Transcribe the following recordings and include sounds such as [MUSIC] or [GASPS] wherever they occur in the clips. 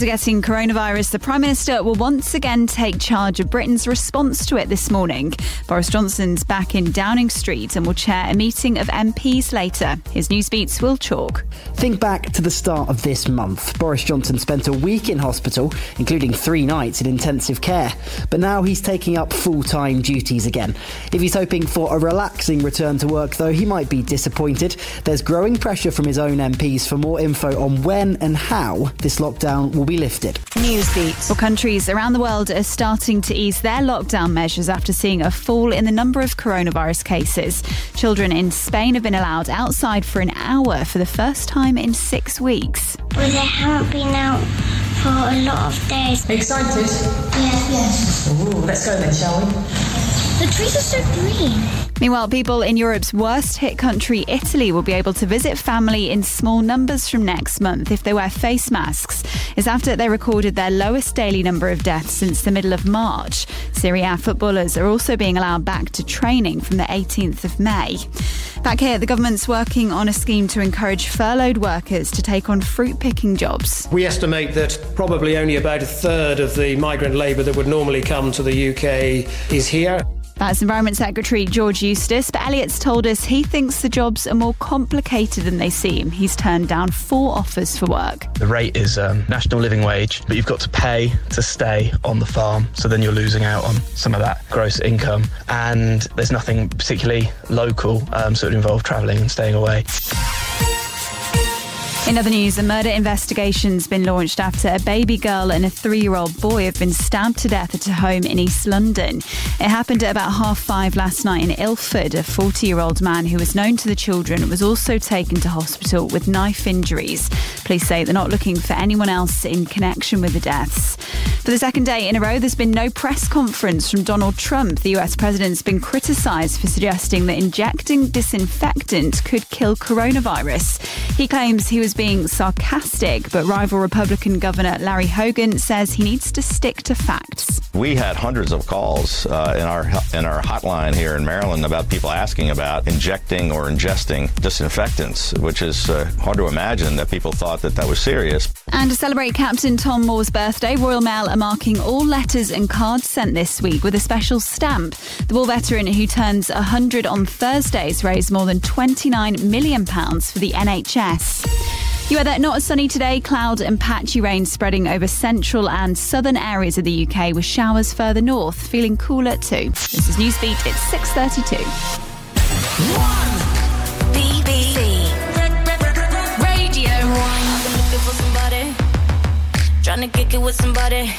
Getting coronavirus, the Prime Minister will once again take charge of Britain's response to it this morning. Boris Johnson's back in Downing Street and will chair a meeting of MPs later. His Newsbeat's Will Chalk. Think back to the start of this month. Boris Johnson spent a week in hospital, including three nights in intensive care. But now he's taking up full time duties again. If he's hoping for a relaxing return to work, though, he might be disappointed. There's growing pressure from his own MPs for more info on when and how this lockdown will be lifted. Newsbeat. Well, countries around the world are starting to ease their lockdown measures after seeing a fall in the number of coronavirus cases. Children in Spain have been allowed outside for an hour for the first time in six weeks. Well, they haven't been out for a lot of days. Excited? Yes, yes. Ooh, let's go then, shall we? The trees are so green. Meanwhile, people in Europe's worst hit country, Italy, will be able to visit family in small numbers from next month if they wear face masks. It's after they recorded their lowest daily number of deaths since the middle of March. Serie A footballers are also being allowed back to training from the 18th of May. Back here, the government's working on a scheme to encourage furloughed workers to take on fruit picking jobs. We estimate that probably only about a third of the migrant labour that would normally come to the UK is here. That's Environment Secretary George Eustice, but Elliott's told us he thinks the jobs are more complicated than they seem. He's turned down four offers for work. The rate is um, national living wage, but you've got to pay to stay on the farm, so then you're losing out on some of that gross income. And there's nothing particularly local, um, so it would involve travelling and staying away. In other news, a murder investigation's been launched after a baby girl and a three-year-old boy have been stabbed to death at a home in East London. It happened at about half five last night in Ilford. A 40-year-old man who was known to the children was also taken to hospital with knife injuries. Police say they're not looking for anyone else in connection with the deaths. For the second day in a row, there's been no press conference from Donald Trump. The US president's been criticised for suggesting that injecting disinfectant could kill coronavirus. He claims he was being sarcastic, but rival Republican Governor Larry Hogan says he needs to stick to facts. We had hundreds of calls uh, in our in our hotline here in Maryland about people asking about injecting or ingesting disinfectants, which is uh, hard to imagine that people thought that that was serious. And to celebrate Captain Tom Moore's birthday, Royal Mail are marking all letters and cards sent this week with a special stamp. The war veteran who turns 100 on Thursdays raised more than £29 million for the NHS. Weather not sunny today, cloud and patchy rain spreading over central and southern areas of the UK with showers further north, feeling cooler too. This is Newsbeat, it's 6.32. BBC Radio 1 Looking for somebody Trying to kick it with somebody.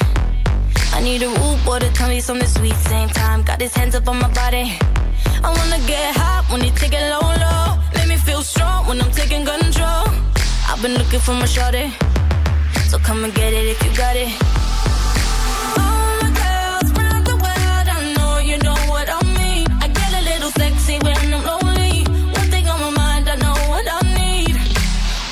I need a root boy to tell me something sweet. Same time, got his hands up on my body. I wanna get hot when you take it low, low. Make me feel strong when I'm taking control I've been looking for my shorty. So come and get it if you got it. All my girls round the world, I know you know what I mean. I get a little sexy when I'm lonely. One thing on my mind, I know what I need.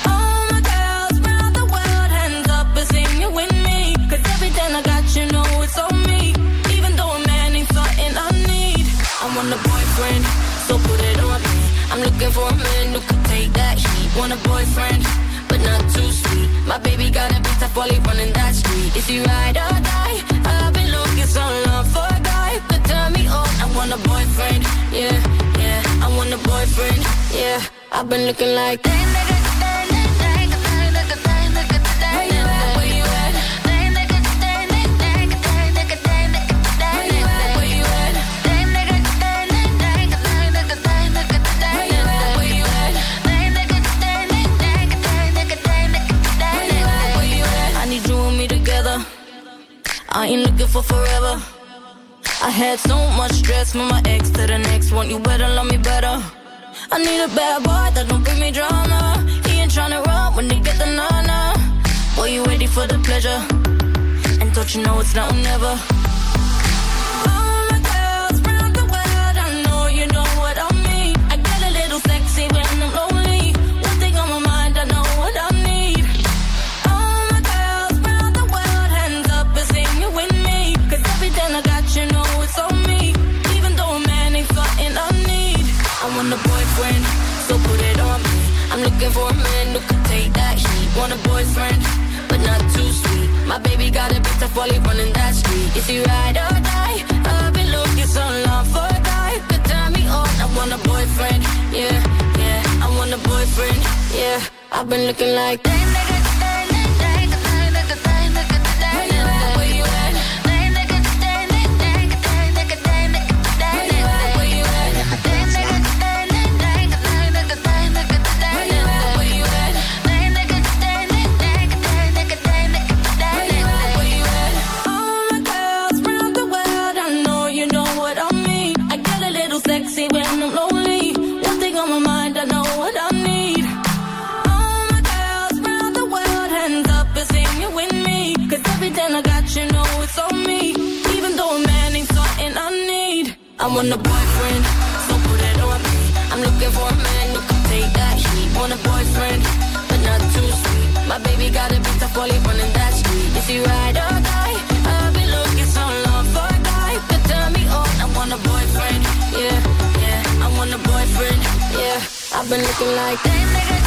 All my girls round the world, hands up sing it with me. Everything I got, you know it's on me. Even though a man ain't something I need. I want a boyfriend, so put it on. Me I'm looking for a man who could take that heat. Want a boyfriend, My baby got a big tough while he running that street. Is he ride or die? I've been looking so long for a guy could turn me on. I want a boyfriend, yeah, yeah. I want a boyfriend, yeah. I've been looking like I ain't looking for forever. I had so much stress from my ex to the next one. You better love me better. I need a bad boy that don't bring me drama. He ain't tryna run when he get the nana. Boy, you ready for the pleasure? And don't you know it's now or never? Looking for a man who could take that heat. Want a boyfriend, but not too sweet. My baby got a best of folly running that street. Is he ride or die? I've been looking so long for a guy could turn me on. I want a boyfriend, yeah, yeah. I want a boyfriend, yeah. I've been looking like that. Want a boyfriend, so put it on me. I'm looking for a man who can take that heat. Want a boyfriend, but not too sweet. My baby got a bit tough while he running that street. Is he ride or die? I've been looking so long for a guy could turn me on. I want a boyfriend, yeah, yeah. I want a boyfriend, yeah. I've been looking like that nigga.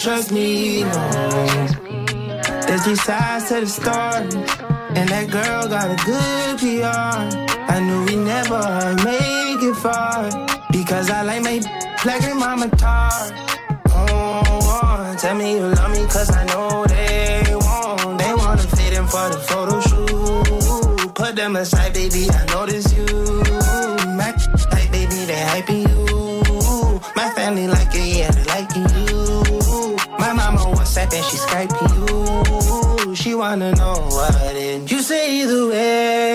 Trust me, no. There's three sides to the story, and that girl got a good PR. I knew we never make it far, because I like my black and mama tar. Oh, oh, tell me you love me, cause I know they won't. They wanna fit in for the photo shoot. Put them aside, baby, I notice you. Like, baby, they hyping you. My family like it, yeah. My and she Skyping you. She wanna know what did you say the way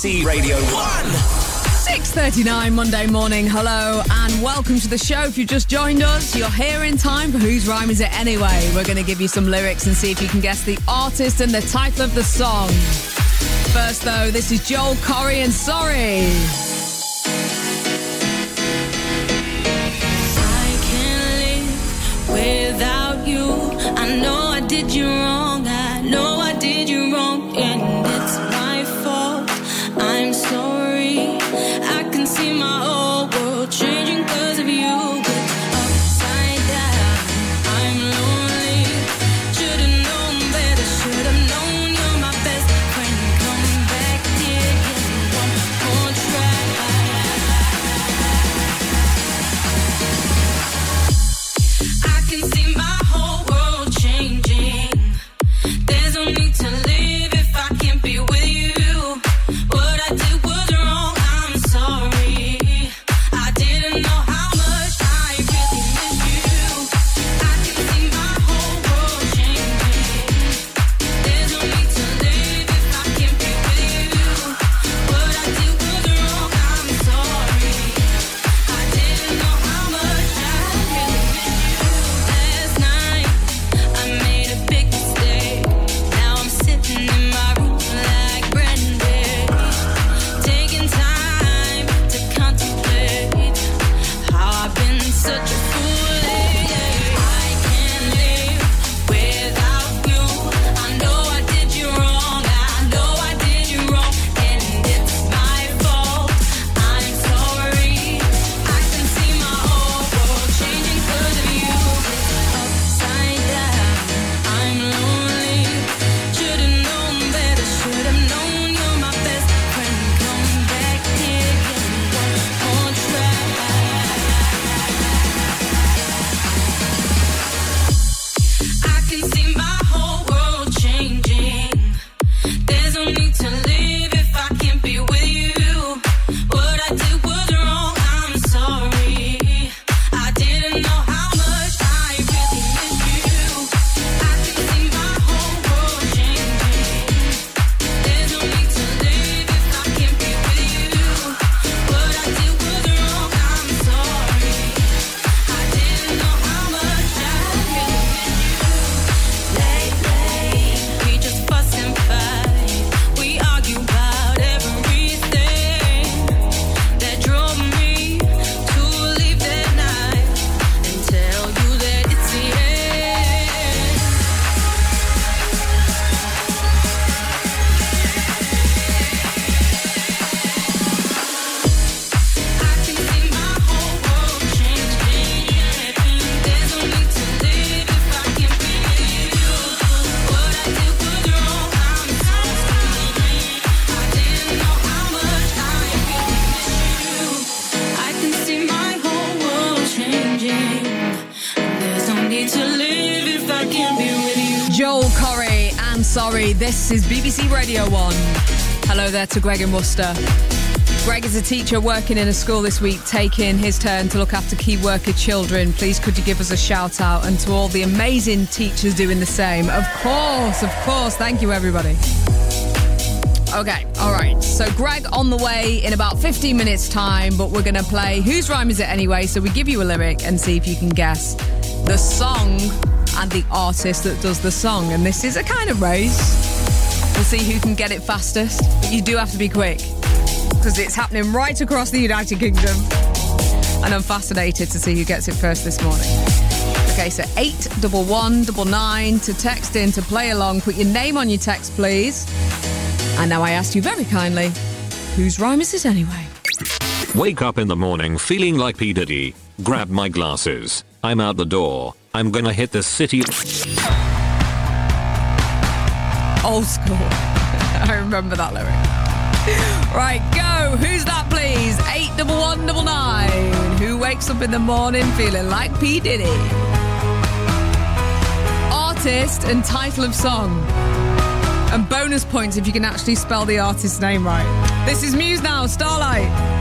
BBC Radio 1. 6.39 Monday morning. Hello and welcome to the show. If you've just joined us, you're here in time for Whose Rhyme Is It Anyway? We're going to give you some lyrics and see if you can guess the artist and the title of the song. First, though, this is Joel Corry and Sorry. I can't live without you. I know I did you wrong. This is BBC Radio 1. Hello there to Greg and Worcester. Greg is a teacher working in a school this week, taking his turn to look after key worker children. Please, could you give us a shout out and to all the amazing teachers doing the same? Of course, of course. Thank you, everybody. Okay, all right. So, Greg on the way in about 15 minutes' time, but we're going to play Whose Rhyme Is It Anyway? So, we give you a lyric and see if you can guess the song and the artist that does the song. And this is a kind of race. We'll see who can get it fastest. But you do have to be quick because it's happening right across the United Kingdom. And I'm fascinated to see who gets it first this morning. Okay, so eight double one double nine to text in to play along. Put your name on your text, please. And now I ask you very kindly, whose rhyme is it anyway? Wake up in the morning feeling like P. Diddy. Grab my glasses. I'm out the door. I'm gonna hit the city. Old school. [LAUGHS] I remember that lyric. Right, go. Who's that, please? Eight double one double nine. Who wakes up in the morning feeling like P Diddy? Artist and title of song. And bonus points if you can actually spell the artist's name right. This is Muse now, Starlight.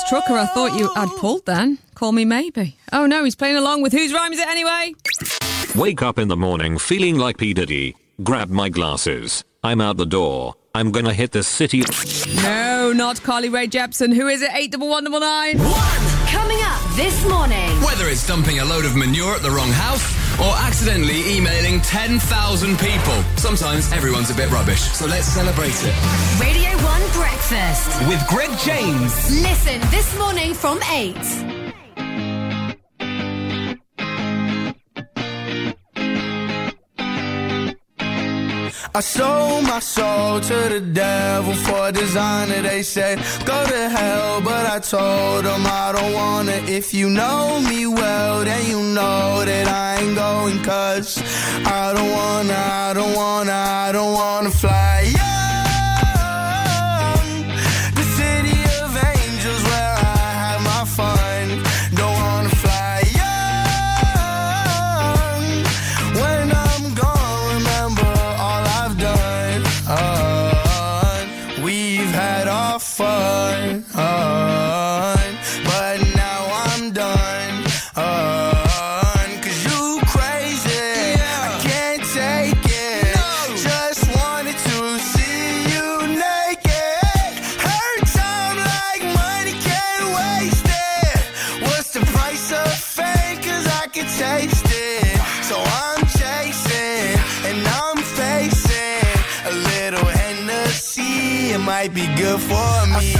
In the trucker. I thought you had pulled then. Call me maybe. Oh no, he's playing along with whose rhyme is it anyway? Wake up in the morning feeling like P. Diddy. Grab my glasses. I'm out the door. I'm gonna hit the city. No, not Carly Rae Jepsen. Who is it? Eight double one double nine. Coming up this morning. Whether it's dumping a load of manure at the wrong house or accidentally emailing 10,000 people. Sometimes everyone's a bit rubbish, so let's celebrate it. Radio 1 Breakfast. With Greg James. Listen this morning from 8. I sold my soul to the devil for a designer. They said, go to hell, but I told them I don't wanna. If you know me well, then you know that I ain't going. Cause I don't wanna, I don't wanna, I don't wanna fly. For me.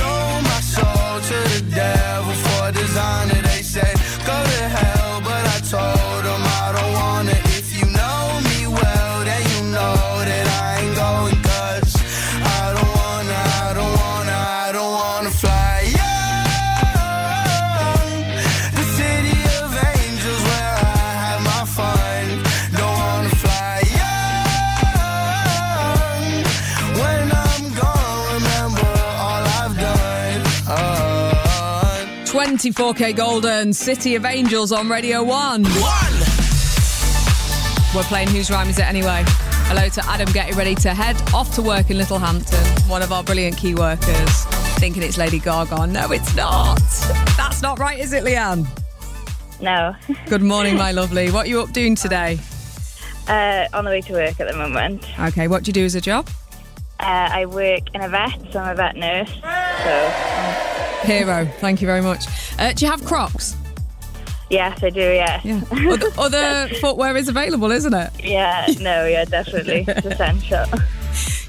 24kGoldn, City of Angels on Radio 1. One! We're playing Whose Rhyme Is It Anyway? Hello to Adam getting ready to head off to work in Littlehampton, one of our brilliant key workers, thinking it's Lady Gaga. No, it's not. That's not right, is it, Leanne? No. Good morning, my [LAUGHS] lovely. What are you up doing today? Uh, on the way to work at the moment. Okay, what do you do as a job? Uh, I work in a vet, so I'm a vet nurse. So. Hero. Thank you very much. Uh, do you have Crocs? yes, I do, yeah. Yeah. Other, other [LAUGHS] footwear is available, isn't it? Yeah, no, yeah, definitely. [LAUGHS] It's essential.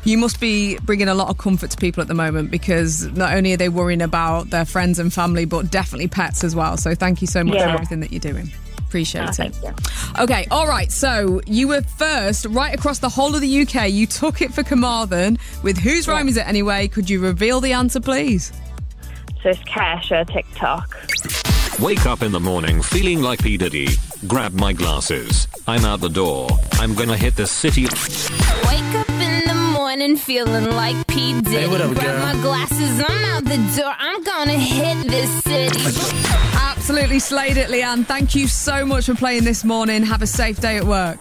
You must be bringing a lot of comfort to people at the moment because not only are they worrying about their friends and family, but definitely pets as well. So thank you so much for everything that you're doing. Appreciate Oh, it. Okay, all right. So you were first right across the whole of the UK. You took it for Carmarthen with whose rhyme is it anyway? Could you reveal the answer, please? So it's Kesha, TikTok. Wake up in the morning feeling like P. Diddy. Grab my glasses. I'm out the door. I'm gonna hit the city. Wake up in the morning feeling like P. Diddy. Hey, what up, Grab girl? my glasses, I'm out the door. I'm gonna hit this city. Absolutely slayed it, Leanne. Thank you so much for playing this morning. Have a safe day at work.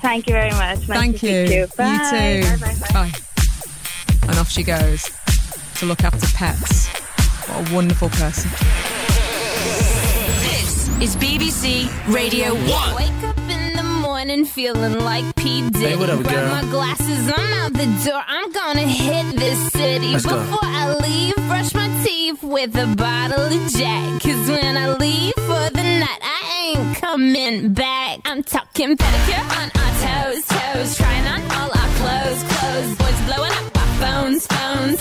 Thank you very much. Nice Thank to you. speak to you. Bye. too. Bye, bye, bye. And off she goes to look after pets. What a wonderful person. This is BBC Radio 1. Wake up in the morning feeling like P. Diddy. Hey, what up, Grab my glasses, I'm out the door. I'm gonna hit this city. Let's go. Before I leave, brush my teeth with a bottle of Jack. Cause when I leave for the night, I ain't coming back. I'm talking pedicure on our toes, toes. Trying on all our clothes, clothes. Boys blowing up our phones, phones.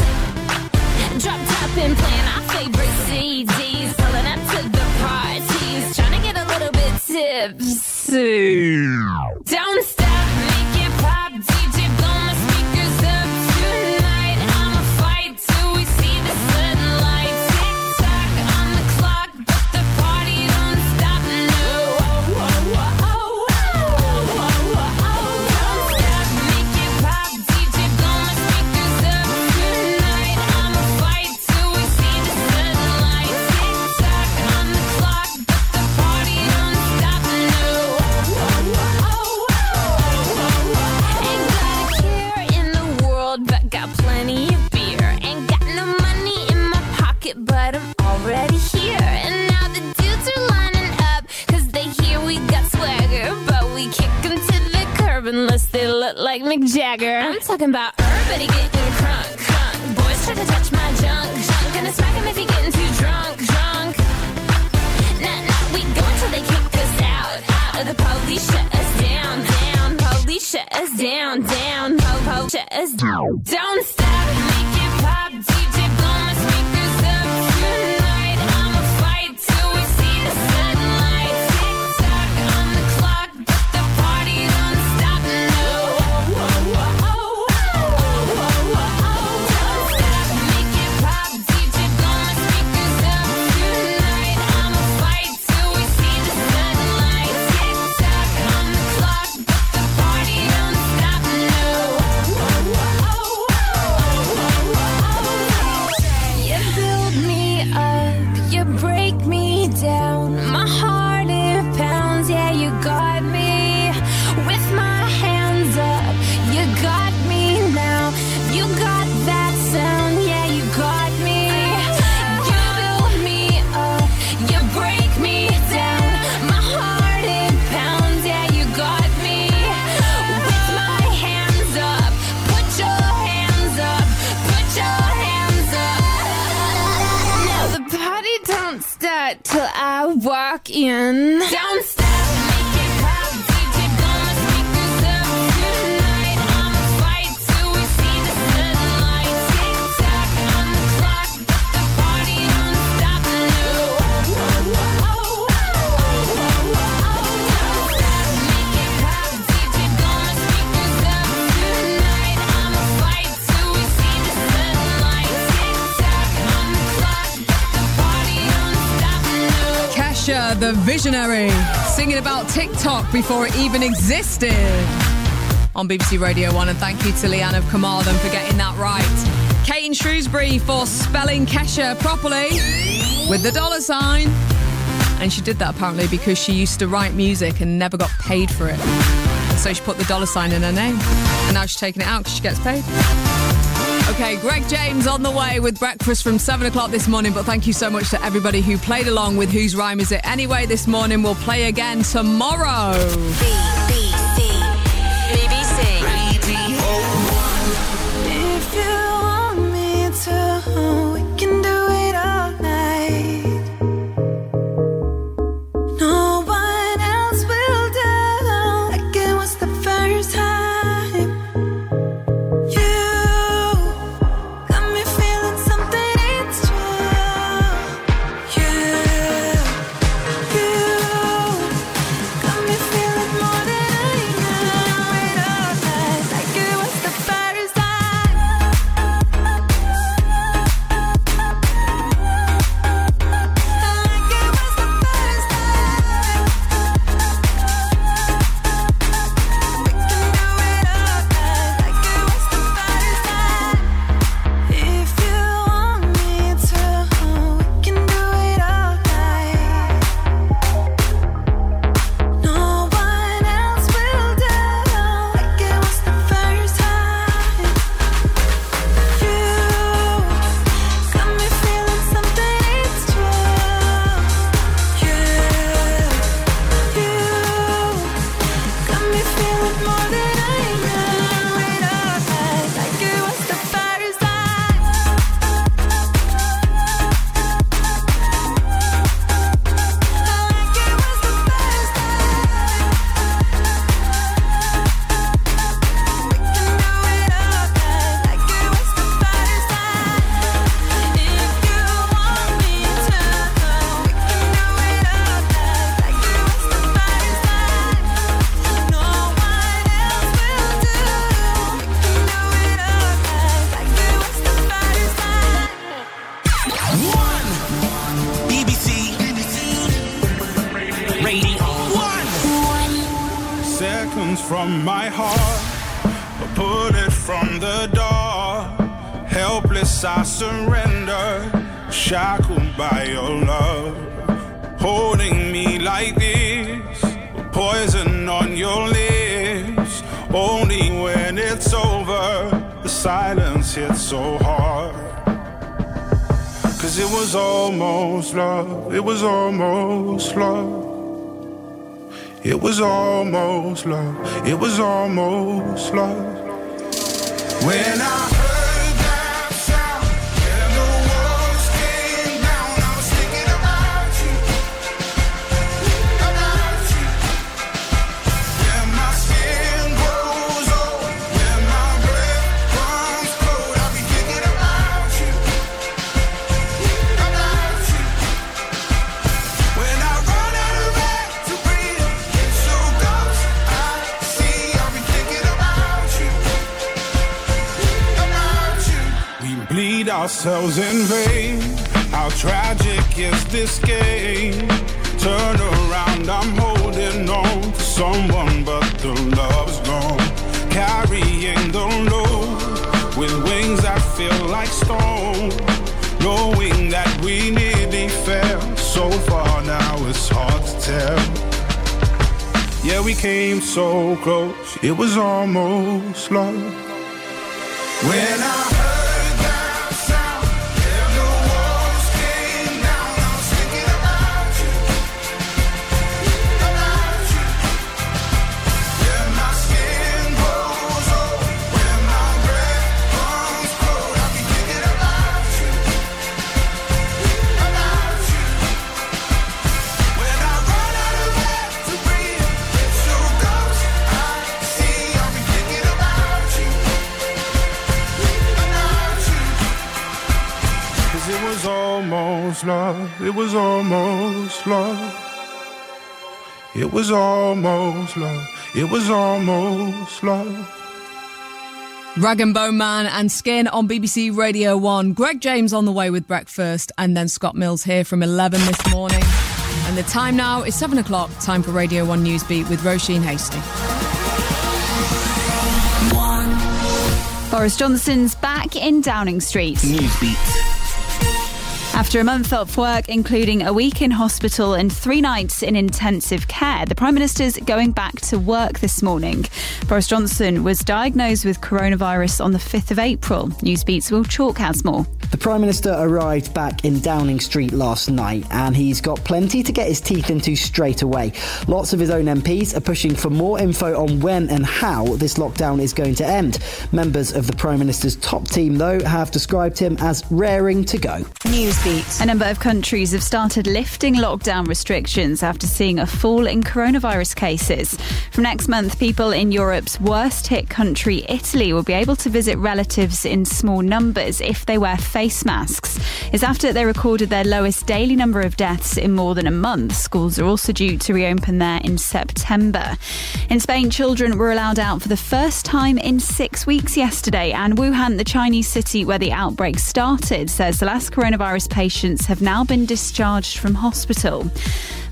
Drop top and playing our favorite CDs. Pulling up to the parties. Trying to get a little bit tipsy. Don't Mick Jagger. I'm talking about everybody getting crunk, crunk. Boys try to touch my junk, junk. Gonna smack him if he getting too drunk, drunk. Nah, nah, we go until they kick us out, out. The police shut us down, down. Police shut us down, down. Po, po, shut us down. Don't stop, Walk in. Don't The visionary, singing about TikTok before it even existed on BBC Radio 1. And thank you to Leanne of Carmarthen for getting that right. Kate in Shrewsbury for spelling Kesha properly with the dollar sign. And she did that apparently because she used to write music and never got paid for it. So she put the dollar sign in her name. And now she's taking it out because she gets paid. Okay, Greg James on the way with breakfast from 7 o'clock this morning. But thank you so much to everybody who played along with Whose Rhyme Is It Anyway this morning. We'll play again tomorrow. Was almost love, it was almost love. It was almost was almost love, it was almost love. Rag'n'Bone Man and Skin on BBC Radio 1. Greg James on the way with breakfast, and then Scott Mills here from 11 this morning. And the time now is 7 o'clock, time for Radio 1 Newsbeat with Roisin Hastie. Boris Johnson's back in Downing Street. Newsbeat. After a month off work, including a week in hospital and three nights in intensive care, the Prime Minister's going back to work this morning. Boris Johnson was diagnosed with coronavirus on the 5th of April. Newsbeat's Will Chalk has more. The Prime Minister arrived back in Downing Street last night and he's got plenty to get his teeth into straight away. Lots of his own MPs are pushing for more info on when and how this lockdown is going to end. Members of the Prime Minister's top team, though, have described him as raring to go. Newsbeat. A number of countries have started lifting lockdown restrictions after seeing a fall in coronavirus cases. From next month, people in Europe's worst hit country, Italy, will be able to visit relatives in small numbers if they wear face masks. is after they recorded their lowest daily number of deaths in more than a month. Schools are also due to reopen there in September. In Spain, children were allowed out for the first time in six weeks yesterday, and Wuhan, the Chinese city where the outbreak started, says the last coronavirus patients have now been discharged from hospital.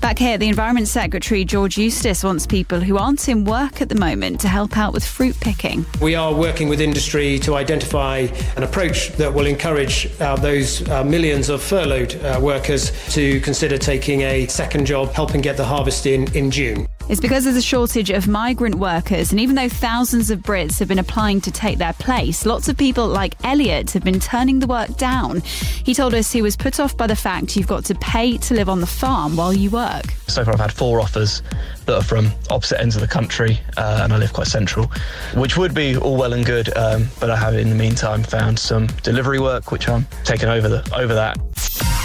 Back here, the Environment Secretary, George Eustice, wants people who aren't in work at the moment to help out with fruit picking. We are working with industry to identify an approach that will encourage uh, those uh, millions of furloughed uh, workers to consider taking a second job, helping get the harvest in in June. It's because there's a shortage of migrant workers, and even though thousands of Brits have been applying to take their place, lots of people like Elliot have been turning the work down. He told us he was put off by the fact you've got to pay to live on the farm while you work. So far, I've had four offers that are from opposite ends of the country, uh, and I live quite central, which would be all well and good. Um, but I have, in the meantime, found some delivery work, which I'm taking over the over that.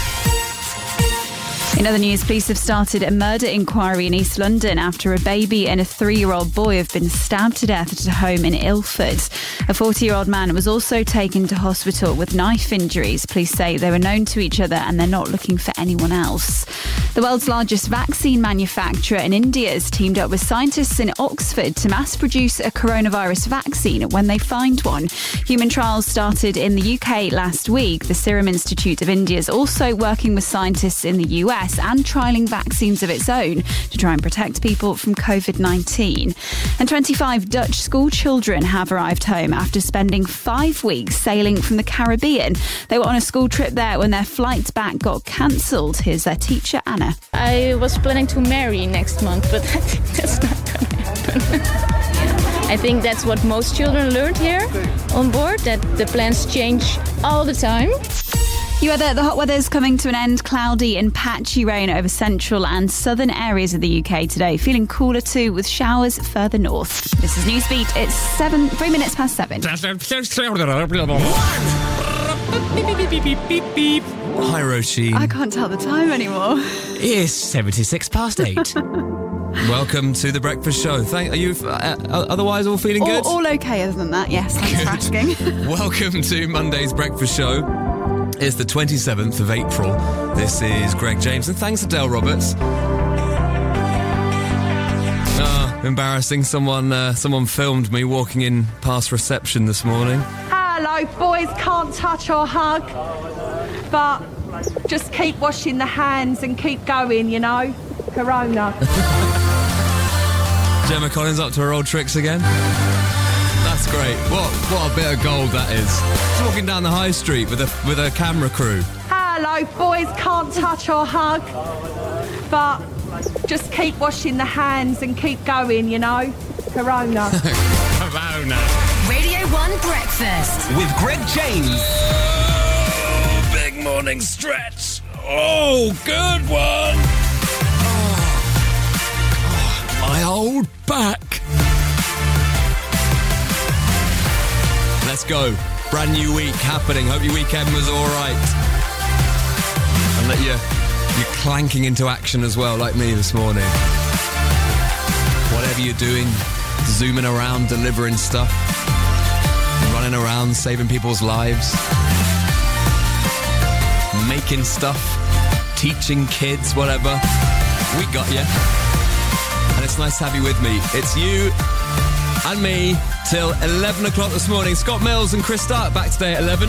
In other news, police have started a murder inquiry in East London after a baby and a three year old boy have been stabbed to death at a home in Ilford. A 40 year old man was also taken to hospital with knife injuries. Police say they were known to each other and they're not looking for anyone else. The world's largest vaccine manufacturer in India has teamed up with scientists in Oxford to mass produce a coronavirus vaccine when they find one. Human trials started in the UK last week. The Serum Institute of India is also working with scientists in the US and trialling vaccines of its own to try and protect people from COVID 19. And 25 Dutch school children have arrived home after spending five weeks sailing from the Caribbean. They were on a school trip there when their flight back got cancelled. Here's their teacher, Anna. I was planning to marry next month, but [LAUGHS] I think that's not going to happen. I think that's what most children learned here on board that the plans change all the time. You weather, the hot weather's coming to an end. Cloudy and patchy rain over central and southern areas of the UK today. Feeling cooler too, with showers further north. This is Newsbeat. It's seven, three minutes past seven. Hi, Roisin. I can't tell the time anymore. It's 76 past 8. [LAUGHS] Welcome to the breakfast show. Thank are you uh, uh, otherwise all feeling good? All, all okay other than that. Yes, thanks for asking. [LAUGHS] Welcome to Monday's breakfast show. It's the 27th of April. This is Greg James and thanks to Dale Roberts. Ah, embarrassing. Someone uh, someone filmed me walking in past reception this morning. Hello, boys can't touch or hug, but just keep washing the hands and keep going, you know? Corona. [LAUGHS] Gemma Collins up to her old tricks again. That's great. What what a bit of gold that is. She's walking down the high street with a with a camera crew. Hello, boys can't touch or hug, but just keep washing the hands and keep going, you know? Corona. [LAUGHS] Corona. Radio 1 Breakfast. With Greg James. Oh, big morning stretch. Oh, good one. Oh, my old back. Go. Brand new week happening. Hope your weekend was all right. And that you're, you're clanking into action as well, like me this morning. Whatever you're doing, zooming around, delivering stuff, running around, saving people's lives, making stuff, teaching kids, whatever. We got you. And it's nice to have you with me. It's you and me till 11 o'clock this morning. Scott Mills and Chris Stark back today at 11.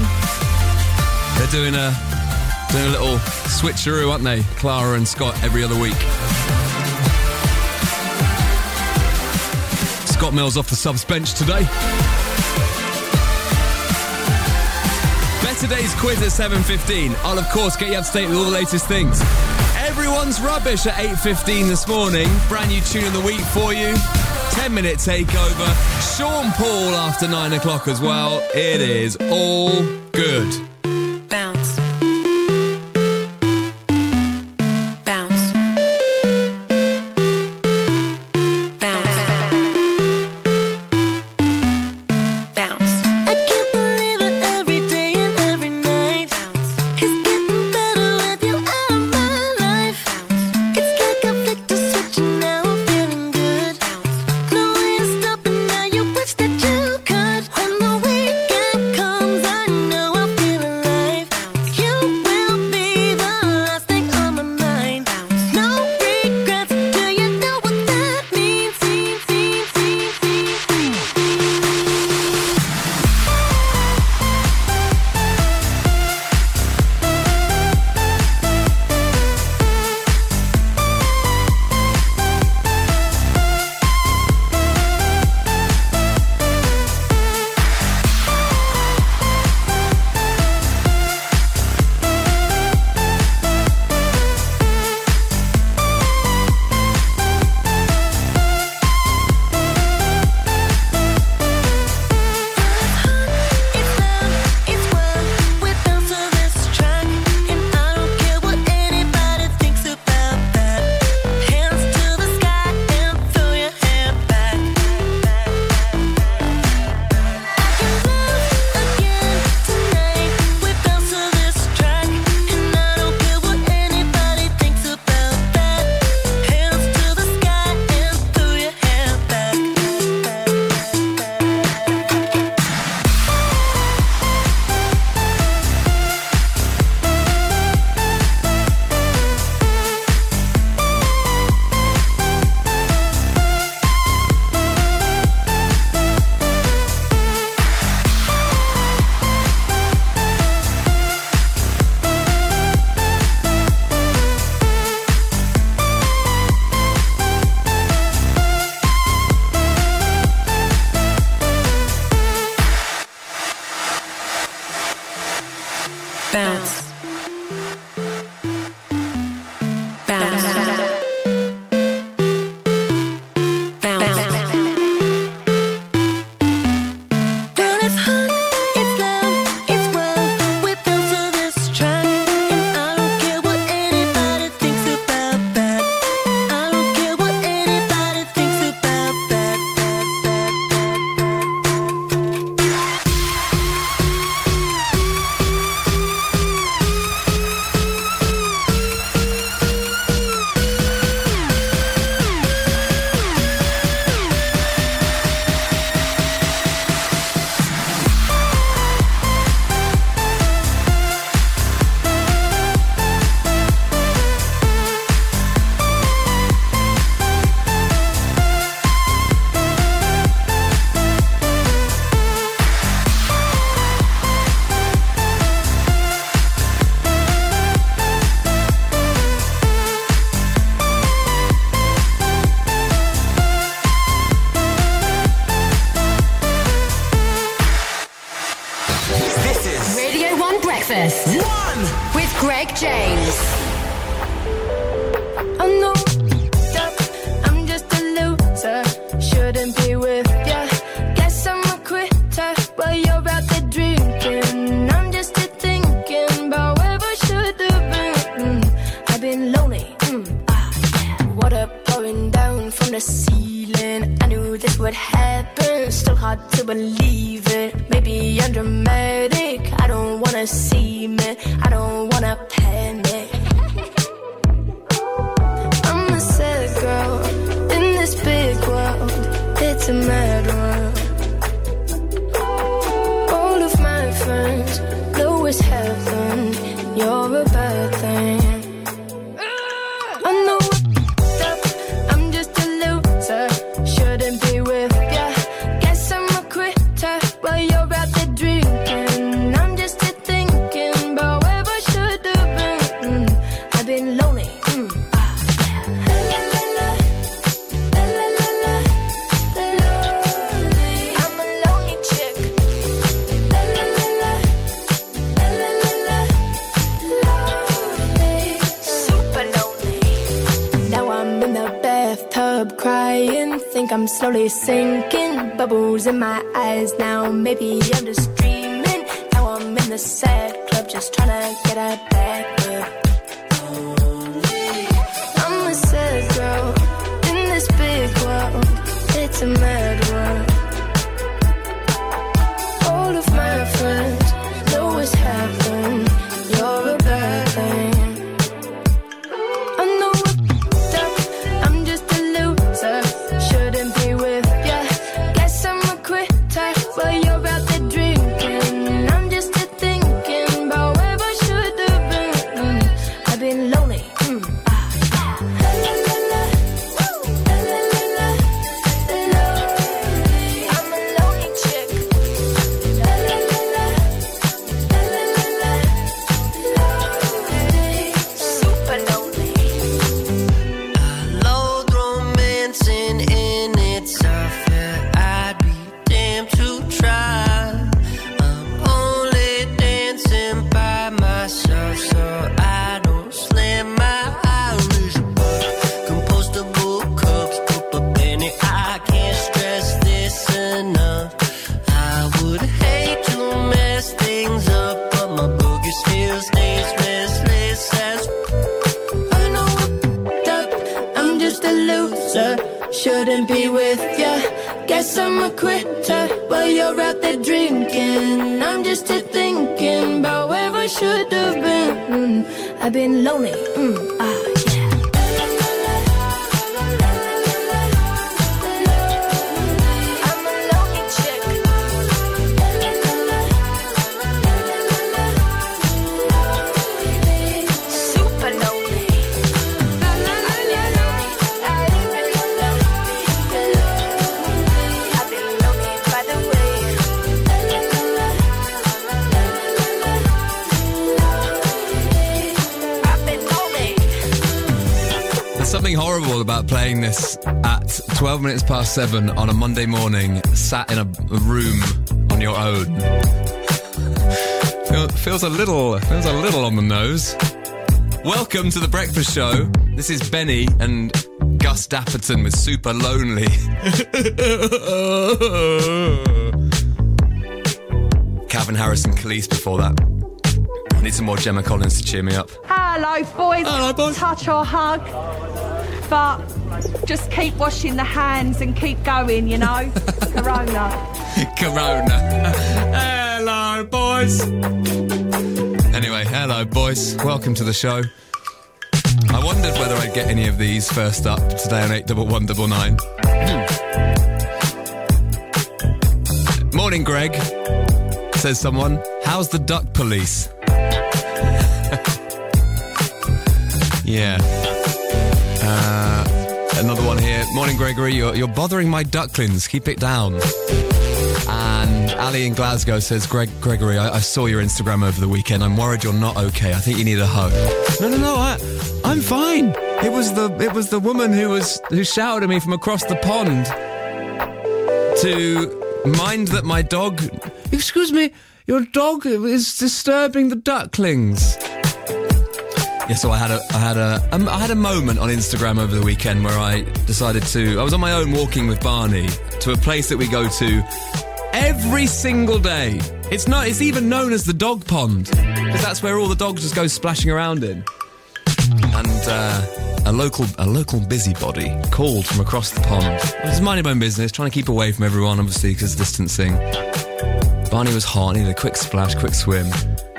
They're doing a, doing a little switcheroo, aren't they? Clara and Scott every other week. Scott Mills off the subs bench today. Better Days quiz at 7.15. I'll, of course, get you up to date with all the latest things. Everyone's rubbish at 8.15 this morning. Brand new tune of the week for you. 10 minute takeover. Sean Paul after 9 o'clock as well. It is all good. baby. Seven on a Monday morning, sat in a, a room on your own. Feels a little, feels a little on the nose. Welcome to the breakfast show. This is BENEE and Gus Dapperton with Supalonely. [LAUGHS] Calvin Harris and Khalees before that. I need some more Gemma Collins to cheer me up. Hello, boys. Hello, boys. Touch or hug. But just keep washing the hands and keep going, you know? [LAUGHS] Corona. Corona. [LAUGHS] hello, boys. Anyway, hello, boys. Welcome to the show. I wondered whether I'd get any of these first up today on 81199. Morning, Greg, says someone. How's the duck police? [LAUGHS] yeah. Uh, another one here. Morning, Gregory. You're, you're bothering my ducklings. Keep it down. And Ali in Glasgow says, Greg, Gregory, I, I saw your Instagram over the weekend. I'm worried you're not okay. I think you need a hug. No, no, no. I, I'm fine. It was the it was the woman who was who shouted at me from across the pond to mind that my dog. Excuse me, your dog is disturbing the ducklings. Yeah, so I had a I had a um, I had a moment on Instagram over the weekend where I decided to I was on my own walking with Barney to a place that we go to every single day. It's not it's even known as the dog pond because that's where all the dogs just go splashing around in. And uh, a local a local busybody called from across the pond. He's minding my own business, trying to keep away from everyone, obviously because distancing. Barney was hot, needed a quick splash, quick swim.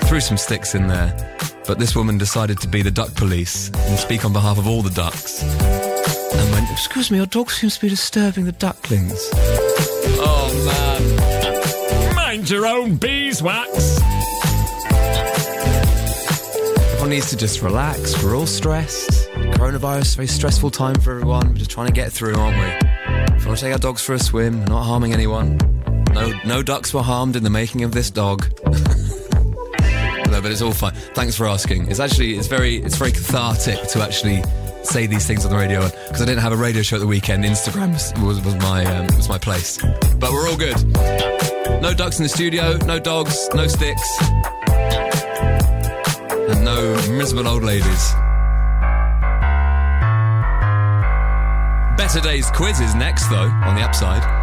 Threw some sticks in there, but this woman decided to be the duck police and speak on behalf of all the ducks. And went, "Excuse me, your dog seems to be disturbing the ducklings." Oh man! Mind your own beeswax. Everyone needs to just relax. We're all stressed. Coronavirus is a very stressful time for everyone. We're just trying to get through, aren't we? If we want to take our dogs for a swim, we're not harming anyone. No, no ducks were harmed in the making of this dog. [LAUGHS] no, but it's all fine. Thanks for asking. It's actually it's very it's very cathartic to actually say these things on the radio because I didn't have a radio show at the weekend. Instagram was, was, my um, was my place. But we're all good. No ducks in the studio. No dogs. No sticks. And no miserable old ladies. Better Days quiz is next, though, on the upside.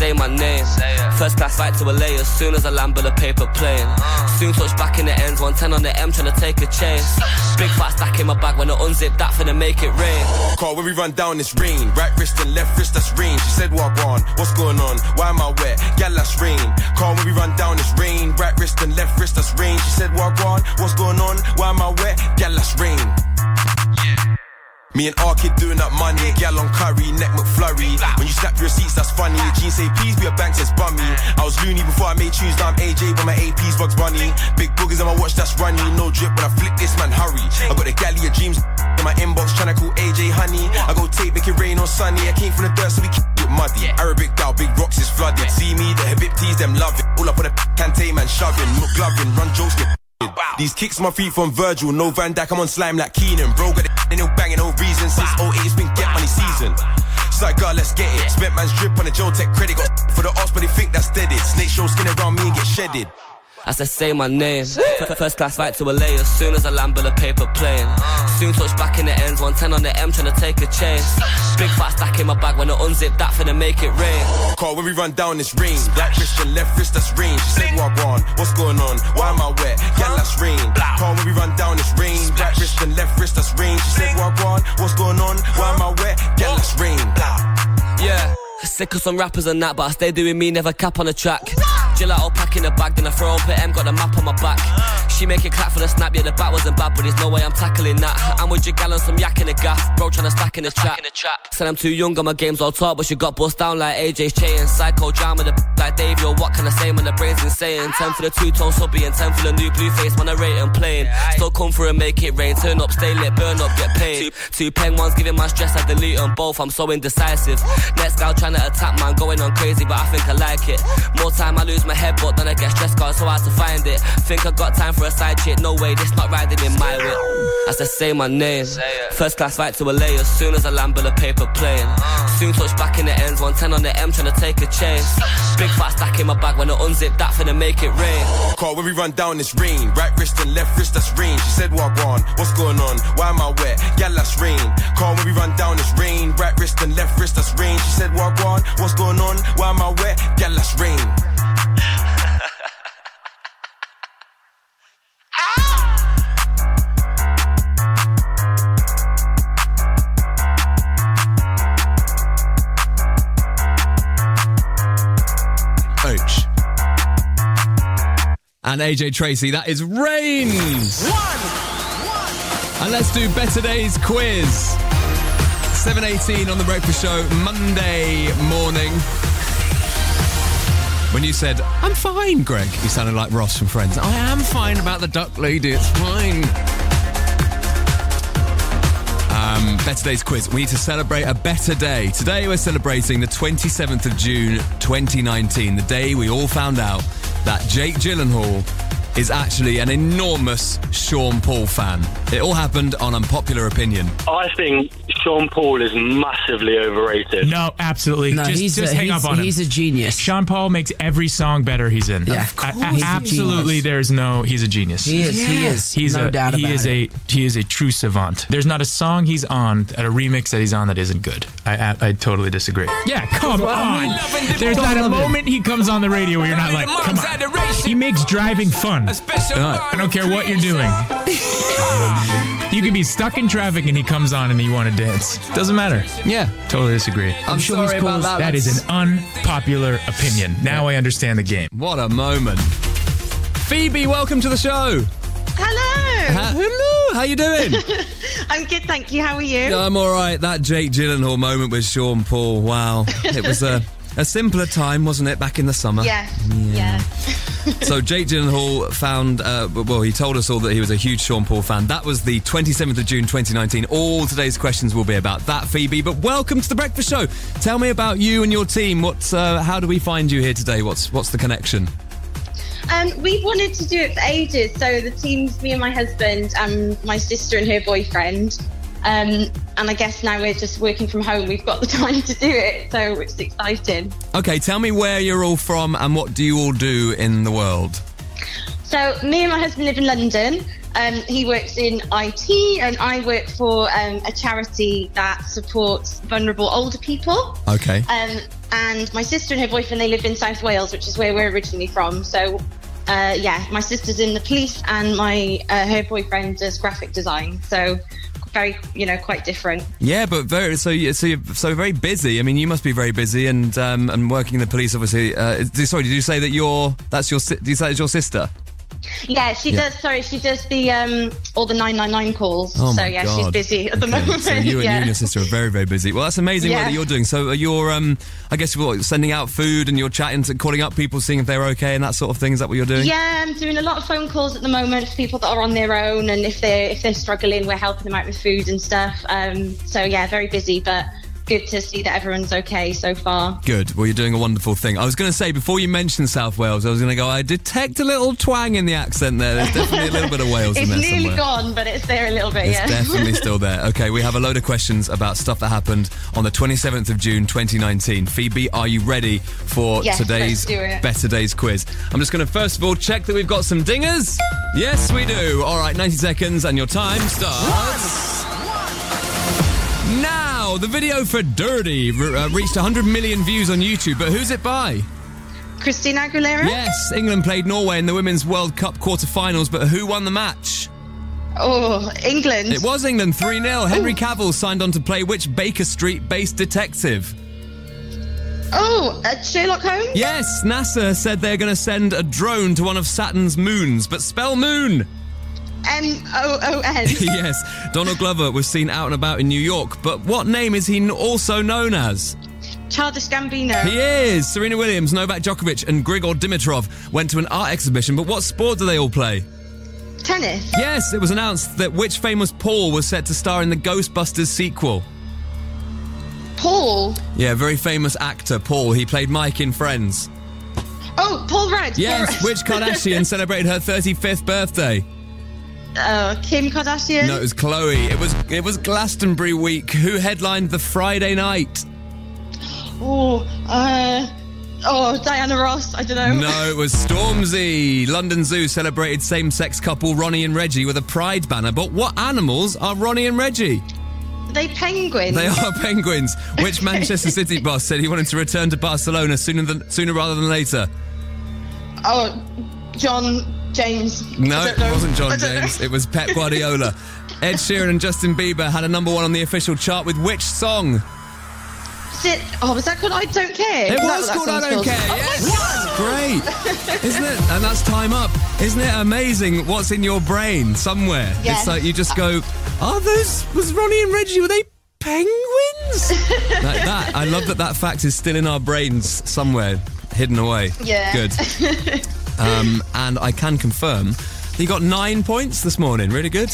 Say my name, first class flight to LA as soon as I land with a paper plane. Soon touch back in the ends, 110 on the M trying to take a chase. Big fat stack in my bag when I unzip that finna make it rain. Call when we run down this rain. Right wrist and left wrist, that's rain. She said, Walk on, what's going on? Why am I wet? Gal, that's rain. Call when we run down this rain. Right wrist and left wrist, that's rain. She said, Walk on, what's going on? Why am I wet? Gal, that's rain. Me and R kid doing up money, gal on curry, neck McFlurry. When you snap your receipts, that's funny. Jeans say please be a bank says bummy. I was loony before I made tunes, now I'm AJ, but my AP's Bugs Bunny. Big boogers on my watch, that's runny. No drip, but I flick this man, hurry. I got the galley of dreams in my inbox, tryna call AJ honey. I go tape, make it rain on sunny. I came from the dirt, so we keep it muddy. Arabic gal, big rocks is flooded. See me, the Habibtis, them love it. All up on the cante man, shoving, no gloving, run jokes, get these kicks my feet from Virgil, no Van Dyke, I'm on slime like Keenan. Bro, got the no banging, no reason. Since 08, it's been get money season. It's like, God, let's get it. Spent man's drip on the Joe Tech credit. Got for the odds, but they think that's deaded. Snake show skin around me and get shedded. As I say my name, first class flight to LA as soon as I land with a paper plane. Soon touch back in the ends, 110 on the M trying to take a chance. Big fat stack in my bag when I unzip that finna make it rain. Call when we run down this rain. Right wrist and left wrist, that's rain. She said, Walk on, what's going on? Why am I wet? Gal, that's rain. Call when we run down this rain. Right wrist and left wrist, that's rain. She said, Walk on, what's going on? Why am I wet? Gal, that's rain. Yeah. Sick of some rappers and that, but I stay doing me, never cap on the track. Gelato pack in the bag, then I throw up M, got the map on my back. She make it clap for the snap, yeah, the bat wasn't bad, but there's no way I'm tackling that. I'm with your gal and some yak in the gaff, bro trying to stack in the trap. Said I'm too young, and my game's all talk, but she got bust down like AJ's chain. Psycho drama, the like Dave, yo, what can I say when the brain's insane? 10 for the two tone subby and 10 for the new blue face, man, I rate and plain. Still come through and make it rain, turn up, stay lit, burn up, get paid. Two, two pen ones giving my stress, I delete them both, I'm so indecisive. Next gal trying to attack, man, going on crazy, but I think I like it. More time I lose my head, but then I get stressed, cause it's so hard to find it. Think I got time for a side chick, no way, this not riding in my whip. As I say my name, first class flight to LA as soon as I land with a paper plane. Uh. Soon touch back in the ends, 110 on the M trying to take a chase. Big fat stack in my bag when I unzip that finna make it rain. Call when we run down this rain. Right wrist and left wrist, that's rain. She said, Walk on, what's going on? Why am I wet? Gal, that's rain. Call when we run down this rain. Right wrist and left wrist, that's rain. She said, Walk on, what's going on? Why am I wet? Gal, that's rain. And AJ Tracey, that is rain. And let's do Better Days quiz. 7.18 on The Breakfast Show, Monday morning. When you said, I'm fine, Greg, you sounded like Ross from Friends. I am fine about the duck lady, it's fine. Um, better Days quiz. We need to celebrate a better day. Today we're celebrating the 27th of June 2019, the day we all found out that Jake Gyllenhaal is actually an enormous Sean Paul fan. It all happened on unpopular opinion. I think Sean Paul is massively overrated. No, absolutely. No, just he's just a- hang he's- up on him. he's a genius. Sean Paul makes every song better he's in. Yeah. A- Of course a- he's absolutely. genius. There's no. He's a genius. He is, he is. He's No a, doubt he about is it. a he is a true savant. There's not a song he's on at a remix that he's on that isn't good. I I, I totally disagree. Yeah, come on. There's not a moment he comes on the radio where you're not like, come on. He makes driving fun. I don't care what you're doing. You could be stuck in traffic and he comes on and you want to dance. Doesn't matter. Yeah. Totally disagree. I'm sure sorry he's about cool. that. That is Let's- an unpopular opinion. Now I understand the game. What a moment. Phoebe, welcome to the show. Hello. Ha- hello, how you doing? [LAUGHS] I'm good, thank you. How are you? I'm all right. That Jake Gyllenhaal moment with Sean Paul. Wow, it was a a simpler time, wasn't it? Back in the summer. Yeah. Yeah. [LAUGHS] So Jake Gyllenhaal found, uh, well, he told us all that he was a huge Sean Paul fan. That was the 27th of June 2019. All today's questions will be about that, Phoebe. But welcome to the Breakfast Show. Tell me about you and your team. What's, uh, how do we find you here today? What's, what's the connection? Um, we've wanted to do it for ages. So the team's me and my husband, and my sister and her boyfriend. Um, and I guess now we're just working from home. We've got the [LAUGHS] time to do it, so it's exciting. Okay, tell me where you're all from and what do you all do in the world? So me and my husband live in London. Um, he works in IT, and I work for um, a charity that supports vulnerable older people. Okay. Um, and my sister and her boyfriend, they live in South Wales, which is where we're originally from. So, uh, yeah, my sister's in the police, and my uh, her boyfriend does graphic design. So, very, you know, quite different. Yeah, but very so. you- So you're so very busy. I mean, you must be very busy and um, and working in the police. Obviously, uh, sorry, did you say that your that's your did you say it's your sister? Yeah, she Yeah. does. Sorry, she does the um, all the nine nine nine calls. Oh so my yeah, she's God. busy at the Okay, moment. So you and, yeah. you and [LAUGHS] your sister are very very busy. Well, that's amazing Yeah. what you're doing. So you're um, I guess what, sending out food and you're chatting to calling up people, seeing if they're okay and that sort of thing. Is that what you're doing? Yeah, I'm doing a lot of phone calls at the moment for people that are on their own, and if they're if they're struggling, we're helping them out with food and stuff. Um, so yeah, very busy, but good to see that everyone's okay so far. Good. Well, you're doing a wonderful thing. I was going to say before you mentioned South Wales, I was going to go. I detect a little twang in the accent there. There's definitely a little bit of Wales it's in there It's nearly somewhere. gone, but it's there a little bit. It's yeah, definitely still [LAUGHS] there. Okay, we have a load of questions about stuff that happened on the 27th of June 2019. Phoebe, are you ready for Yes, today's let's do it. Better Days quiz? I'm just going to first of all check that we've got some dingers. Yes, we do. All right, 90 seconds and your time starts. One, one. Now, the video for Dirty uh, reached 100 million views on YouTube, but who's it by? Christina Aguilera. Yes, England played Norway in the Women's World Cup quarter-finals, but who won the match? Oh, England. It was England 3 0. Henry Cavill signed on to play which Baker Street based detective? Oh, uh, Sherlock Holmes. Yes, NASA said they're going to send a drone to one of Saturn's moons, but spell moon. M O O N. [LAUGHS] yes, Donald Glover was seen out and about in New York, but what name is he also known as? Childish Gambino. He is. Serena Williams, Novak Djokovic, and Grigor Dimitrov went to an art exhibition, but what sport do they all play? Tennis. Yes, it was announced that which famous Paul was set to star in the Ghostbusters sequel. Paul. Yeah, very famous actor, Paul. He played Mike in Friends. Oh, Paul Rudd. Paul Yes, Rudd. which Kardashian [LAUGHS] celebrated her 35th birthday? Uh, Kim Kardashian. No, it was Khloé. It was it was Glastonbury week. Who headlined the Friday night? Oh, uh, oh, Diana Ross. I don't know. No, it was Stormzy. London Zoo celebrated same-sex couple Ronnie and Reggie with a pride banner. But what animals are Ronnie and Reggie? They penguins. They are [LAUGHS] penguins. Which Manchester City boss said he wanted to return to Barcelona sooner than sooner rather than later? Oh, John James. No, it wasn't John. James. It was Pep Guardiola. [LAUGHS] Ed Sheeran and Justin Bieber had a number one on the official chart with which song? Is it, oh, was that called I Don't Care? It was called I Don't Care. Oh Yes, great, [LAUGHS] isn't it? And that's time up. Isn't it amazing? What's in your brain somewhere? Yes. It's like you just go, "Are those was Ronnie and Reggie? Were they penguins?" [LAUGHS] like that. I love that that fact is still in our brains somewhere, hidden away. Yeah. Good. Um, and I can confirm that you got nine points this morning. Really good.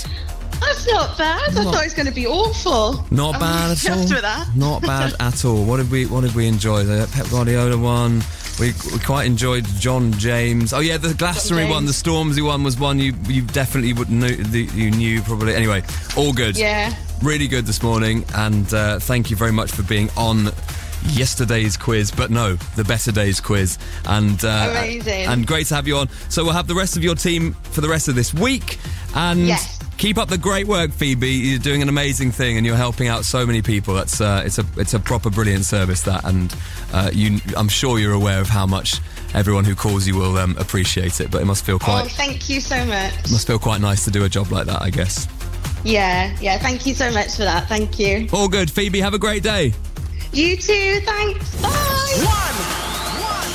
That's not bad. I thought it was going to be awful. Not bad at all. with that. Not bad [LAUGHS] at all. What did we What did we enjoy? The Pep Guardiola one, We, we quite enjoyed John James. Oh yeah, the Glastonbury one, the Stormzy one was one you you definitely would know the, you knew probably. Anyway, all good. Yeah. Really good this morning, and uh, thank you very much for being on yesterday's quiz, but no, the better days quiz, and uh, Amazing. and great to have you on. So we'll have the rest of your team for the rest of this week, and. Yes. Keep up the great work, Phoebe. You're doing an amazing thing, and you're helping out so many people. That's uh, it's a it's a proper brilliant service that, and uh, you I'm sure you're aware of how much everyone who calls you will um, appreciate it. But it must feel quite. Oh, thank you so much. it must feel quite nice to do a job like that, I guess. Yeah, yeah. Thank you so much for that. Thank you. All good, Phoebe. Have a great day. You too. Thanks. Bye. One. One.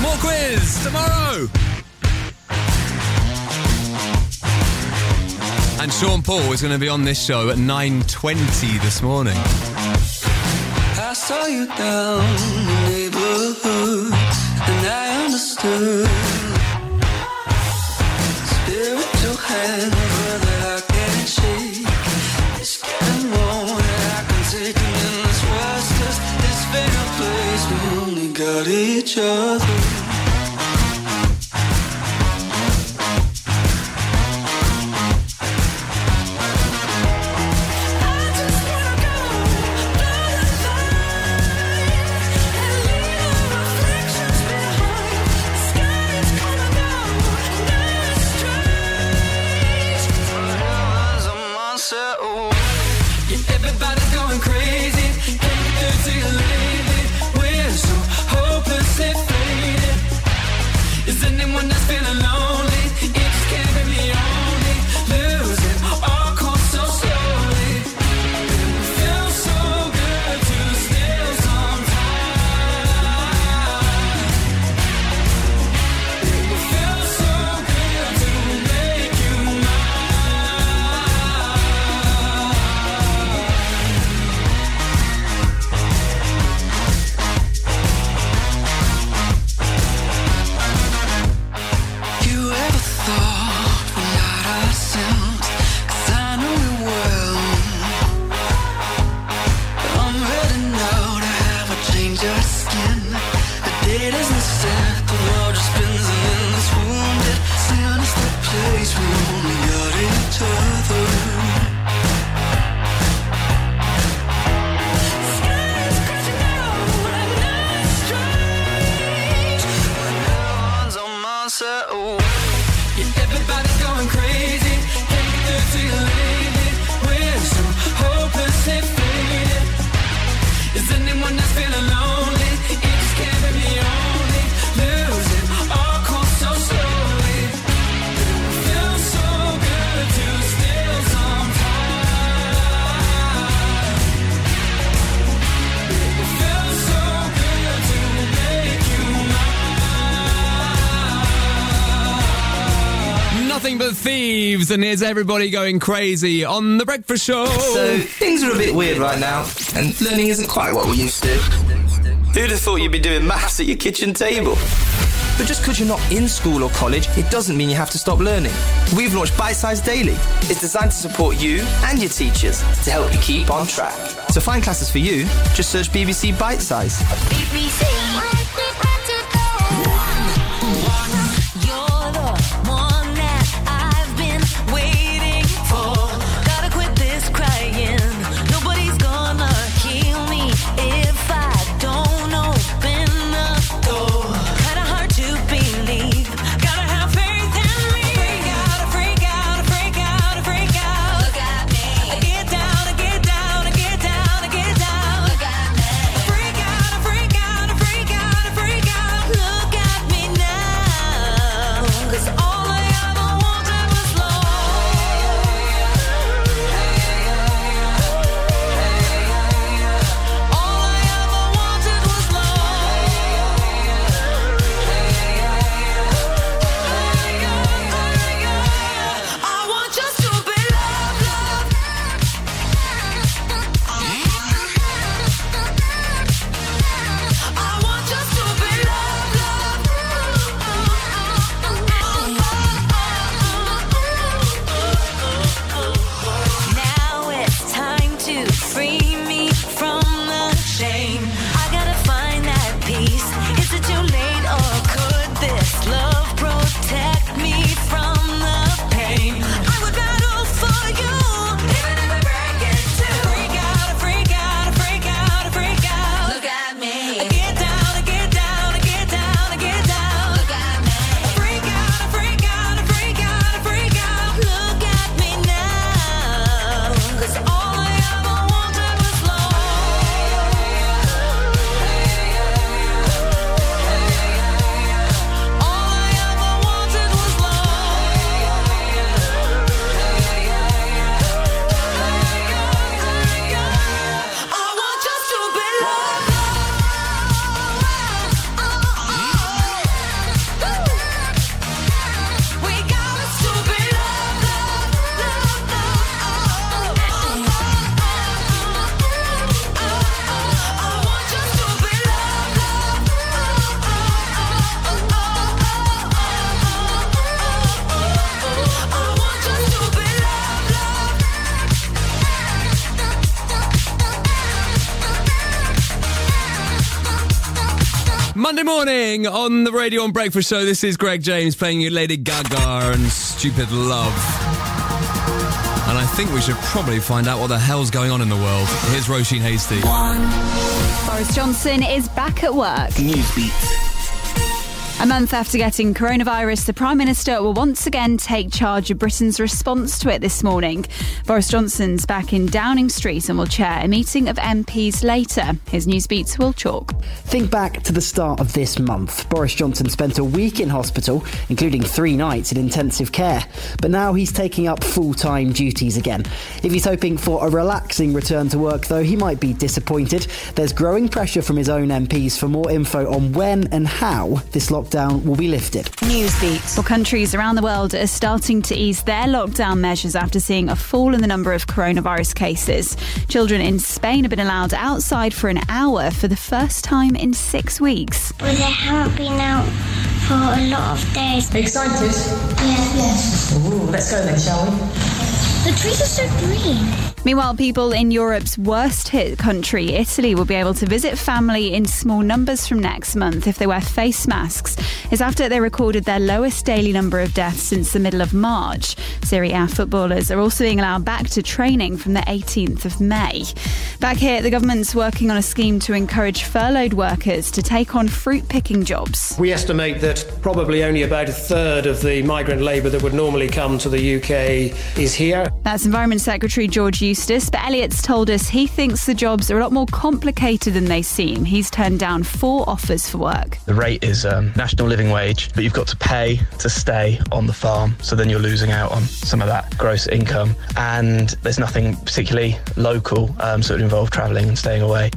More quiz tomorrow. And Sean Paul is going to be on this show at 9:20 this morning. I saw you down the neighborhood, and I understood. Each other. Thieves, and here's everybody going crazy on the breakfast show. So things are a bit weird right now, and learning isn't quite what we used to. Who'd have thought you'd be doing maths at your kitchen table? But just because you're not in school or college, it doesn't mean you have to stop learning. We've launched Bitesize Daily. It's designed to support you and your teachers to help you keep on track. To find classes for you, just search BBC Bitesize. You're morning on the Radio 1 Breakfast Show. This is Greg James playing you Lady Gaga and Stupid Love. And I think we should probably find out what the hell's going on in the world. Here's Roisin Hastie. Boris Johnson is back at work. Newsbeat. A month after getting coronavirus, the Prime Minister will once again take charge of Britain's response to it this morning. Boris Johnson's back in Downing Street and will chair a meeting of MPs later. His Newsbeat's Will Chalk. Think back to the start of this month. Boris Johnson spent a week in hospital, including three nights in intensive care. But now he's taking up full time duties again. If he's hoping for a relaxing return to work, though, he might be disappointed. There's growing pressure from his own MPs for more info on when and how this lockdown will be lifted. Newsbeat. Well, countries around the world are starting to ease their lockdown measures after seeing a fall in the number of coronavirus cases. Children in Spain have been allowed outside for an hour for the first time in six weeks. Well, they haven't been out for a lot of days. Excited? Yes. Yes. Ooh, let's go then, shall we? The trees are so green. Meanwhile, people in Europe's worst hit country, Italy, will be able to visit family in small numbers from next month if they wear face masks. It's after they recorded their lowest daily number of deaths since the middle of March. Serie A footballers are also being allowed back to training from the 18th of May. Back here, the government's working on a scheme to encourage furloughed workers to take on fruit picking jobs. We estimate that probably only about a third of the migrant labour that would normally come to the UK is here. That's Environment Secretary George Eustice, but Elliott's told us he thinks the jobs are a lot more complicated than they seem. He's turned down four offers for work. The rate is um, national living wage, but you've got to pay to stay on the farm. So then you're losing out on some of that gross income. And there's nothing particularly local, um, so it would involve travelling and staying away.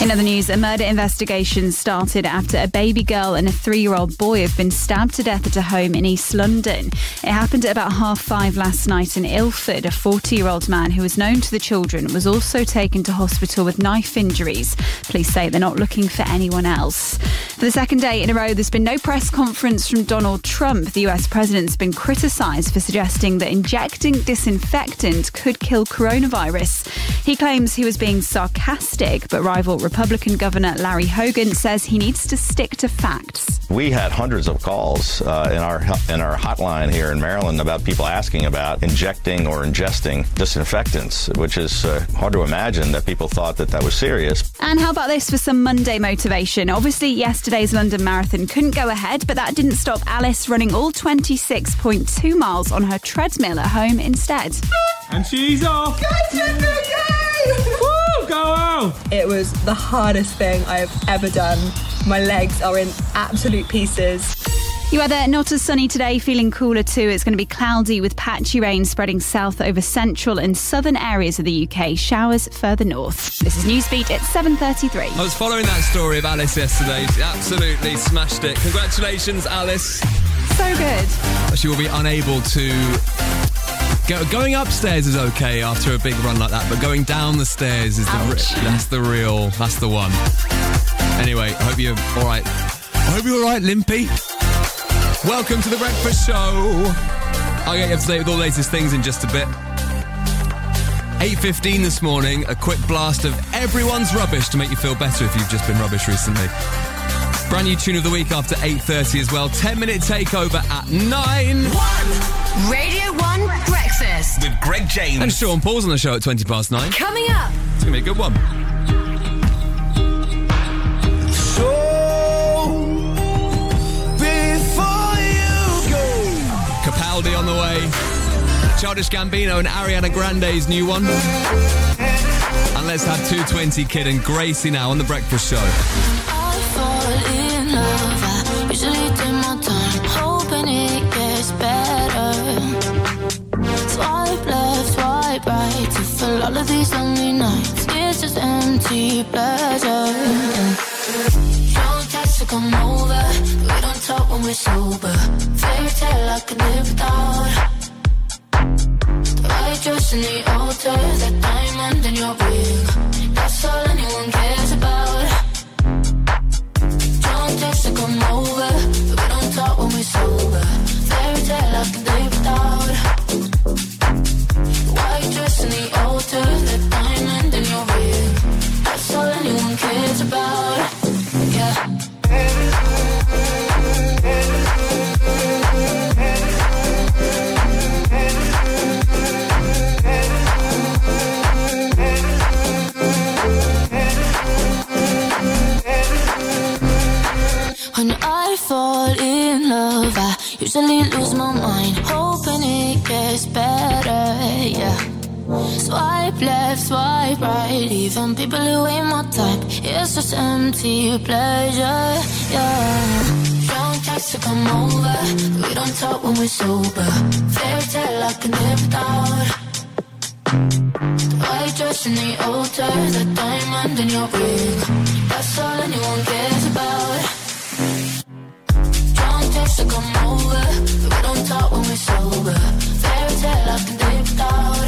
In other news, a murder investigation started after a baby girl and a three year old boy have been stabbed to death at a home in East London. It happened at about half five last night in Ilford. A 40 year old man who was known to the children was also taken to hospital with knife injuries. Police say they're not looking for anyone else. For the second day in a row, there's been no press conference from Donald Trump. The US president's been criticised for suggesting that injecting disinfectant could kill coronavirus. He claims he was being sarcastic, but rival Republican Governor Larry Hogan says he needs to stick to facts. We had hundreds of calls uh, in our in our hotline here in Maryland about people asking about injecting or ingesting disinfectants, which is uh, hard to imagine that people thought that that was serious. And how about this for some Monday motivation? Obviously, yesterday's London Marathon couldn't go ahead, but that didn't stop Alice running all 26.2 miles on her treadmill at home instead. And she's off. Woo, go on. It was the hardest thing I've ever done. My legs are in absolute pieces. You are there, not as sunny today, feeling cooler too. It's going to be cloudy with patchy rain spreading south over central and southern areas of the UK. Showers further north. This is Newsbeat at 7:33. I was following that story of Alice yesterday. She absolutely smashed it. Congratulations, Alice. So good. She will be unable to. Go, going upstairs is okay after a big run like that, but going down the stairs is the re- that's the real that's the one. Anyway, I hope you're all right. I hope you're all right, Limpy. Welcome to the breakfast show. I'll get you up to date with all the latest things in just a bit. 8.15 this morning, a quick blast of everyone's rubbish to make you feel better if you've just been rubbish recently. Brand new tune of the week after 8.30 as well. 10 minute takeover at 9. One. Radio 1 Breakfast. With Greg James. And Sean Paul's on the show at 20 past 9. Coming up. It's going to be a good one. Shao! Before you go! Capaldi on the way. Childish Gambino and Ariana Grande's new one. And let's have 220 Kid and Gracie now on the breakfast show. Just pleasure. Don't text to come over. We don't talk when we're sober. Fairy tale I could live without. White dress in the altar, that diamond in your ring. That's all anyone cares about. Don't text to come over. We don't talk when we're sober. Fairy tale I can live without. White dress in the altar, that diamond it's about. Yeah. When I fall in love, I usually lose my mind, hoping it gets better, yeah. Swipe left, swipe right, even people who ain't my type. It's just empty pleasure. Yeah. Drunk text to come over, we don't talk when we're sober. Fairy tale I can live without. White dress in the altar, the diamond in your ring. That's all anyone cares about. Drunk text to come over, we don't talk when we're sober. Fairy tale I can live without.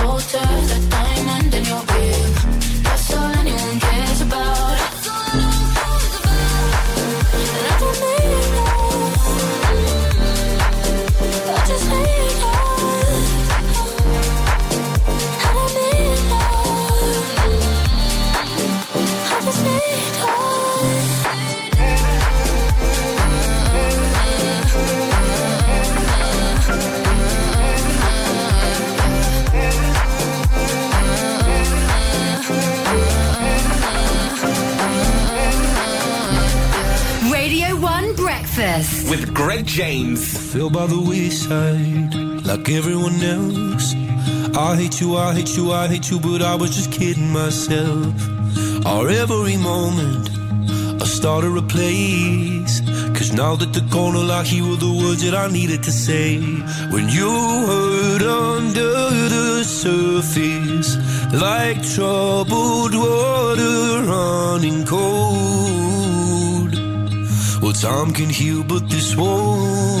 altar, the with Greg James. Fell by the wayside like everyone else. I hate you, I hate you, I hate you, but I was just kidding myself. Our every moment, I started a place. Cause now that the corner I hear were the words that I needed to say. When you hurt under the surface, like troubled water running cold. Time can heal, but this won't.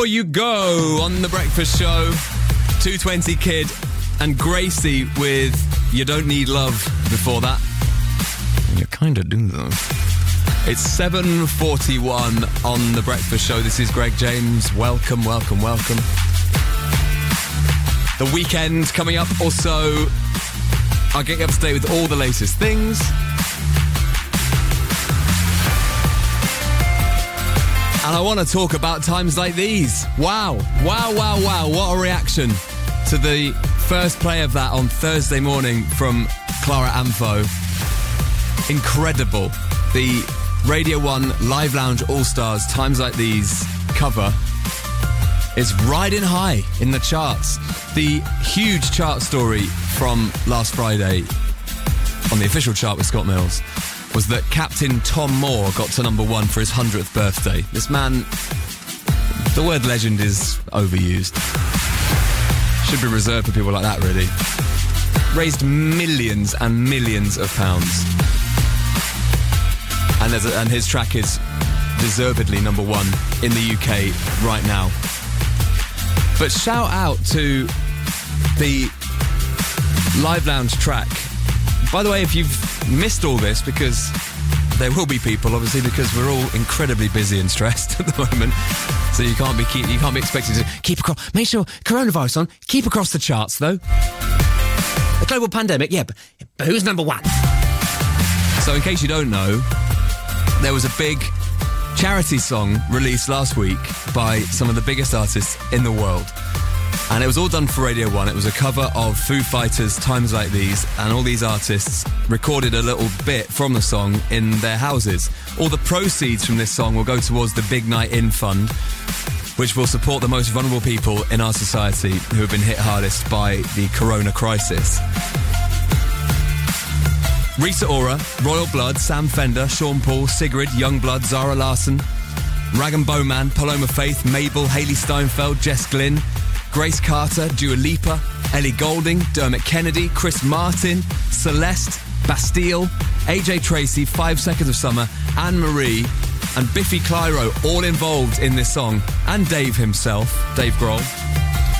Before You Go on The Breakfast Show. 220 Kid and Gracie with You Don't Need Love before that. You kind of do though. It's 7.41 on The Breakfast Show. This is Greg James. Welcome, welcome, welcome. The weekend coming up. Also, I'll get you up to date with all the latest things. And I want to talk about times like these. Wow, wow, wow, wow. What a reaction to the first play of that on Thursday morning from Clara Amfo. Incredible. The Radio 1 Live Lounge All Stars Times Like These cover is riding high in the charts. The huge chart story from last Friday on the official chart with Scott Mills was that Captain Tom Moore got to number one for his 100th birthday. This man, the word legend is overused. Should be reserved for people like that, really. Raised millions and millions of pounds. And, a, and his track is deservedly number one in the UK right now. But shout out to the Live Lounge track. By the way, if you've missed all this, because there will be people, obviously, because we're all incredibly busy and stressed [LAUGHS] at the moment. So you can't be keep, you can't be expected to keep across. Make sure coronavirus on. Keep across the charts, though. A global pandemic, yeah, but, but who's number one? So, in case you don't know, there was a big charity song released last week by some of the biggest artists in the world. And it was all done for Radio 1. It was a cover of Foo Fighters' Times Like These, and all these artists recorded a little bit from the song in their houses. All the proceeds from this song will go towards the Big Night In Fund, which will support the most vulnerable people in our society who have been hit hardest by the corona crisis. Rita Ora, Royal Blood, Sam Fender, Sean Paul, Sigrid, Youngblood, Zara Larsson, Rag and Bowman, Paloma Faith, Mabel, Hailee Steinfeld, Jess Glynne, Grace Carter, Dua Lipa, Ellie Goulding, Dermot Kennedy, Chris Martin, Celeste, Bastille, AJ Tracey, Five Seconds of Summer, Anne Marie, and Biffy Clyro all involved in this song, and Dave himself, Dave Grohl.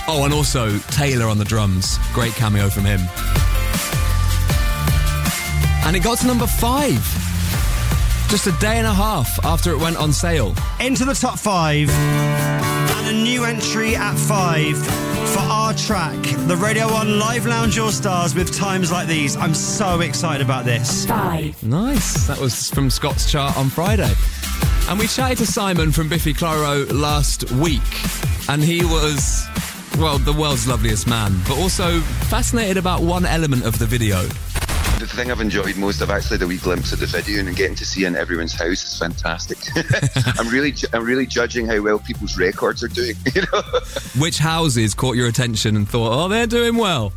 Oh, and also Taylor on the drums. Great cameo from him. And it got to number five. Just a day and a half after it went on sale. Into the top five. And a new entry at five for our track, the Radio 1 Live Lounge All Stars with times like these. I'm so excited about this. Five. Nice. That was from Scott's chart on Friday. And we chatted to Simon from Biffy Clyro last week, and he was, well, the world's loveliest man, but also fascinated about one element of the video. The thing I've enjoyed most, I've actually the wee glimpse of the video and getting to see in everyone's house is fantastic. [LAUGHS] I'm really, I'm really judging how well people's records are doing. [LAUGHS] You know, Which houses caught your attention and thought, oh, they're doing well?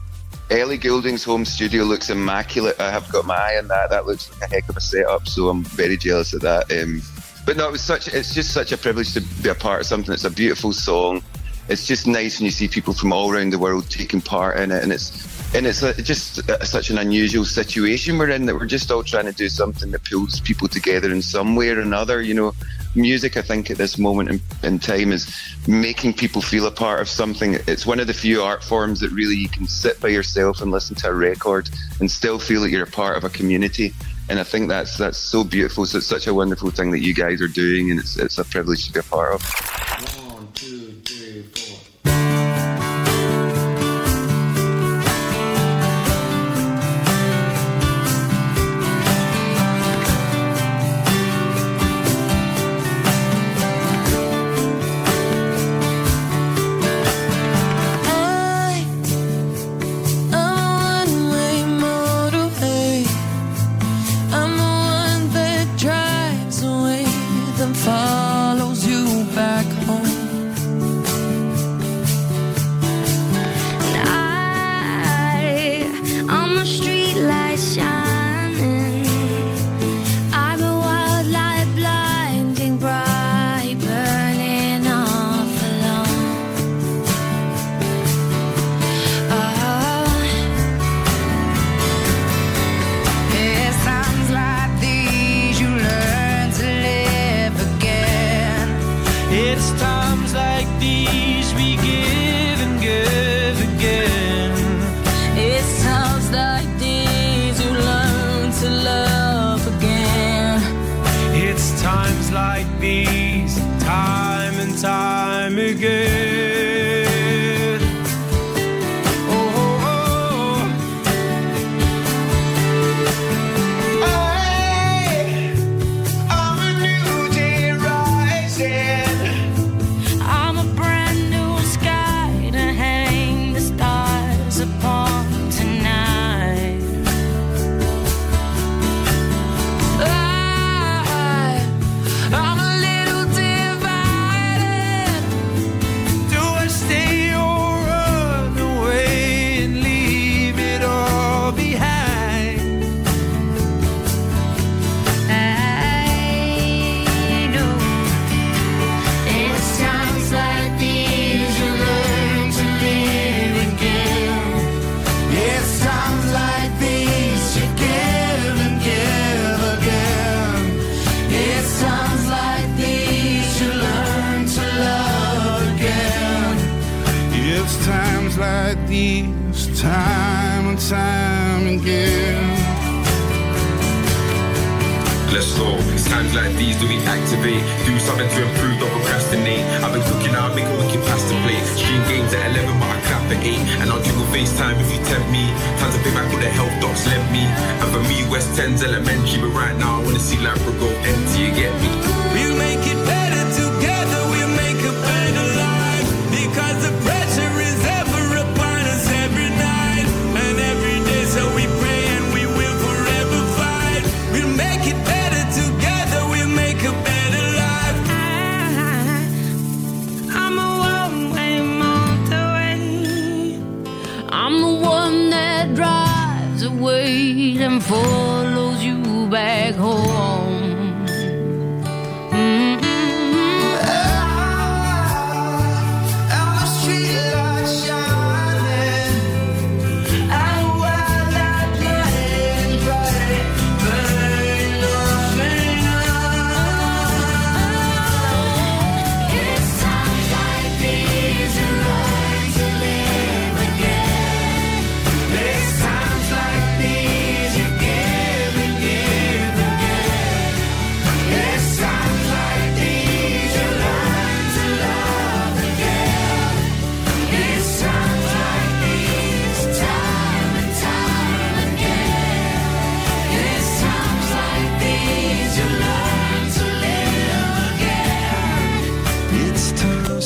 Ellie Goulding's home studio looks immaculate. I have got my eye on that. That looks like a heck of a setup. So I'm very jealous of that. Um, but no, it was such. It's just such a privilege to be a part of something. that's a beautiful song. It's just nice when you see people from all around the world taking part in it, and it's and it's uh, just uh, such an unusual situation we're in that we're just all trying to do something that pulls people together in some way or another. You know, music, I think, at this moment in, in time is making people feel a part of something. It's one of the few art forms that really you can sit by yourself and listen to a record and still feel that you're a part of a community. And I think that's that's so beautiful. So it's such a wonderful thing that you guys are doing, and it's it's a privilege to be a part of.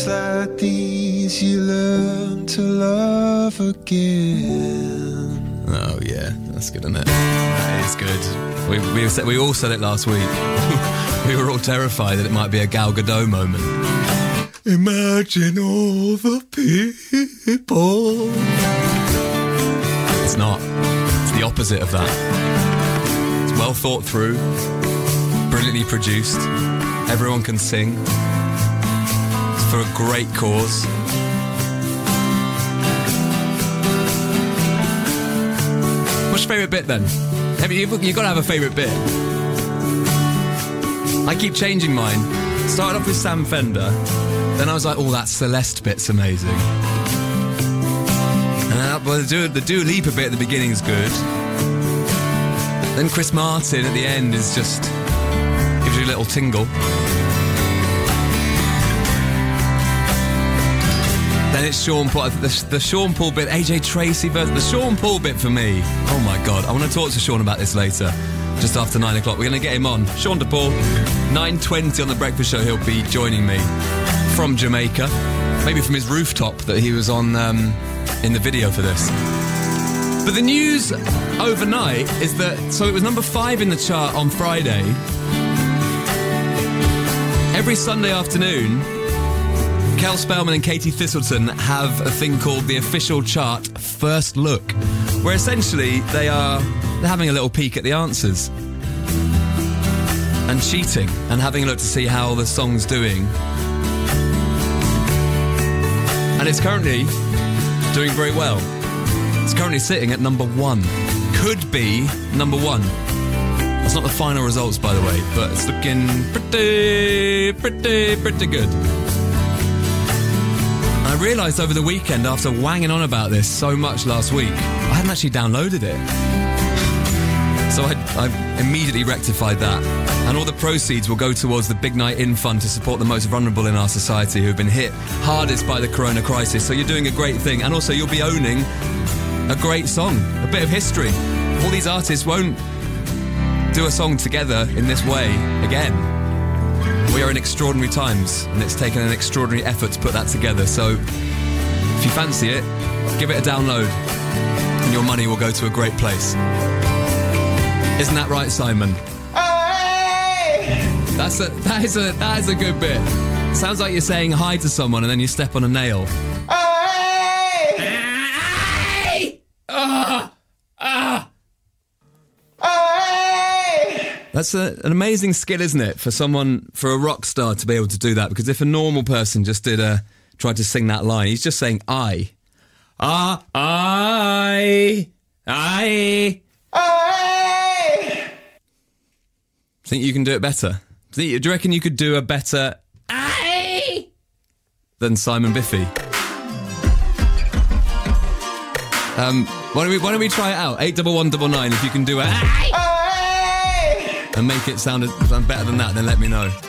Like these you learn to love again. Oh yeah, that's good, isn't it? That is good. We we, said, we all said it last week. [LAUGHS] we were all terrified that it might be a Gal Gadot moment. Imagine all the people. It's not. It's the opposite of that. It's well thought through, brilliantly produced. Everyone can sing. For a great cause. What's your favourite bit then? Have you, you've got to have a favourite bit. I keep changing mine. Started off with Sam Fender, then I was like, oh, that Celeste bit's amazing. Uh, well, the Dua, the Dua Lipa bit at the beginning is good. Then Chris Martin at the end is just gives you a little tingle. It's Sean Paul. The, the Sean Paul bit, AJ Tracey version. The Sean Paul bit for me. Oh my god! I want to talk to Sean about this later. Just after nine o'clock, we're going to get him on. Sean DePaul, nine twenty on the Breakfast Show. He'll be joining me from Jamaica, maybe from his rooftop that he was on um, in the video for this. But the news overnight is that so it was number five in the chart on Friday. Every Sunday afternoon, Cel Spellman and Katie Thistleton have a thing called the official chart First Look, where essentially they are they're having a little peek at the answers and cheating and having a look to see how the song's doing. And it's currently doing very well. It's currently sitting at number one. Could be number one. That's not the final results, by the way, but it's looking pretty pretty, pretty, pretty good. I realised over the weekend, after wanging on about this so much last week, I hadn't actually downloaded it. [SIGHS] So I, I immediately rectified that. And all the proceeds will go towards the Big Night In Fund to support the most vulnerable in our society who have been hit hardest by the corona crisis. So you're doing a great thing. And also, you'll be owning a great song, a bit of history. All these artists won't do a song together in this way again. We are in extraordinary times, and it's taken an extraordinary effort to put that together. So if you fancy it, give it a download, and your money will go to a great place. Isn't that right, Simon? Hey! That's a that is a that is a good bit. Sounds like you're saying hi to someone and then you step on a nail. Ah! Ah! That's a, an amazing skill, isn't it, for someone for a rock star to be able to do that? Because if a normal person just did a tried to sing that line, he's just saying I. Ah, I, I. I. Think you can do it better? Do you reckon you could do a better I than Simon Biffy? Um, why don't we why don't we try it out? Eight double one double nine. If you can do it and make it sound better than that, then let me know.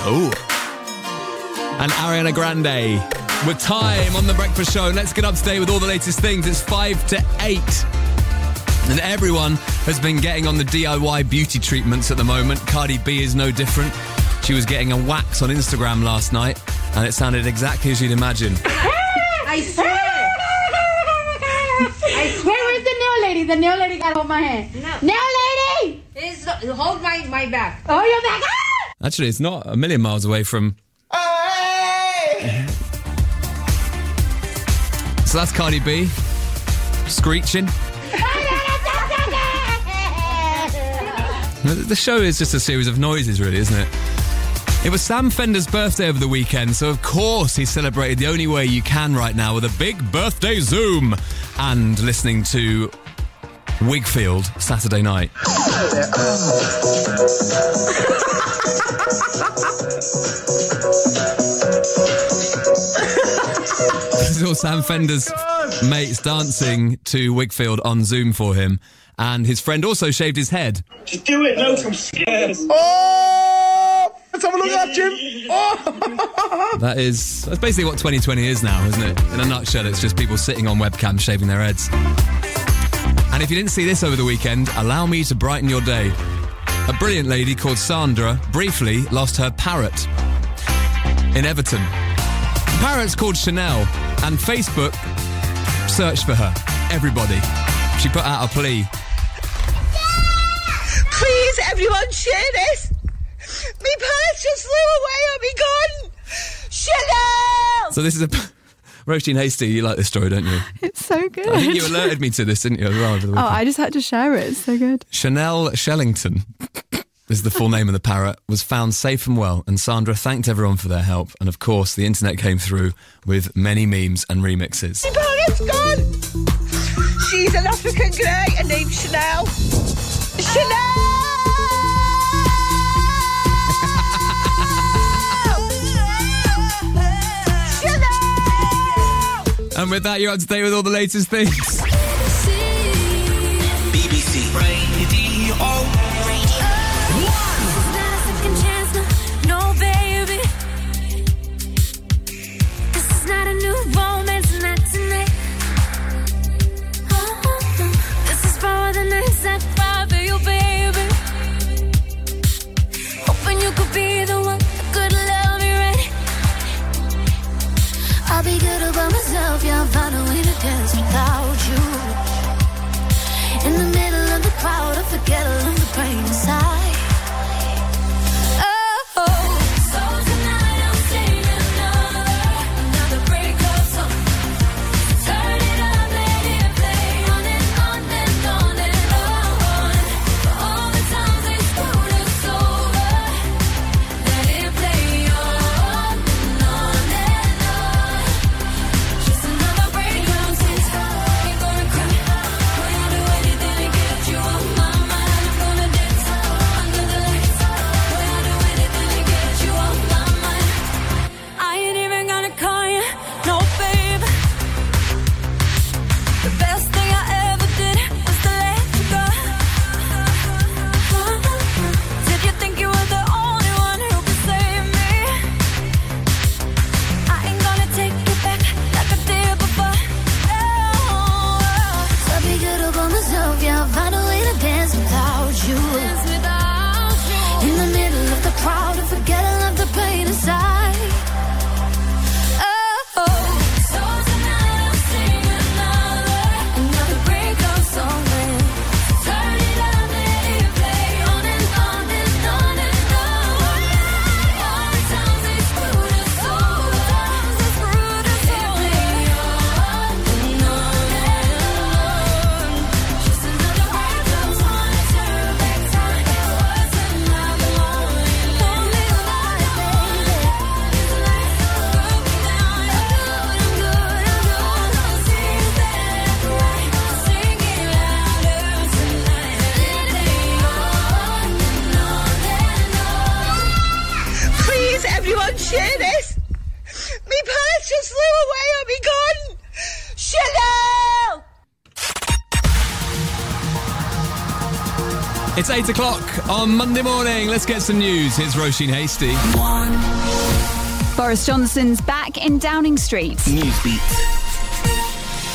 Gambino and Ariana Grande with time on the breakfast show. Let's get up to date with all the latest things. It's five to eight. And everyone has been getting on the DIY beauty treatments at the moment. Cardi B is no different. She was getting a wax on Instagram last night, and it sounded exactly as you'd imagine. [LAUGHS] I swear. I swear. Where's the nail lady? The nail lady got hold my hand. No. Nail lady! It's, hold my, my back. Oh, your back. Ah! Actually, it's not a million miles away from. So that's Cardi B screeching. The [LAUGHS] the show is just a series of noises, really, isn't it? It was Sam Fender's birthday over the weekend, so of course he celebrated the only way you can right now with a big birthday Zoom and listening to Whigfield Saturday night. Saw Sam Fender's mates dancing to Whigfield on Zoom for him, and his friend also shaved his head. Just do it, no, I'm scared. Oh! Let's have a look at that, Jim. Oh! [LAUGHS] That is that's basically what 2020 is now, isn't it? In a nutshell, it's just people sitting on webcams shaving their heads. And if you didn't see this over the weekend, allow me to brighten your day. A brilliant lady called Sandra briefly lost her parrot in Everton. The parrot's called Chanel, and Facebook searched for her. Everybody. She put out a plea. Please, everyone, share this. Me purse just flew away on me gun. Chanel! So this is a. Roisin Hastie, you like this story, don't you? [LAUGHS] It's so good. I think you alerted me to this, didn't you, as? Over the Oh. I just had to share it. It's so good. Chanel Shellington [LAUGHS] is the full name of the parrot, was found safe and well, and Sandra thanked everyone for their help. And of course, the internet came through with many memes and remixes. Me parrot's gone. She's an African grey and named Chanel. Chanel! And with that, you're up to date with all the latest things. BBC about myself, yeah, I'll find a way to dance without you. In the middle of the crowd, I forget It's 8 o'clock on Monday morning. Let's get some news. Here's Roisin Hastie. Boris Johnson's back in Downing Street. Newsbeat.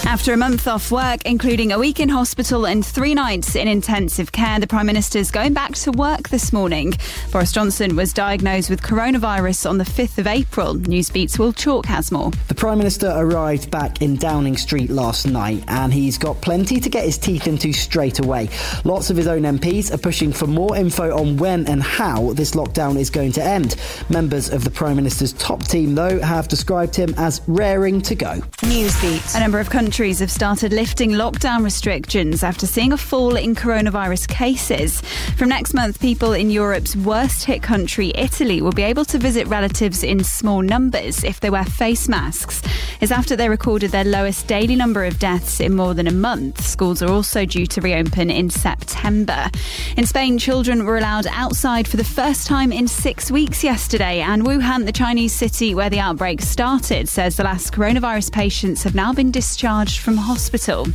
After a month off work, including a week in hospital and three nights in intensive care, the Prime Minister's going back to work this morning. Boris Johnson was diagnosed with coronavirus on the 5th of April. Newsbeat's Will Chalk has more. The Prime Minister arrived back in Downing Street last night and he's got plenty to get his teeth into straight away. Lots of his own MPs are pushing for more info on when and how this lockdown is going to end. Members of the Prime Minister's top team, though, have described him as raring to go. Newsbeat. A number of countries countries have started lifting lockdown restrictions after seeing a fall in coronavirus cases. From next month, people in Europe's worst hit country, Italy, will be able to visit relatives in small numbers if they wear face masks. It's after they recorded their lowest daily number of deaths in more than a month. Schools are also due to reopen in September. In Spain, children were allowed outside for the first time in six weeks yesterday, and Wuhan, the Chinese city where the outbreak started, says the last coronavirus patients have now been discharged from hospital.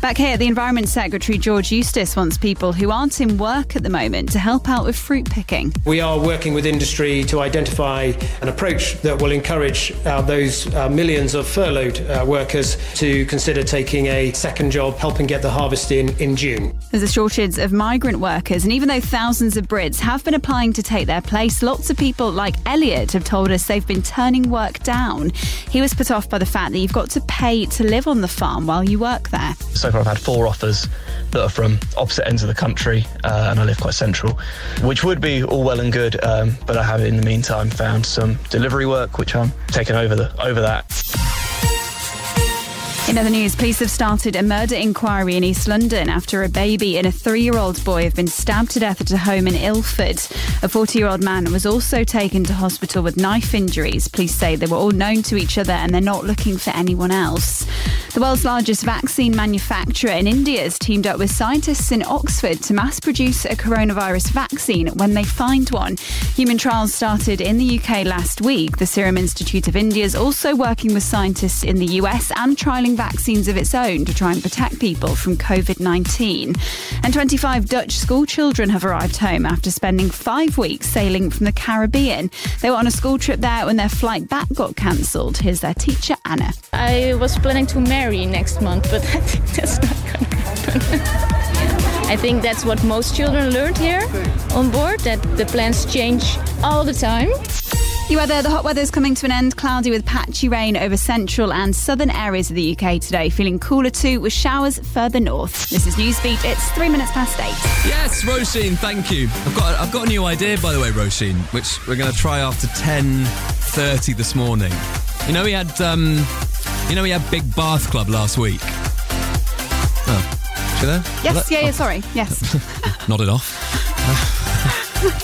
Back here, the Environment Secretary George Eustice wants people who aren't in work at the moment to help out with fruit picking. We are working with industry to identify an approach that will encourage uh, those uh, millions of furloughed uh, workers to consider taking a second job, helping get the harvest in in June. There's a shortage of migrant workers, and even though thousands of Brits have been applying to take their place, lots of people like Elliot have told us they've been turning work down. He was put off by the fact that you've got to pay to live on the farm while you work there. So far, I've had four offers that are from opposite ends of the country, uh, and I live quite central, which would be all well and good. Um, but I have, in the meantime, found some delivery work, which I'm taking over the over that. In other news, police have started a murder inquiry in East London after a baby and a three year old boy have been stabbed to death at a home in Ilford. A 40 year old man was also taken to hospital with knife injuries. Police say they were all known to each other and they're not looking for anyone else. The world's largest vaccine manufacturer in India has teamed up with scientists in Oxford to mass produce a coronavirus vaccine when they find one. Human trials started in the UK last week. The Serum Institute of India is also working with scientists in the US and trialling vaccines of its own to try and protect people from COVID 19. And 25 Dutch school children have arrived home after spending five weeks sailing from the Caribbean. They were on a school trip there when their flight back got cancelled. Here's their teacher, Anna. I was planning to marry next month, but [LAUGHS] I think that's not going to happen. [LAUGHS] I think that's what most children learned here on board that the plans change all the time. The weather, the hot weather is coming to an end. Cloudy with patchy rain over central and southern areas of the UK today. Feeling cooler too with showers further north. This is Newsbeat. It's three minutes past eight. Yes, Roisin, thank you. I've got I've got a new idea, by the way, Roisin, which we're going to try after ten thirty this morning. You know, we had um, you know, we had Big Bath Club last week. Oh, you there? Yes, yeah, yeah, sorry. Yes. [LAUGHS] Nodded off.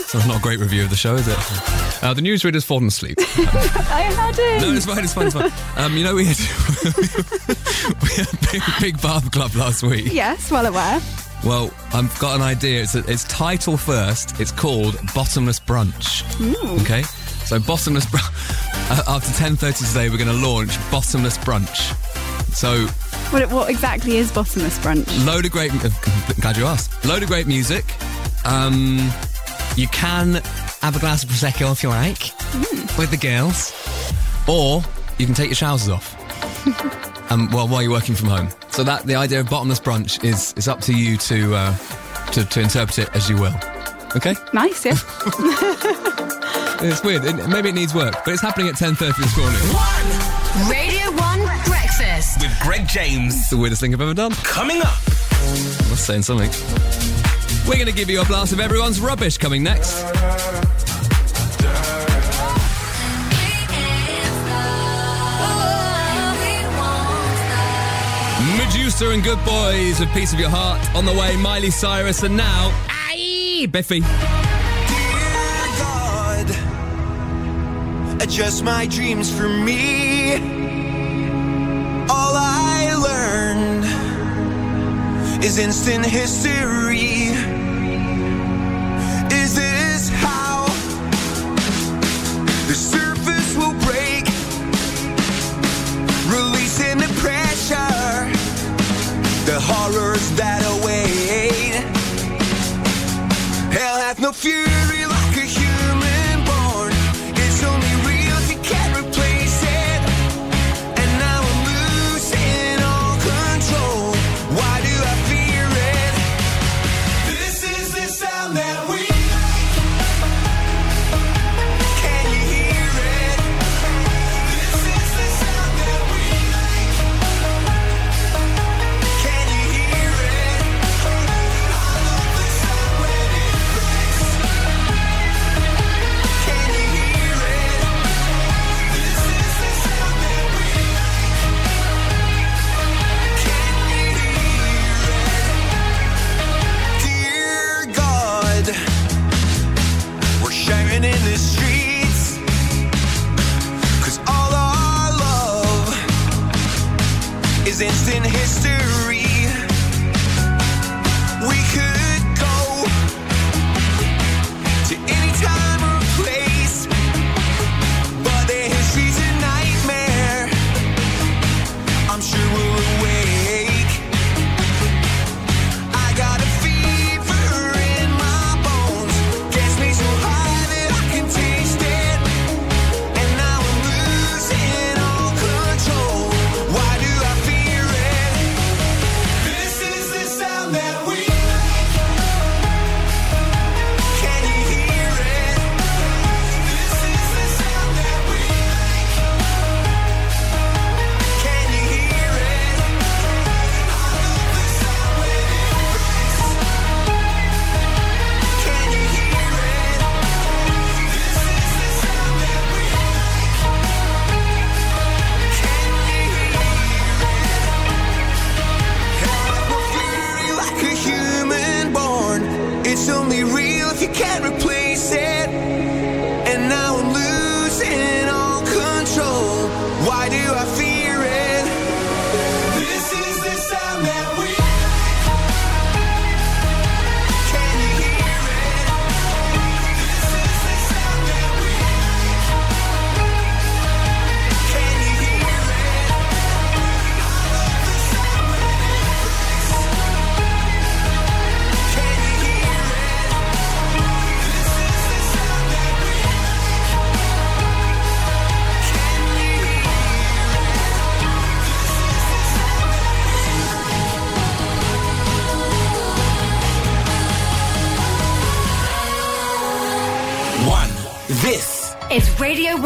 so it's not a great review of the show, is it? Uh, the newsreader's fallen asleep. [LAUGHS] I had it. No, it's fine, it's fine, it's fine. Um, you know, we had, [LAUGHS] we had big, big Bath Club last week. Yes, well aware. Well, I've got an idea. It's, a, it's title first. It's called Bottomless Brunch. Ooh. Okay? So, Bottomless. Uh, [LAUGHS] after 10.30 today, we're going to launch Bottomless Brunch. So, What, what exactly is bottomless brunch? load of great. Glad you asked. Load of great music. Um, you can have a glass of prosecco if you like with the girls, or you can take your trousers off. [LAUGHS] um, well, while you're working from home. So that the idea of bottomless brunch is is up to you to uh, to, to interpret it as you will. Okay, Nice, yeah. [LAUGHS] it's weird. It, maybe it needs work, but it's happening at 10:30 this morning. One! Radio 1 Breakfast. With Greg James. It's the weirdest thing I've ever done. Coming up. That's saying something. We're going to give you a blast of everyone's rubbish coming next. Meduza and Goodboys with Piece of Your Heart on the way. Miley Cyrus and now, aye, Biffy. Adjust my dreams for me. All I learned is instant history. Is this how the surface will break? Releasing the pressure, the horrors that await. Hell hath no fury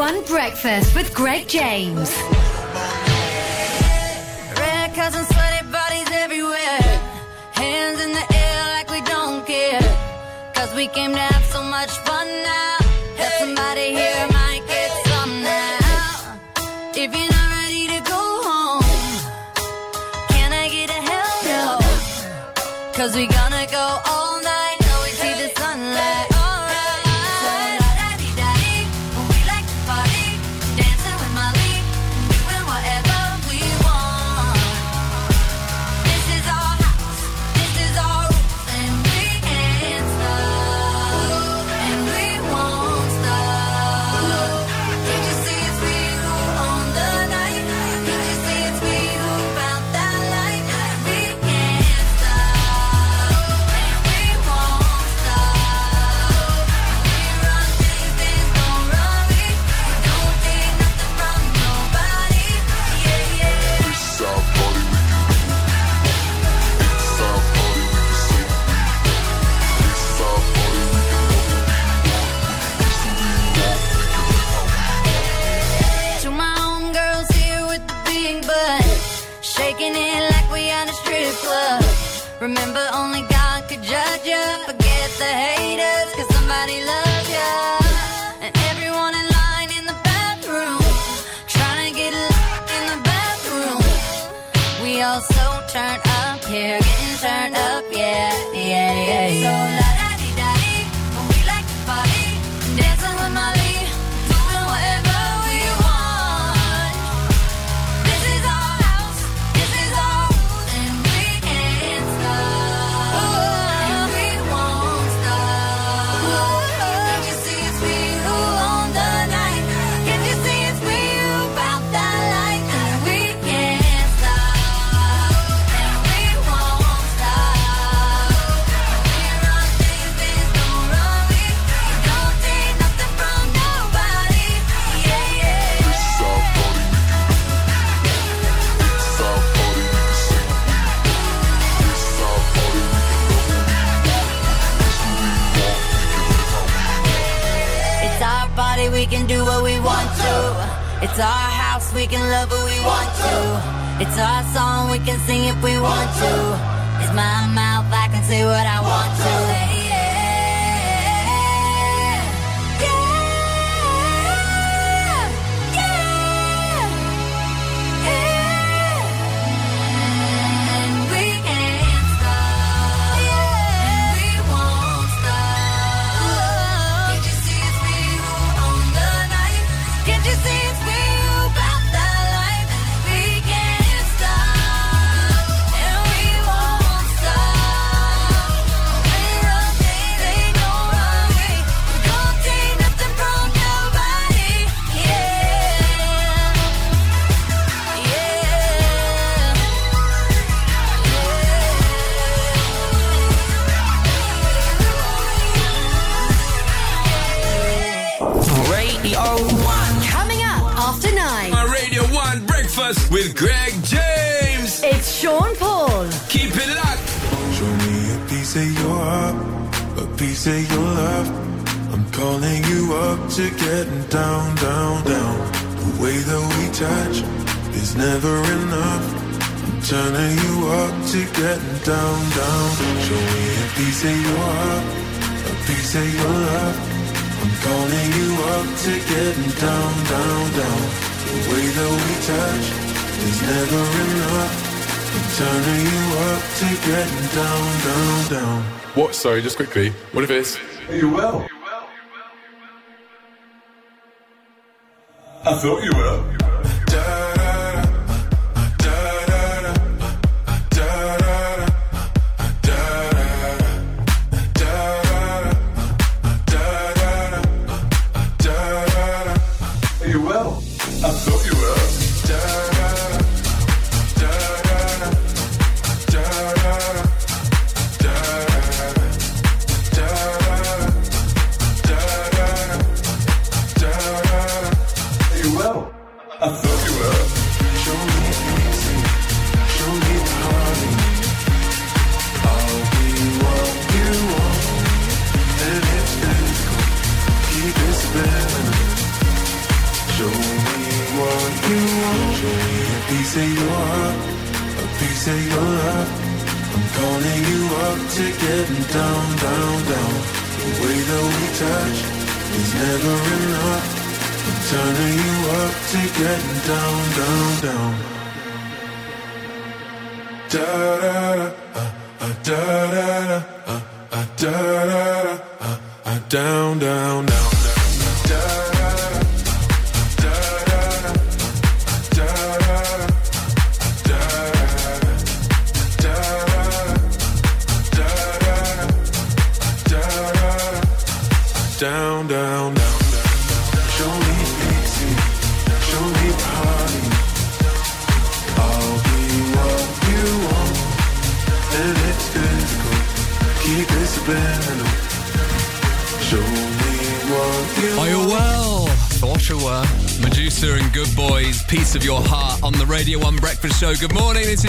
1 Breakfast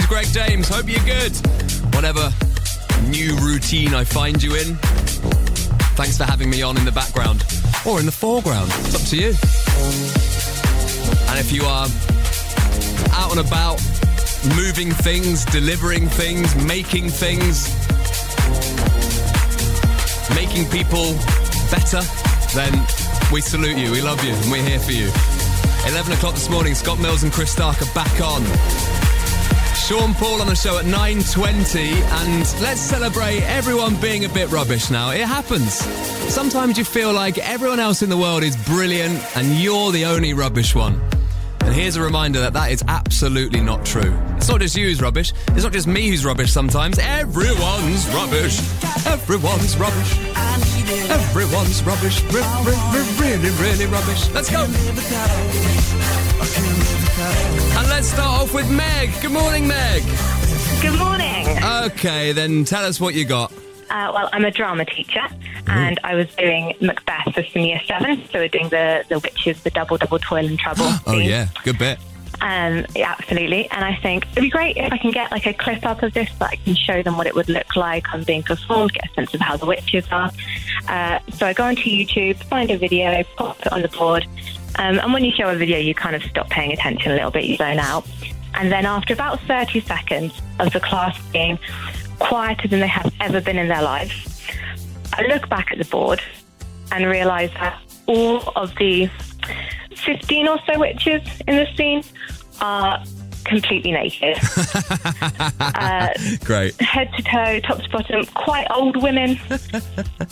Greg James. Hope you're good. Whatever new routine I find you in, thanks for having me on in the background or in the foreground. It's up to you. And if you are out and about, moving things, delivering things, making things, making people better, then we salute you. We love you and we're here for you. 11 o'clock this morning, Scott Mills and Chris Stark are back on. Sean Paul on the show at 9.20 and let's celebrate everyone being a bit rubbish now. It happens. Sometimes you feel like everyone else in the world is brilliant and you're the only rubbish one. And here's a reminder that that is absolutely not true. It's not just you who's rubbish. It's not just me who's rubbish sometimes. Everyone's rubbish. Everyone's rubbish. Everyone's rubbish. Re- really, really rubbish. Let's go. Let's start off with Meg. Good morning, Meg. Good morning. Okay, then tell us what you got. Uh, well, I'm a drama teacher, and I was doing Macbeth for some year seven. So we're doing the the witches, the double double toil and trouble. [GASPS] Oh, scene. yeah. Good bit. Um, yeah, absolutely. And I think it'd be great if I can get like a clip up of this that I can show them what it would look like on being performed, get a sense of how the witches are. Uh, so I go onto YouTube, find a video, pop it on the board. Um, and when you show a video, you kind of stop paying attention a little bit, you zone out. And then after about 30 seconds of the class being quieter than they have ever been in their lives, I look back at the board and realise that all of the 15 or so witches in the scene are completely naked. [LAUGHS] uh, Great. head to toe, top to bottom, quite old women,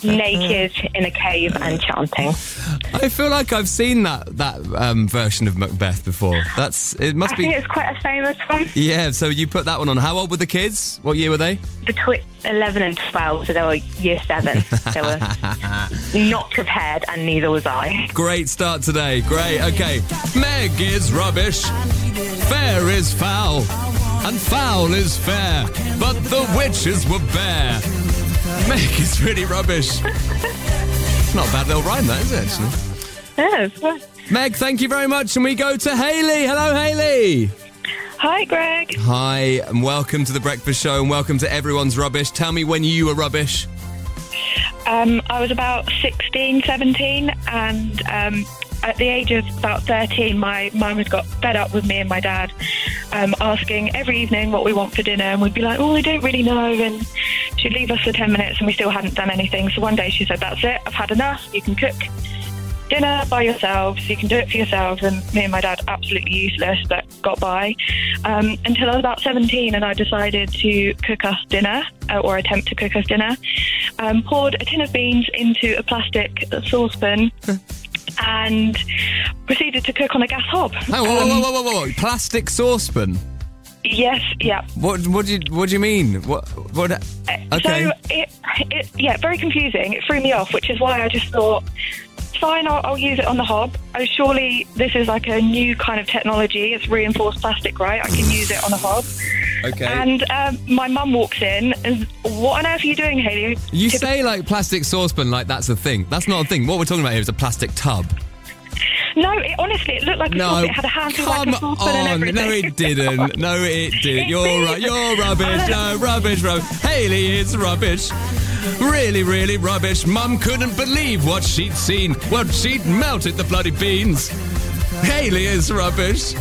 naked in a cave and chanting. I feel like I've seen that that um, version of Macbeth before. That's it. Must I be. think it's quite a famous one. Yeah. So you put that one on. How old were the kids? What year were they? Between 11 and 12, so they were year seven. They were [LAUGHS] not prepared, and neither was I. Great start today. Great. Okay. Meg is rubbish. Fair is foul. And foul is fair. But the witches were bare. Meg is really rubbish. Not a bad little rhyme, that is it, actually. Yes. Meg, thank you very much. And we go to Haley. Hello, Haley. Hi, Greg. Hi, and welcome to the Breakfast Show, and welcome to Everyone's Rubbish. Tell me when you were rubbish. Um, I was about 16, 17, and um, at the age of about 13, my mum had got fed up with me and my dad um, asking every evening what we want for dinner, and we'd be like, oh, I don't really know, and she'd leave us for 10 minutes and we still hadn't done anything. So one day she said, that's it, I've had enough, you can cook dinner by yourselves. You can do it for yourselves. And me and my dad, absolutely useless, but got by um, until I was about 17 and I decided to cook us dinner uh, or attempt to cook us dinner. Um, poured a tin of beans into a plastic saucepan. And proceeded to cook on a gas hob. Oh, whoa, whoa, Um, whoa, whoa, whoa, whoa. Plastic saucepan. Yes, yeah. What? What do you? What do you mean? What? What? Okay. So it, it, yeah, very confusing. It threw me off, which is why I just thought, fine, I'll, I'll use it on the hob. Oh, surely this is like a new kind of technology. It's reinforced plastic, right? I can use it on a hob. Okay. And um, my mum walks in, and what on earth are you doing, Haley? You say like plastic saucepan, like that's a thing. That's not a thing. What we're talking about here is a plastic tub. No, it, honestly, it looked like a No. It had a handle like a saucepan and everything. No, it didn't. No, it [LAUGHS] didn't. You're right. You're rubbish. No, [LAUGHS] rubbish, rubbish. Haley is rubbish. Really, really rubbish. Mum couldn't believe what she'd seen. What she'd melted the bloody beans. Haley is rubbish.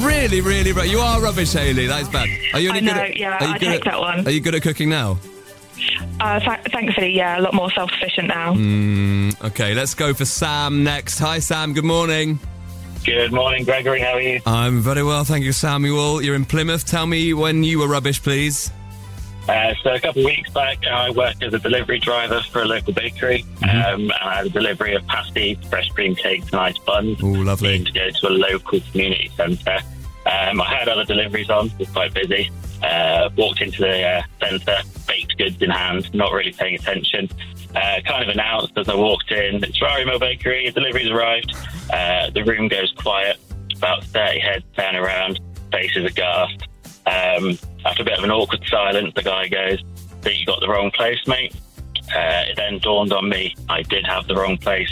Really, really, you are rubbish, Haley. That is bad. Are you any I good know, at, yeah, are you I good take at, that one. Are you good at cooking now? Uh, th- thankfully, yeah, a lot more self-sufficient now. Mm, okay, let's go for Sam next. Hi, Sam. Good morning. Good morning, Gregory. How are you? I'm very well, thank you, Samuel. You're in Plymouth. Tell me when you were rubbish, please. Uh, so a couple of weeks back, I worked as a delivery driver for a local bakery, Mm-hmm. um, and I had a delivery of pasties, fresh cream cakes, and ice buns. Oh, lovely. To go to a local community centre. Um, I had other deliveries on, it was quite busy. Uh, walked into the uh, centre, baked goods in hand, not really paying attention. Uh, kind of announced as I walked in, it's Rarimo Bakery, delivery's arrived. Uh, the room goes quiet, about 30 heads turn around, faces aghast. Um, after a bit of an awkward silence, the guy goes, that you got the wrong place, mate. Uh, it then dawned on me I did have the wrong place.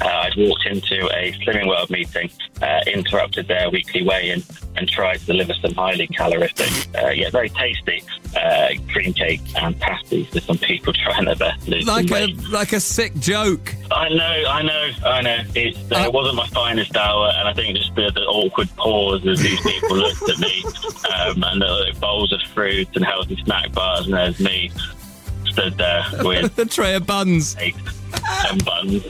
Uh, I'd walked into a Slimming World meeting, uh, interrupted their weekly weigh-in, and tried to deliver some highly calorific, uh, yet very tasty uh, cream cake and pasties to some people [LAUGHS] trying their best to lose Like a weight. like a sick joke. I know, I know, I know. It's, uh, it wasn't my finest hour, and I think just the, the awkward pause as these people [LAUGHS] looked at me, um, and the bowls of fruit and healthy snack bars, and there's me stood there [LAUGHS] with the tray of buns and buns.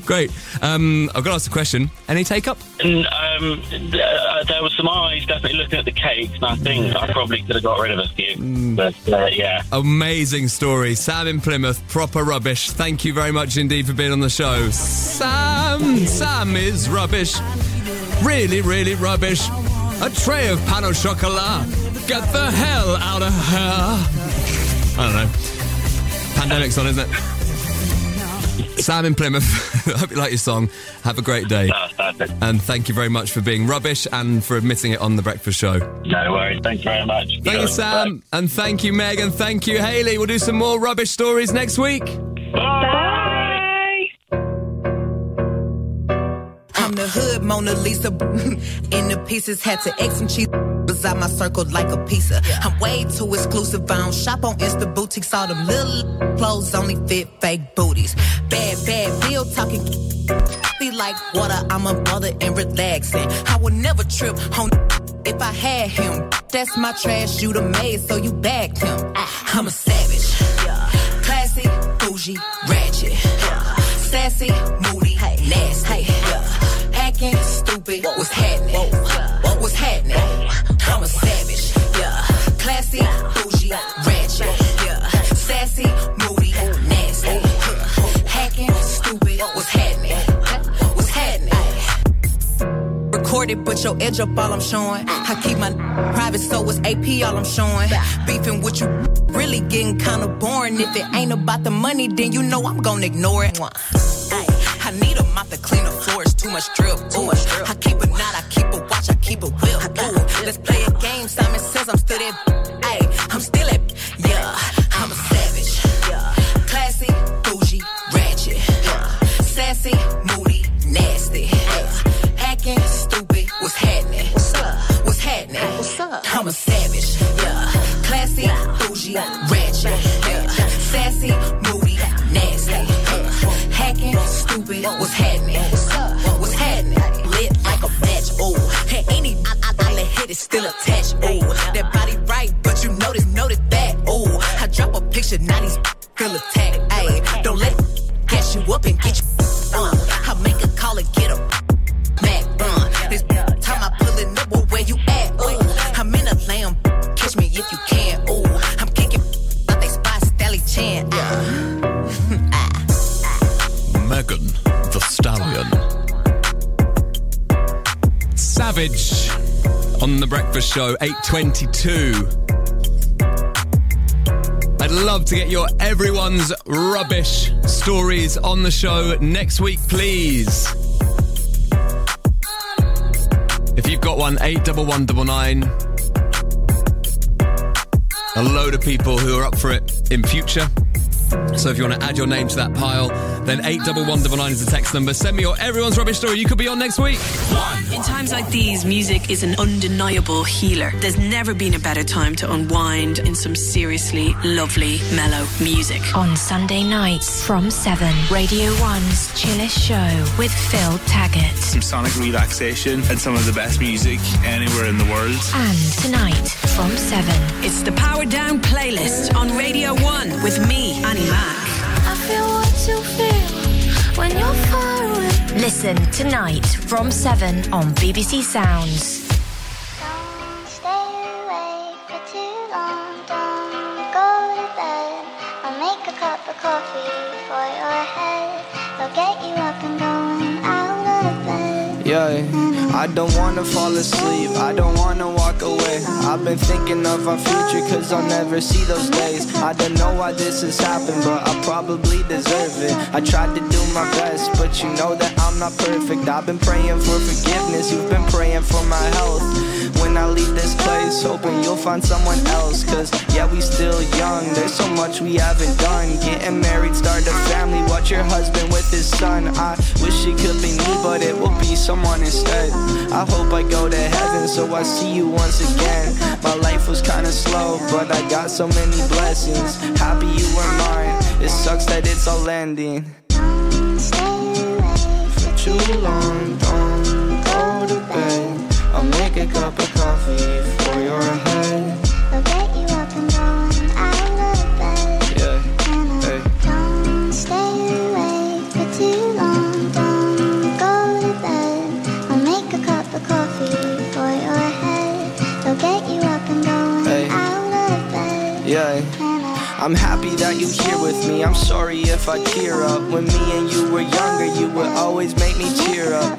[LAUGHS] Great. Um, I've got to ask a question. Any take up? And um, th- uh, there was some eyes definitely looking at the cakes, and I think I probably could have got rid of a few. But uh, yeah, Amazing story. Sam in Plymouth, proper rubbish. Thank you very much indeed for being on the show. Sam, Sam is rubbish. Really, really rubbish. A tray of pan au chocolat. Get the hell out of here. I don't know. Pandemic's on, isn't it? Sam in Plymouth. [LAUGHS] I hope you like your song. Have a great day. And thank you very much for being rubbish and for admitting it on The Breakfast Show. no worries. Thanks very much. Thank you, Sam. And thank you, Meg. And thank you, Haley. We'll do some more rubbish stories next week. Bye. The hood Mona Lisa. [LAUGHS] In the pieces, had to X some cheese. Was out my circle like a pizza. I'm way too exclusive. I don't shop on Insta boutiques. All them little clothes only fit fake booties. Bad, bad bill talking. Be like water. I'm a mother and relaxing. I would never trip on [LAUGHS] if I had him. That's my trash. You the maid, so you bagged him. Ah. I'm a savage. Classy, bougie, ratchet. Sassy, moody, nasty. Acting stupid. What's happening? What was happening? I'm a savage. Yeah. Classy, bougie, ratchet. Yeah. Sassy, moody, nasty. Hacking, stupid. What's happening? What's happening? Recorded, but your edge up all I'm showing. I keep my private, so it's AP all I'm showing. Beefing with you really getting kinda boring. If it ain't about the money, then you know I'm gonna ignore it. Ay, I need a mop to clean the floors, too much drip. Ooh, I keep a knot, I keep a watch, I keep a whip. Ooh, let's play a game. Simon says I'm still that. Ay, I'm still at. Yeah, I'm a savage. Yeah, classy, bougie, ratchet. Yeah, sassy, moody, nasty. Yeah, acting stupid. What's happening? What's up? What's happening? What's up? I'm a savage. Yeah, classy, bougie, ratchet. Yeah, sassy, stupid. What's happening? What's happening? Lit like a match. Ooh, hey, any I, I, I hit is still attached. Ooh, that body right, but you notice, notice that. Ooh, I drop a picture, now these feel attacked. Ayy, don't let catch you up and get you on. I make a call and get a Mac run. Savage on the breakfast show, 822. I'd love to get your everyone's rubbish stories on the show next week, please. If you've got one, 81199. A load of people who are up for it in future. So if you want to add your name to that pile, then 81199 is the text number. Send me your everyone's rubbish story. You could be on next week. In times like these, music is an undeniable healer. There's never been a better time to unwind in some seriously lovely, mellow music. On Sunday nights from 7, Radio 1's Chillest Show with Phil Taggart. Some sonic relaxation and some of the best music anywhere in the world. And tonight from 7. It's the Power Down playlist on Radio 1 with me, Annie Mac. I feel what you feel when you're far away. Listen tonight from 7 on BBC Sounds. I don't wanna fall asleep, I don't wanna walk away. I've been thinking of our future, cause I'll never see those days. I don't know why this has happened, but I probably deserve it. I tried to do my best, but you know that I'm not perfect. I've been praying for forgiveness, you've been praying for my health. When I leave this place, hoping you'll find someone else. Cause yeah, we still young, there's so much we haven't done. Getting married, start a family, watch your husband with his son. I wish it could be me, but it will be someone instead. I hope I go to heaven, so I see you once again. My life was kinda slow, but I got so many blessings. Happy you were mine, it sucks that it's all ending. Stay away For too long, a cup of coffee for your head. I'll get you up and going out of bed. Yeah, hey. Don't stay awake for too long. Don't go to bed. I'll make a cup of coffee for your head. I'll get you up and going Hey. out of bed. Yeah. I'm happy that you're here with me. I'm sorry if I tear up. When me and you were younger, you would always make me cheer up.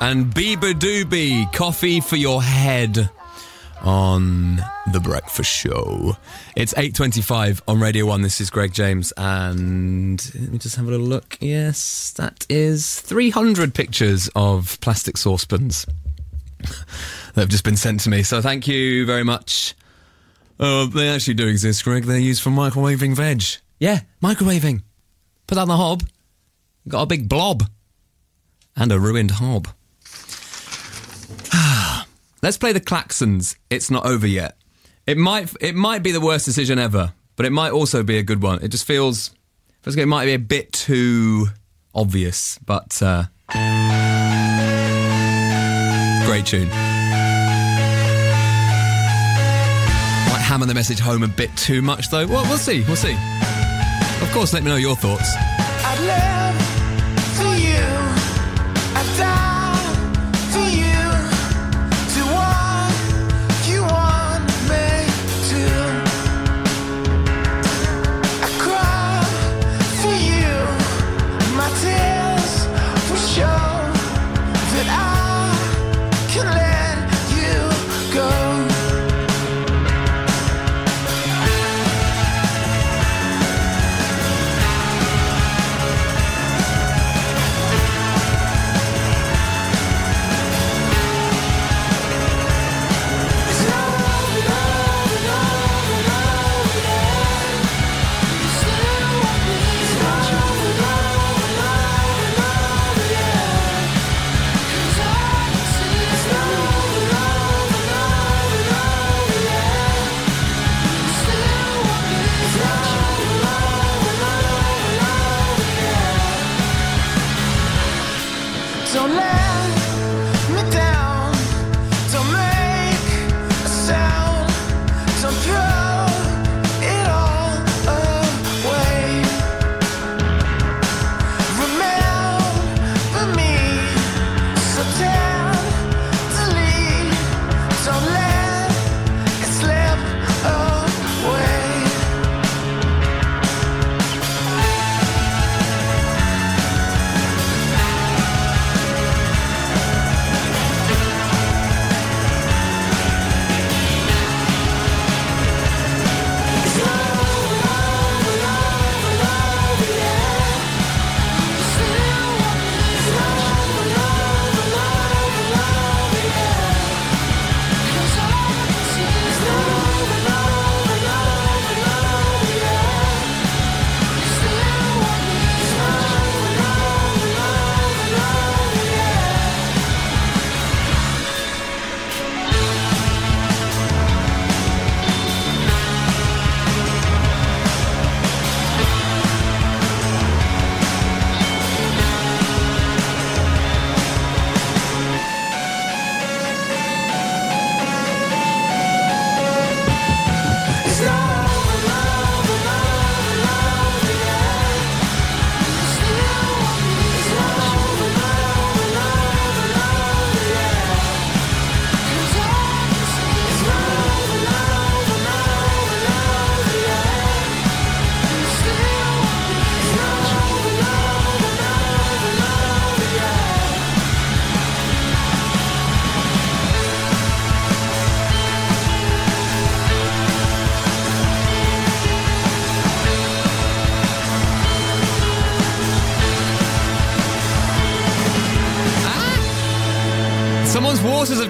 and beabadoobee, coffee for your head on the breakfast show. It's 8:25 on Radio 1. This is Greg James and let me just have a little look. Yes, that is 300 pictures of plastic saucepans [LAUGHS] that have just been sent to me. So thank you very much. Oh, they actually do exist, Greg. They're used for microwaving veg. Yeah, microwaving. Put that on the hob. Got a big blob and a ruined hob. Let's play the Klaxons. It's not over yet. It might it might be the worst decision ever, but it might also be a good one. It just feels it might be a bit too obvious, but uh, great tune. Might hammer the message home a bit too much though. Well, we'll see. We'll see. Of course, let me know your thoughts.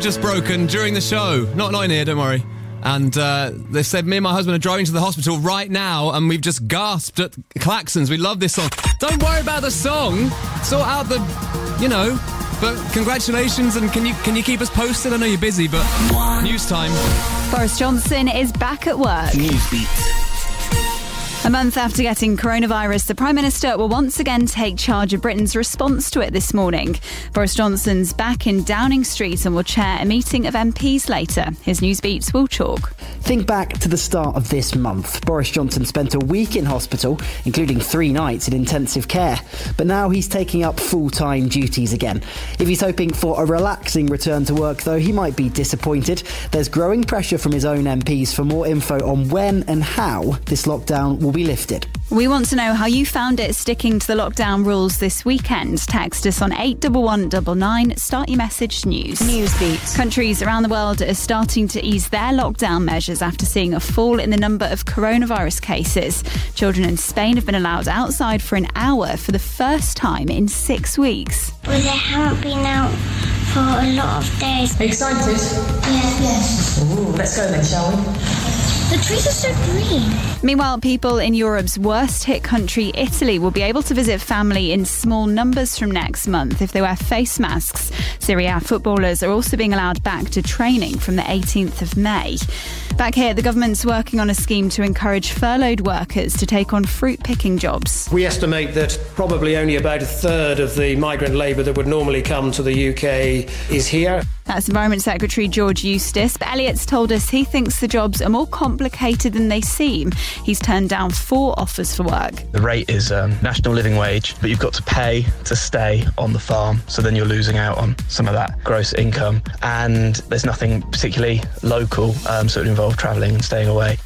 Just broken during the show. Not not in here, don't worry. And uh, they said me and my husband are driving to the hospital right now, and we've just gasped at klaxons. We love this song. Don't worry about the song. Sort out the, you know. But congratulations, and can you can you keep us posted? I know you're busy, but news time. Boris Johnson is back at work. Newsbeat. A month after getting coronavirus, the Prime Minister will once again take charge of Britain's response to it this morning. Boris Johnson's back in Downing Street and will chair a meeting of MPs later. His Newsbeat's Will Chalk. Think back to the start of this month. Boris Johnson spent a week in hospital, including three nights in intensive care. But now he's taking up full time duties again. If he's hoping for a relaxing return to work, though, he might be disappointed. There's growing pressure from his own MPs for more info on when and how this lockdown will be lifted. We want to know how you found it sticking to the lockdown rules this weekend. Text us on 81199. Start your message news. Newsbeat. Countries around the world are starting to ease their lockdown measures after seeing a fall in the number of coronavirus cases. Children in Spain have been allowed outside for an hour for the first time in six weeks. Well, they haven't been out for a lot of days. Excited? Yes, yes. Ooh, let's go then, shall we? The trees are so green. Meanwhile, people in Europe's worst hit country, Italy, will be able to visit family in small numbers from next month if they wear face masks. Serie A footballers are also being allowed back to training from the 18th of May. Back here, the government's working on a scheme to encourage furloughed workers to take on fruit picking jobs. We estimate that probably only about a third of the migrant labour that would normally come to the UK is here. That's Environment Secretary George Eustice. But Elliott's told us he thinks the jobs are more complicated than they seem. He's turned down four offers for work. The rate is um, national living wage, but you've got to pay to stay on the farm. So then you're losing out on some of that gross income. And there's nothing particularly local, um, so it would involve travelling and staying away.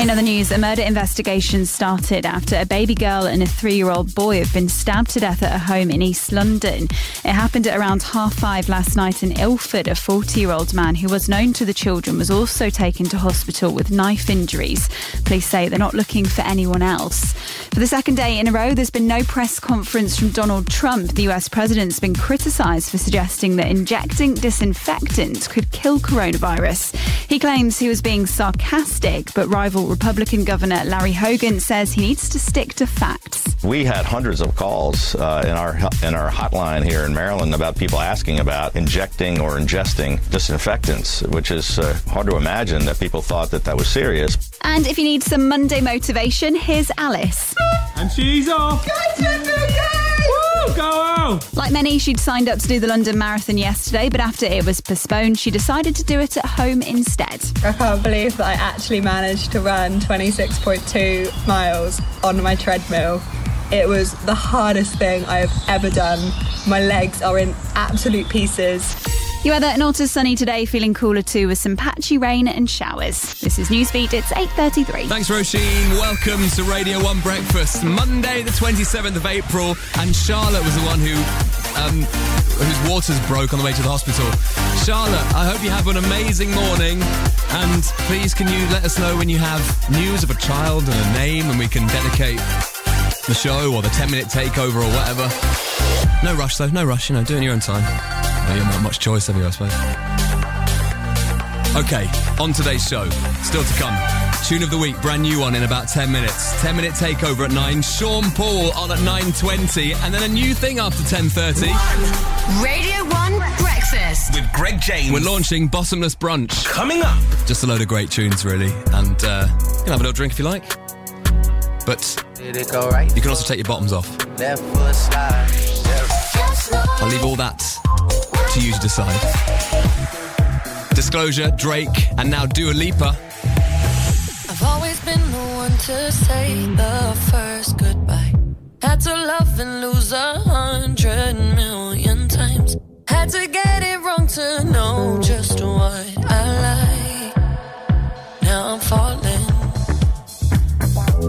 In other news, a murder investigation started after a baby girl and a three year old boy have been stabbed to death at a home in East London. It happened at around half five last night in Ilford. A 40 year old man who was known to the children was also taken to hospital with knife injuries. Police say they're not looking for anyone else. For the second day in a row, there's been no press conference from Donald Trump. The US president's been criticised for suggesting that injecting disinfectant could kill coronavirus. He claims he was being sarcastic, but rival Republican Governor Larry Hogan says he needs to stick to facts. We had hundreds of calls uh, in our in our hotline here in Maryland about people asking about injecting or ingesting disinfectants, which is uh, hard to imagine that people thought that that was serious. And if you need some Monday motivation, here's Alice. And she's off. Woo, go on. Like many, she'd signed up to do the London Marathon yesterday, but after it was postponed, she decided to do it at home instead. I can't believe that I actually managed to run 26.2 miles on my treadmill. It was the hardest thing I have ever done. My legs are in absolute pieces. Your weather not as sunny today, feeling cooler too with some patchy rain and showers. This is Newsbeat, it's 8.33. Thanks, Roisin. Welcome to Radio 1 Breakfast. Monday, the 27th of April, and Charlotte was the one who um, whose waters broke on the way to the hospital. Charlotte, I hope you have an amazing morning, and please can you let us know when you have news of a child and a name, and we can dedicate the show or the 10 minute takeover or whatever. No rush though, no rush, you know, do it in your own time. Well, you have not much choice, have you, I suppose? Okay, on today's show, still to come. Tune of the week, brand new one in about 10 minutes. 10 minute takeover at 9. Sean Paul on at 9.20. And then a new thing after 10.30. Radio 1 Breakfast. With Greg James. We're launching Bottomless Brunch. Coming up. Just a load of great tunes, really. And uh, you can have a little drink if you like. But you can also take your bottoms off. I'll leave all that to you to decide. Disclosure, Drake, and now Dua Lipa. I've always been the one to say the first goodbye. Had to love and lose a hundred million times. Had to get it wrong to know just what I like. Now I'm falling.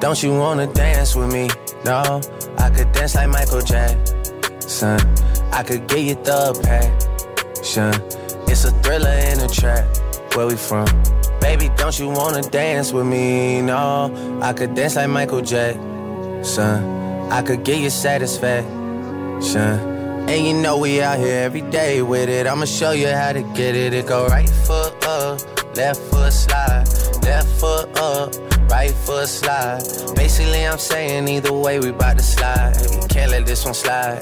Don't you wanna dance with me? No, I could dance like Michael Jackson. I could get you the passion. It's a thriller in a trap. Where we from? Baby, don't you wanna dance with me? No, I could dance like Michael Jackson. I could get you satisfaction. And you know we out here every day with it. I'ma show you how to get it. It go right foot up, left foot slide, left foot up, right foot slide. Basically, I'm saying either way, we bout to slide. Can't let this one slide.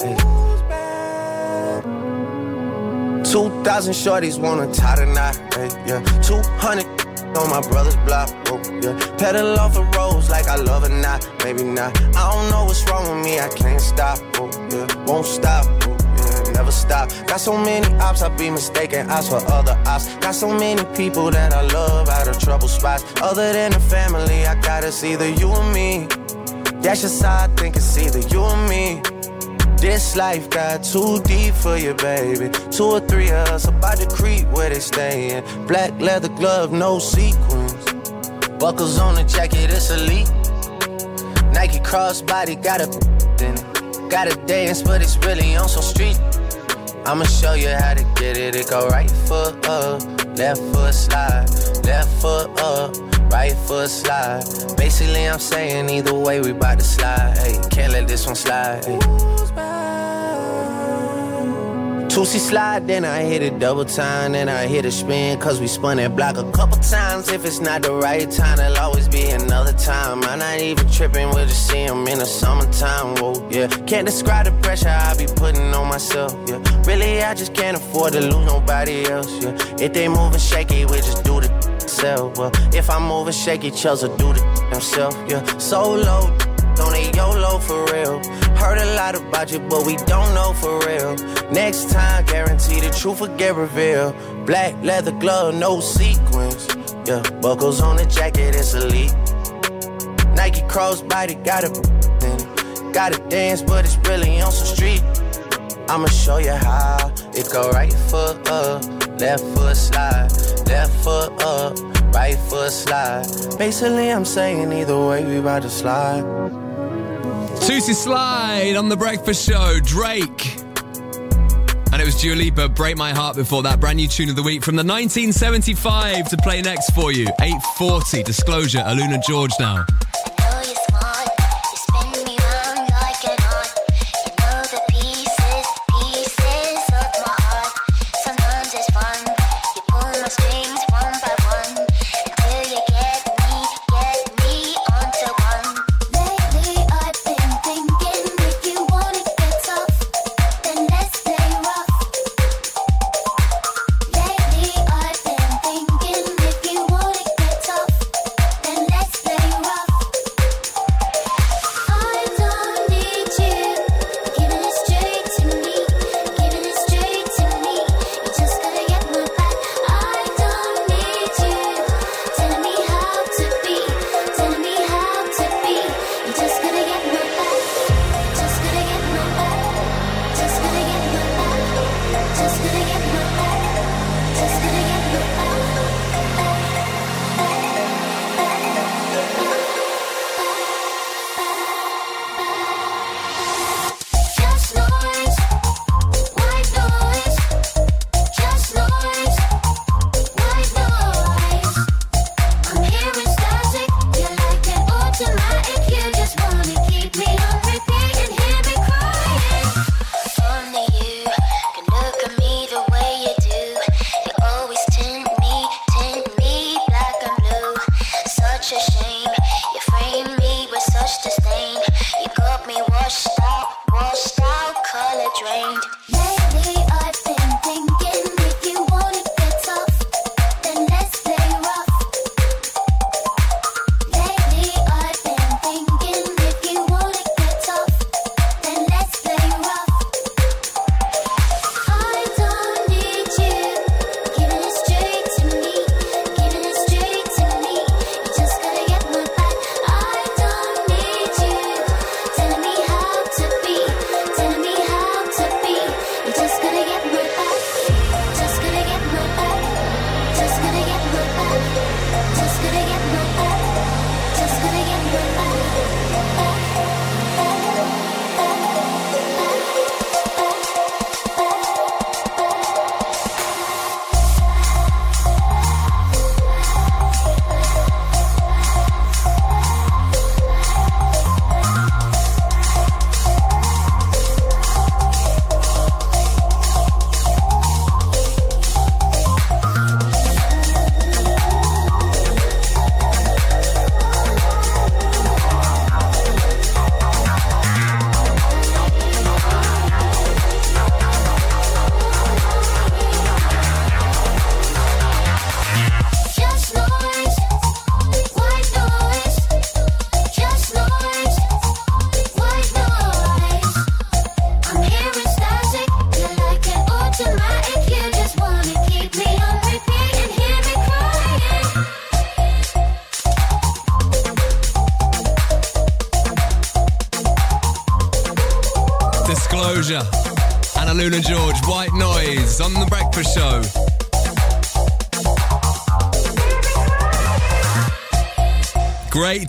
2,000 shorties wanna tie the knot, hey, yeah. 200 on my brother's block, oh, yeah. Pedal off the roads like I love it not, maybe not. I don't know what's wrong with me, I can't stop, oh, yeah. Won't stop, oh. Never stop. Got so many ops, I be mistaken ops for other ops. Got so many people that I love out of trouble spots. Other than the family, I got it's either you or me. That's just how I think it's either you or me. This life got too deep for you, baby. Two or three of us about to creep where they stayin'. Black leather glove, no sequins. Buckles on the jacket, it's elite. Nike crossbody, got a [LAUGHS] in it. Gotta dance, but it's really on some street. I'ma show you how to get it. It go right foot up, left foot slide, left foot up, right foot slide. Basically, I'm saying either way, we bout to slide. Hey, can't let this one slide. Hey. Tootsie slide, then I hit it double time, then I hit a spin, cause we spun that block a couple times. If it's not the right time, there'll always be another time. I'm not even tripping, we'll just see 'em in the summertime, whoa, yeah. Can't describe the pressure I be putting on myself, yeah. Really, I just can't afford to lose nobody else, yeah. If they moving shaky, we just do the self, well. If I'm moving shaky, Chelsea do the himself, yeah. Solo, don't they YOLO for real. Heard a lot about you, but we don't know for real. Next time, guarantee the truth will get revealed. Black leather glove, no sequins. Yeah, buckles on the jacket, it's elite. Nike crossbody, got a. Gotta dance, but it's really on some street. I'ma show you how. It go right foot up, left foot slide, left foot up, right foot slide. Basically, I'm saying either way, we about to slide. Tootsie Slide on the Breakfast Show. Drake. And And it was Dua Lipa, Break My Heart before that. Brand new tune of the week from the 1975 to play next for you. 840, Disclosure, AlunaGeorge now.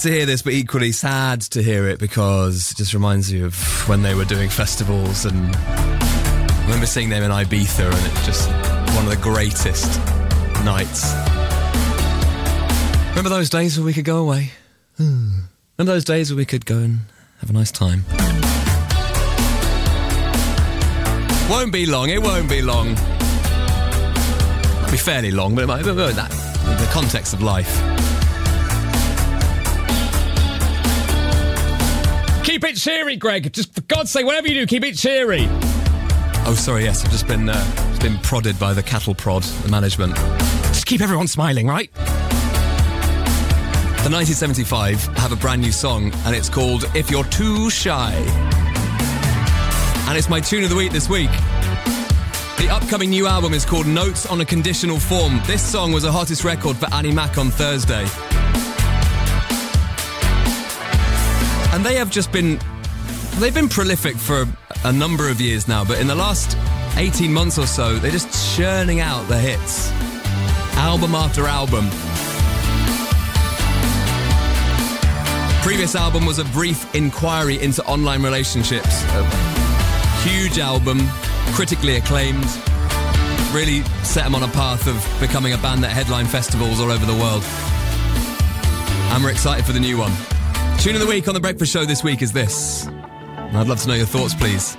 To hear this, but equally sad to hear it because it just reminds you of when they were doing festivals and I remember seeing them in Ibiza and it's just one of the greatest nights. Remember those days where we could go away? Hmm. Remember those days where we could go and have a nice time? Won't be long, it won't be long. It'll be fairly long, but it might be that in the context of life. It cheery, Greg. Just for God's sake, whatever you do, keep it cheery. Oh, sorry, yes, I've just been uh, just been prodded by the cattle prod, the management. Just keep everyone smiling, right? The 1975 have a brand new song, and it's called If You're Too Shy. And it's my tune of the week this week. The upcoming new album is called Notes on a Conditional Form. This song was a hottest record for Annie Mac on Thursday. And they have just been they've been prolific for a number of years now, but in the last 18 months or so, they're just churning out the hits. Album after album. Previous album was a brief inquiry into online relationships. A huge album, critically acclaimed. Really set them on a path of becoming a band that headline festivals all over the world. And we're excited for the new one. Tune of the week on The Breakfast Show this week is this. I'd love to know your thoughts, please.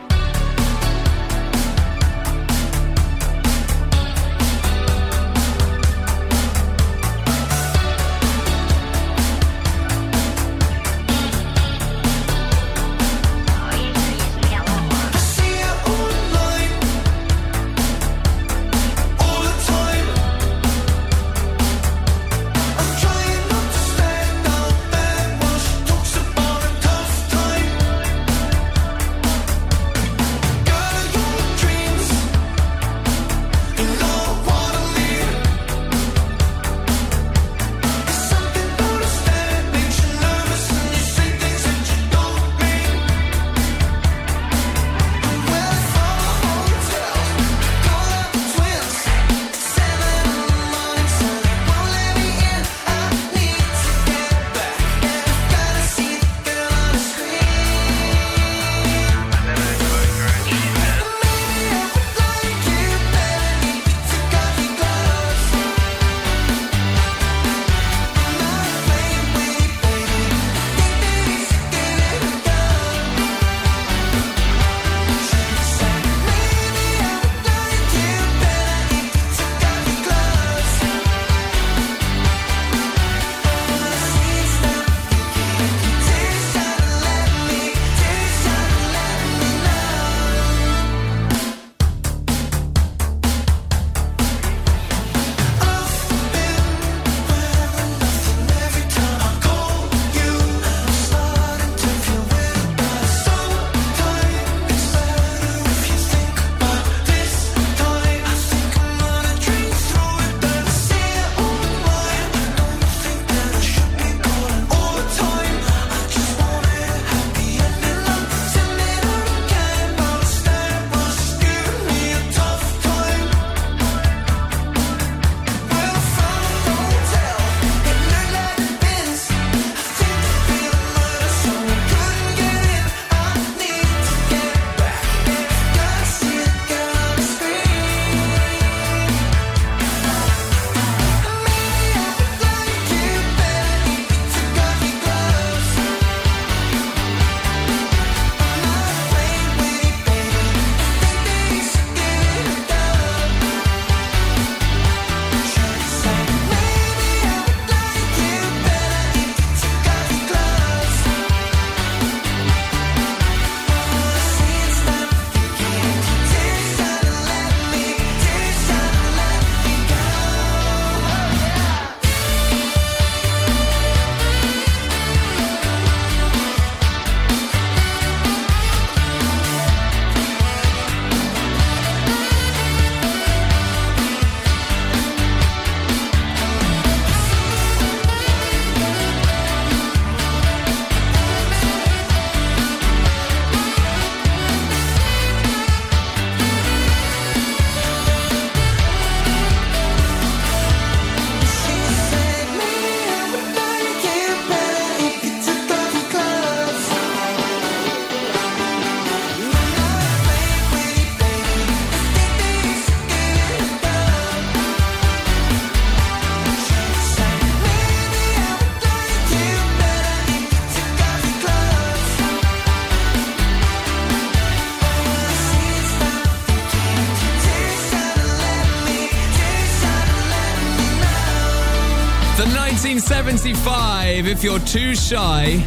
If you're too shy,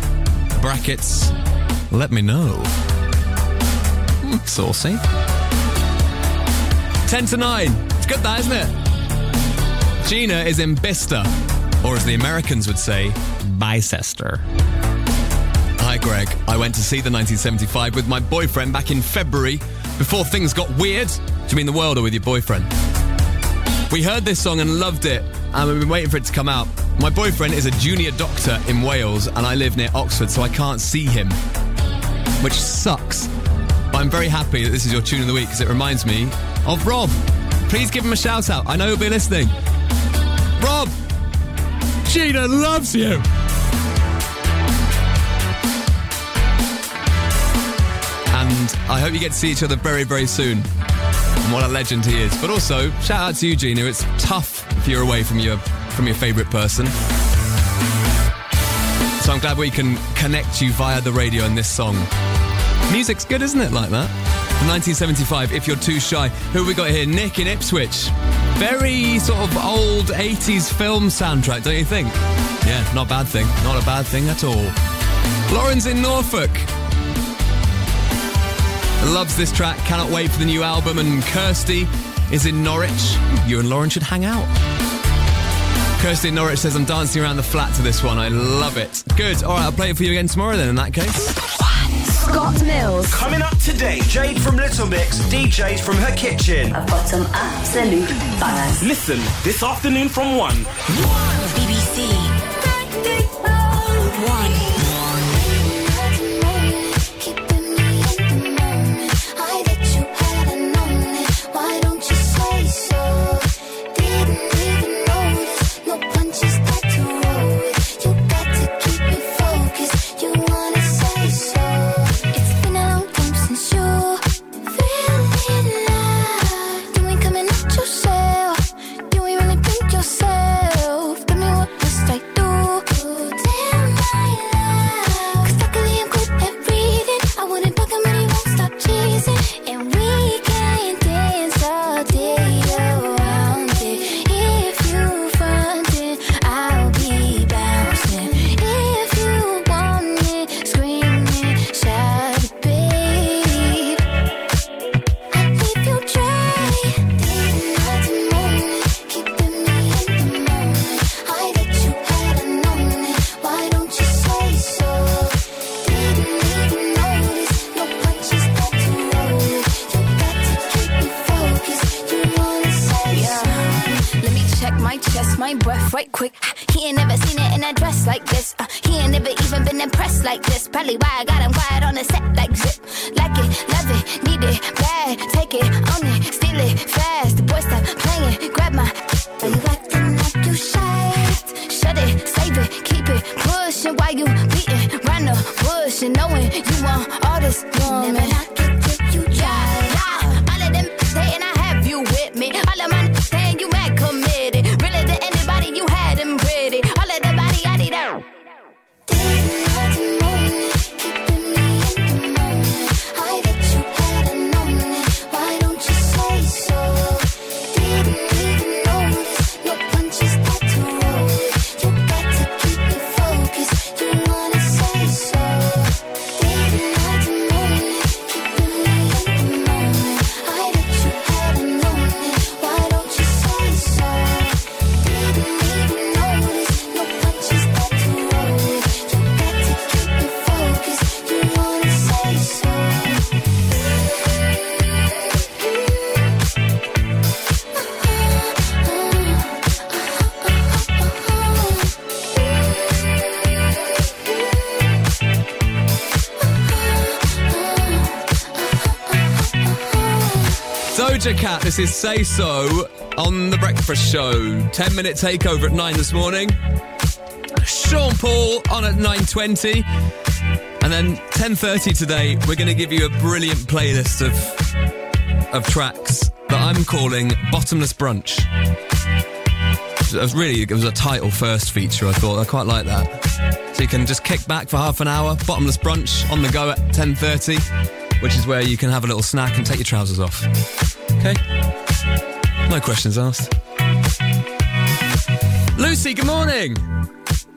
brackets, let me know. Hmm, saucy. 10 to 9. It's good, that, isn't it? Gina is in Bicester, or as the Americans would say, Bicester. Hi, Greg. I went to see the 1975 with my boyfriend back in February before things got weird. Do you mean the world or with your boyfriend? We heard this song and loved it, and we've been waiting for it to come out. My boyfriend is a junior doctor in Wales, and I live near Oxford, so I can't see him, which sucks. But I'm very happy that this is your tune of the week because it reminds me of Rob. Please give him a shout out. I know he'll be listening. Rob! Gina loves you! And I hope you get to see each other very, very soon. And what a legend he is. But also, shout out to you, Gina. It's tough if you're away from your from your favourite person. So I'm glad we can connect you via the radio in this song. Music's good, isn't it? Like that. 1975, If You're Too Shy. Who we got here? Nick in Ipswich. Very sort of old 80s film soundtrack, don't you think? Yeah, not a bad thing. Not a bad thing at all. Lauren's in Norfolk. Loves this track, cannot wait for the new album. And Kirsty is in Norwich. You and Lauren should hang out. Kirsty in Norwich says, I'm dancing around the flat to this one. I love it. Good. All right, I'll play it for you again tomorrow then, in that case. Scott Mills. Coming up today, Jade from Little Mix, DJs from her kitchen. I've got some absolute bangers. Listen this afternoon from 1. BBC. This is Say So on The Breakfast Show. 10 minute takeover at 9 this morning. Sean Paul on at 9.20. And then 10.30 today, we're going to give you a brilliant playlist of, of tracks that I'm calling Bottomless Brunch. It was really, it was a title first feature, I thought. I quite like that. So you can just kick back for half an hour, Bottomless Brunch on the go at 10.30, which is where you can have a little snack and take your trousers off. Okay? No questions asked. Lucy, good morning.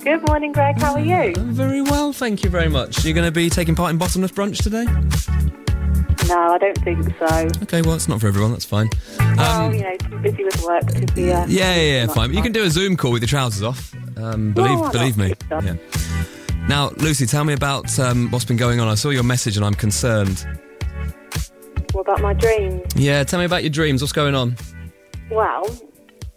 Good morning, Greg. How are you? I'm very well, thank you very much. You're going to be taking part in Bottomless Brunch today? No, I don't think so. Okay, well, it's not for everyone, that's fine. well, you know, too busy with work to be. Uh, Um, Yeah, yeah, yeah, fine. But you can do a Zoom call with your trousers off. Um, believe, why believe me. Yeah. Now, Lucy, tell me about um, what's been going on. I saw your message and I'm concerned. What about my dreams? Yeah, tell me about your dreams. What's going on? Well,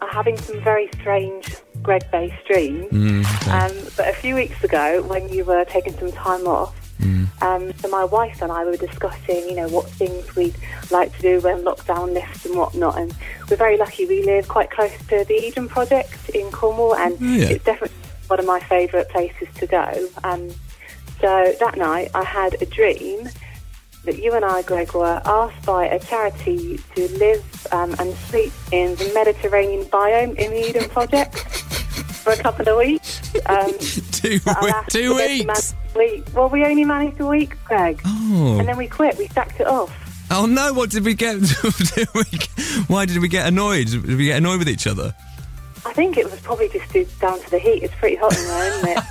I'm having some very strange Greg-based dreams. Mm, okay. Um, but a few weeks ago, when you were taking some time off, Mm. um, so my wife and I were discussing, you know, what things we'd like to do when lockdown lifts and whatnot. And we're very lucky. We live quite close to the Eden Project in Cornwall, and Oh, yeah. it's definitely one of my favourite places to go. Um, so that night, I had a dream that you and I, Greg, were asked by a charity to live um, and sleep in the Mediterranean biome in the Eden Project for a couple of weeks. Um, [LAUGHS] two, two we weeks? Well, we only managed a week, Greg. Oh. And then we quit. We sacked it off. Oh no! What did we get? [LAUGHS] did we, why did we get annoyed? Did we get annoyed with each other? I think it was probably just due down to the heat. It's pretty hot in there, isn't it?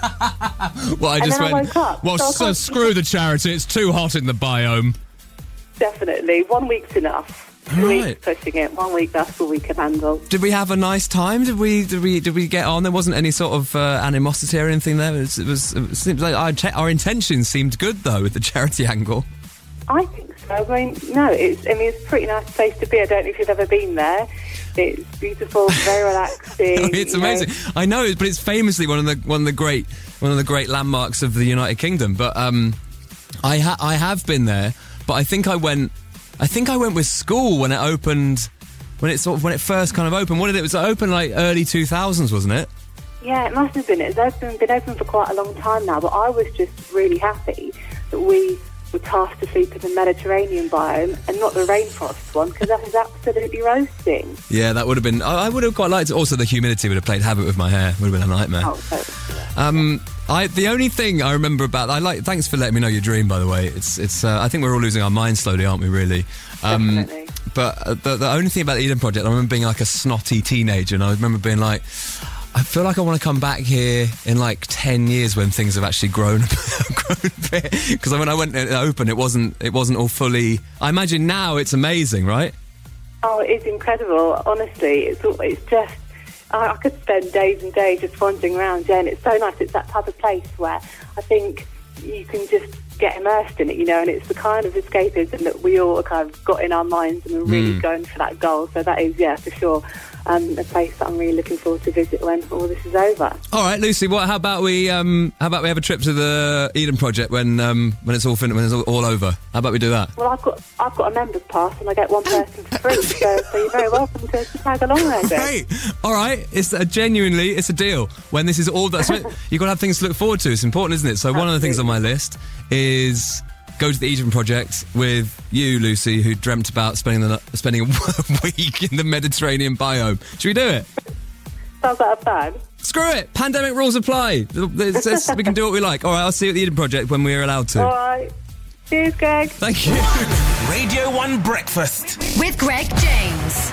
[LAUGHS] Well, I And just I went. woke up, well, so I so screw the charity. It's too hot in the biome. Definitely. One week's enough. Two Right. weeks pushing it. One week, that's all we can handle. Did we have a nice time? Did we? Did we? Did we get on? There wasn't any sort of uh, animosity or anything there. It was. It, was, it seems like our, our intentions seemed good though with the charity [LAUGHS] angle. I think. I mean, no, it's. I mean, it's a pretty nice place to be. I don't know if you've ever been there. It's beautiful, very [LAUGHS] relaxing. it's you know. amazing. I know, but it's famously one of the one of the great one of the great landmarks of the United Kingdom. But um, I ha- I have been there, but I think I went. I think I went with school when it opened. When it sort of when it first kind of opened. What did it, it was open like early two thousands, wasn't it? Yeah, it must have been. It's open, been open for quite a long time now, but I was just really happy that we were tasked to sleep in the Mediterranean biome and not the rainforest one because that was absolutely roasting. Yeah, that would have been. I, I would have quite liked it. Also, the humidity would have played havoc with my hair. Would have been a nightmare. Oh, Um, I the only thing I remember about I like. Thanks for letting me know your dream. By the way, it's it's. Uh, I think we're all losing our minds slowly, aren't we? Really. Um, Definitely. But uh, the, the only thing about the Eden Project, I remember being like a snotty teenager, and I remember being like. I feel like I want to come back here in like ten years when things have actually grown, grown [LAUGHS] a bit. Because when I went it open, it wasn't it wasn't all fully. I imagine now it's amazing, right? Oh, it is incredible. Honestly, it's it's just. I I could spend days and days just wandering around, yeah, and it's so nice. It's that type of place where I think you can just get immersed in it, you know, and it's the kind of escapism that we all kind of got in our minds and we're really Mm. going for that goal. So that is, yeah, for sure, um, a place that I'm really looking forward to visit when all this is over. All right, Lucy. What? How about we? Um, how about we have a trip to the Eden Project when um, when it's all fin- when it's all, all over? How about we do that? Well, I've got I've got a members pass and I get one person for free, so, so you're very welcome to, to tag along there. Great. All right. It's a, genuinely it's a deal. When this is all done, so [LAUGHS] you've got to have things to look forward to. It's important, isn't it? So one of the things on my list is go to the Eden Project with you, Lucy, who dreamt about spending the spending a [LAUGHS] week in the Mediterranean biome. Should we do it? Sounds like a plan. Screw it. Pandemic rules apply. It's- it's- we can do what we like. All right. I'll see you at the Eden Project when we're allowed to. All right. Cheers, Greg. Thank you. [LAUGHS] Radio 1 Breakfast. With Greg James.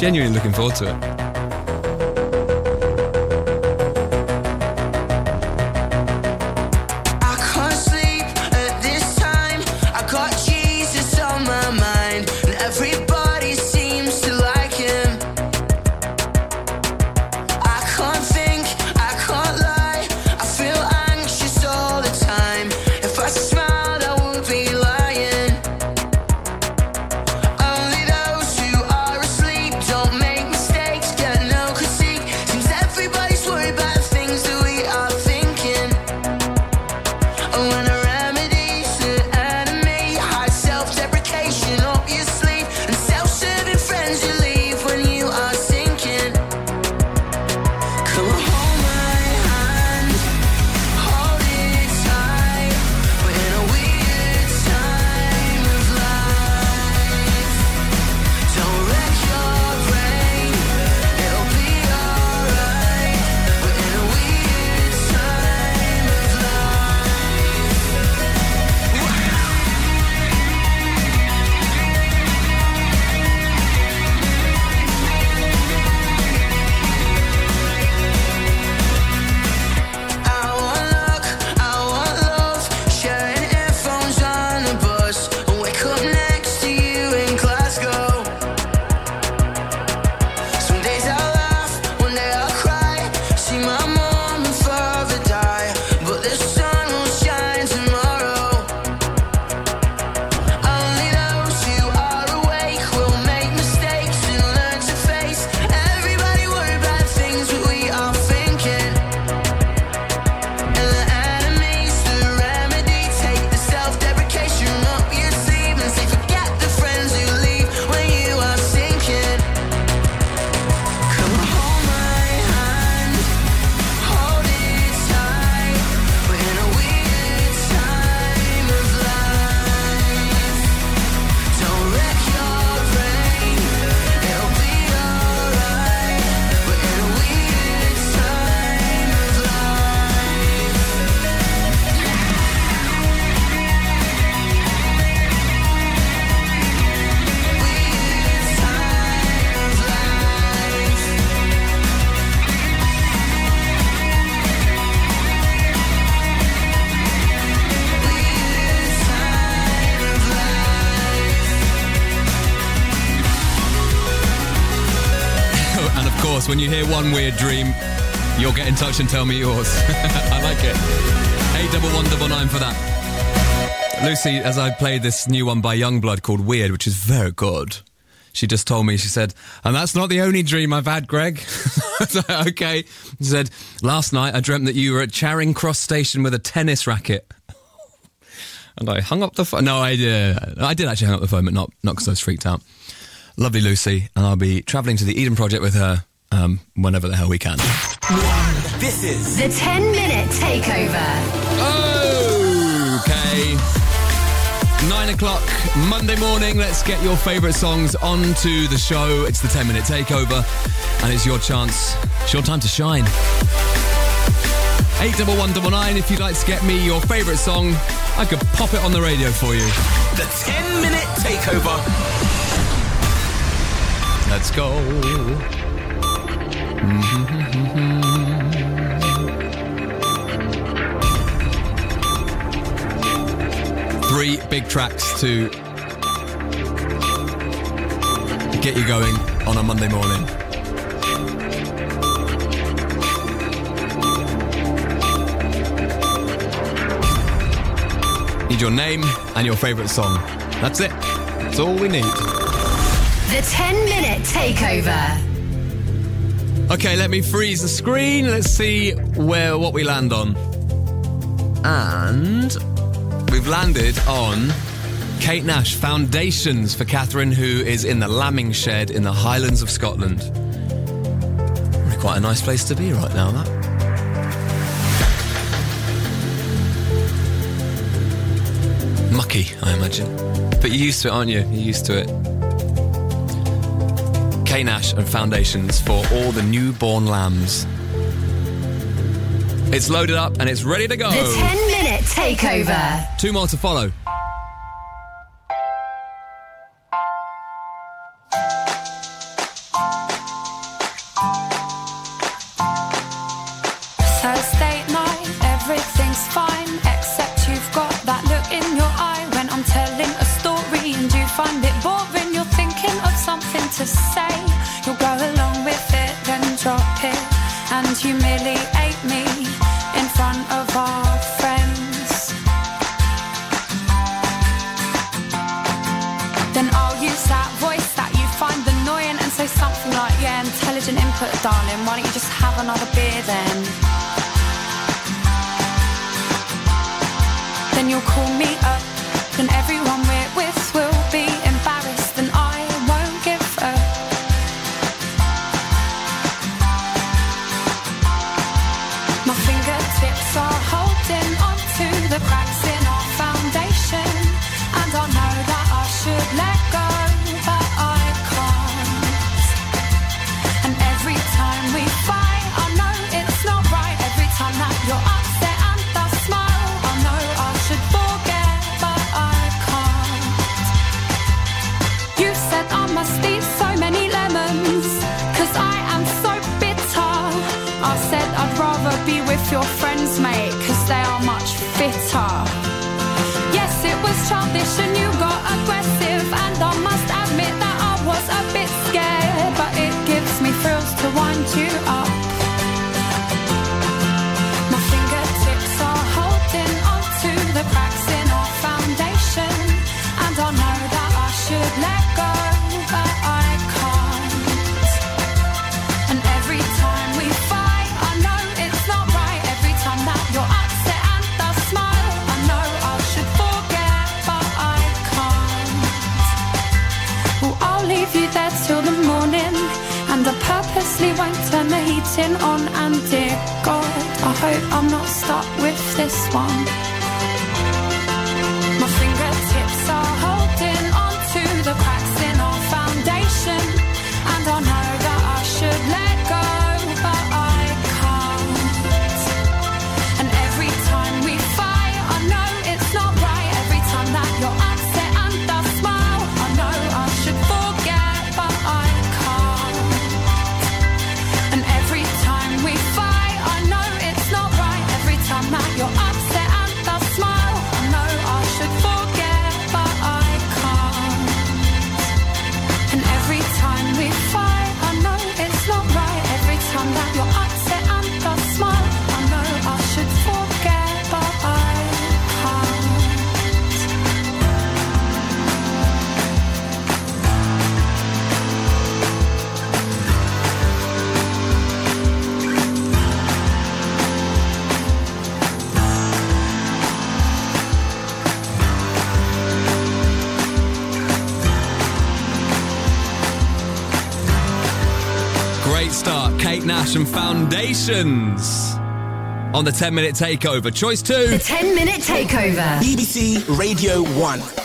Genuinely looking forward to it. When you hear one weird dream, you'll get in touch and tell me yours. [LAUGHS] I like it. Eight double one double nine for that. Lucy, as I played this new one by YUNGBLUD called Weird, which is very good. She just told me, she said, and that's not the only dream I've had, Greg. [LAUGHS] Okay. She said, last night I dreamt that you were at Charing Cross Station with a tennis racket. [LAUGHS] And I hung up the phone. No, I did. I did actually hang up the phone, but not not because I was freaked out. Lovely Lucy, and I'll be travelling to the Eden Project with her um, whenever the hell we can. This is The 10 minute takeover. Okay. Nine o'clock Monday morning. Let's get your favourite songs onto the show. It's the 10 minute takeover, and it's your chance. It's your time to shine. Eight double one double nine. If you'd like to get me your favourite song, I could pop it on the radio for you. the 10 minute takeover. Let's go. Three big tracks to get you going on a Monday morning. Need your name and your favourite song. That's it. That's all we need. The 10 minute takeover. Okay, let me freeze the screen. Let's see where what we land on. And we've landed on Kate Nash Foundations for Catherine, who is in the lambing shed in the Highlands of Scotland. Quite a nice place to be right now, that. Mucky, I imagine. But you're used to it, aren't you? You're used to it. Kate Nash and Foundations for all the newborn lambs. It's loaded up and it's ready to go. The 10 minute takeover. Two more to follow. Cash Foundations on the 10 minute takeover. Choice two. The 10 minute takeover. BBC Radio 1.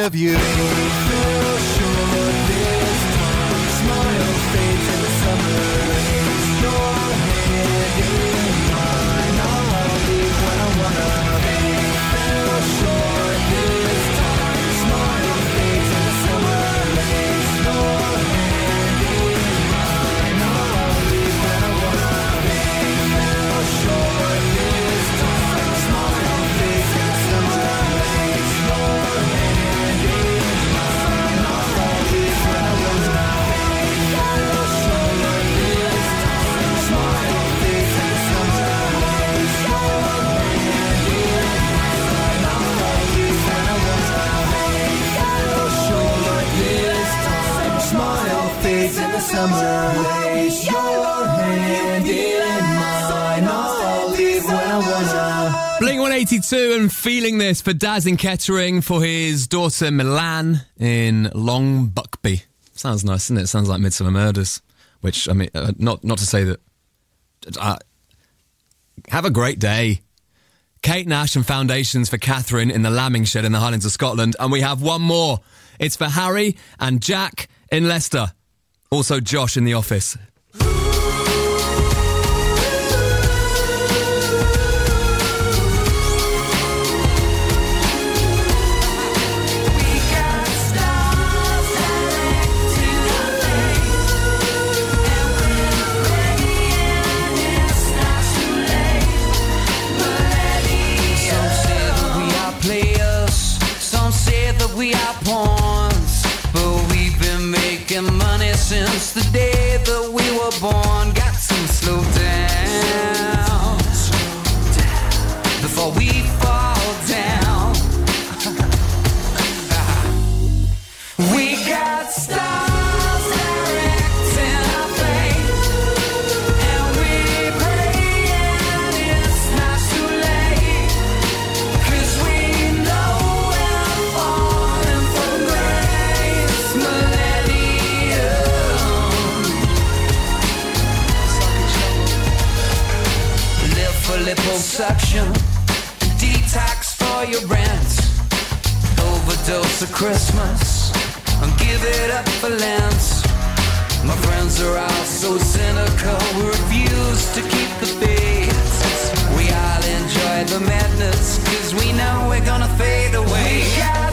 of you. summer. Your hand in mine. I'll leave when I wanna. Blink 182 and feeling this for Daz in Kettering for his daughter Milan in Long Buckby. Sounds nice, doesn't it? Sounds like Midsomer Murders. Which I mean, uh, not not to say that. Uh, have a great day. Kate Nash and Foundations for Catherine in the Lambing Shed in the Highlands of Scotland. And we have one more. It's for Harry and Jack in Leicester. Also, Josh in the office. the day that we were born. to Christmas and give it up for Lance. My friends are all so cynical, we refuse to keep the beats. We all enjoy the madness, cause we know we're gonna fade away.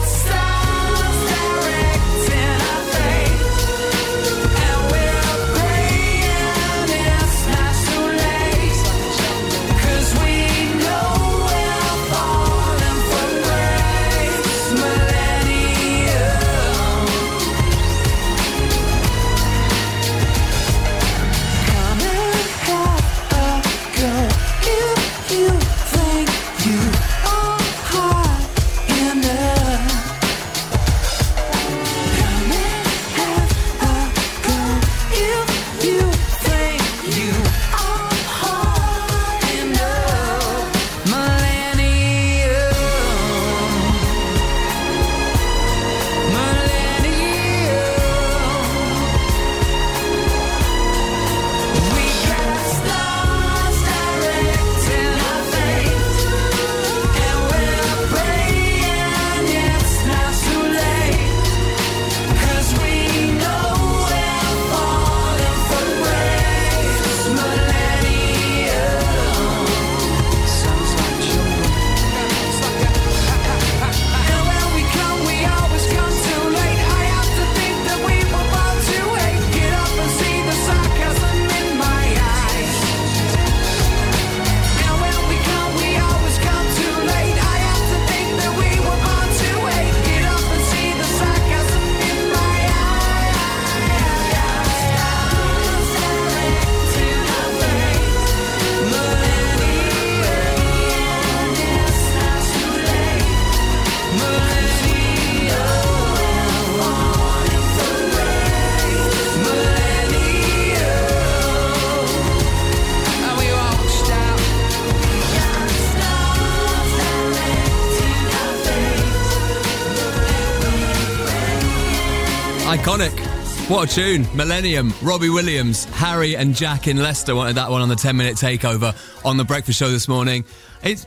What a tune. Millennium, Robbie Williams, Harry and Jack in Leicester wanted that one on the 10 minute takeover on the breakfast show this morning. It's,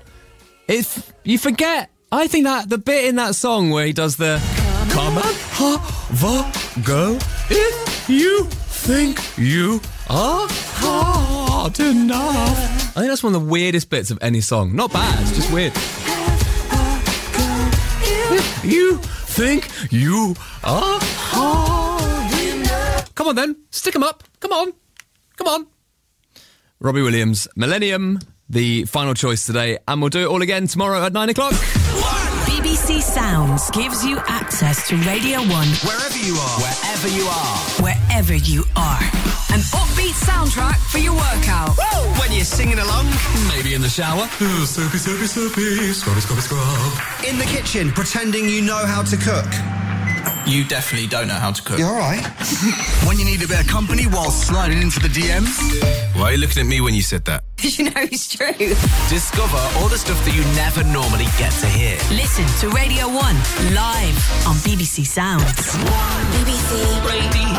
it's, you forget. I think that the bit in that song where he does the come on, go if you think you are hard enough. I think that's one of the weirdest bits of any song. Not bad, it's just weird. If you think you are hard enough. Come on then, stick 'em up. Come on, come on. Robbie Williams, Millennium, the final choice today, and we'll do it all again tomorrow at nine o'clock. BBC Sounds gives you access to Radio 1 Wherever you are. Wherever you are. wherever you are. An upbeat soundtrack for your workout. When you're singing along. Maybe in the shower. soapy, soapy, soapy. Scrubby, scrubby, scrub. In the kitchen, pretending you know how to cook. You definitely don't know how to cook. You're alright? [LAUGHS] when you need a bit of company while sliding into the DMs. Why are you looking at me when you said that? [LAUGHS] you know it's true. Discover all the stuff that you never normally get to hear. Listen to Radio 1 live on BBC Sounds. BBC Radio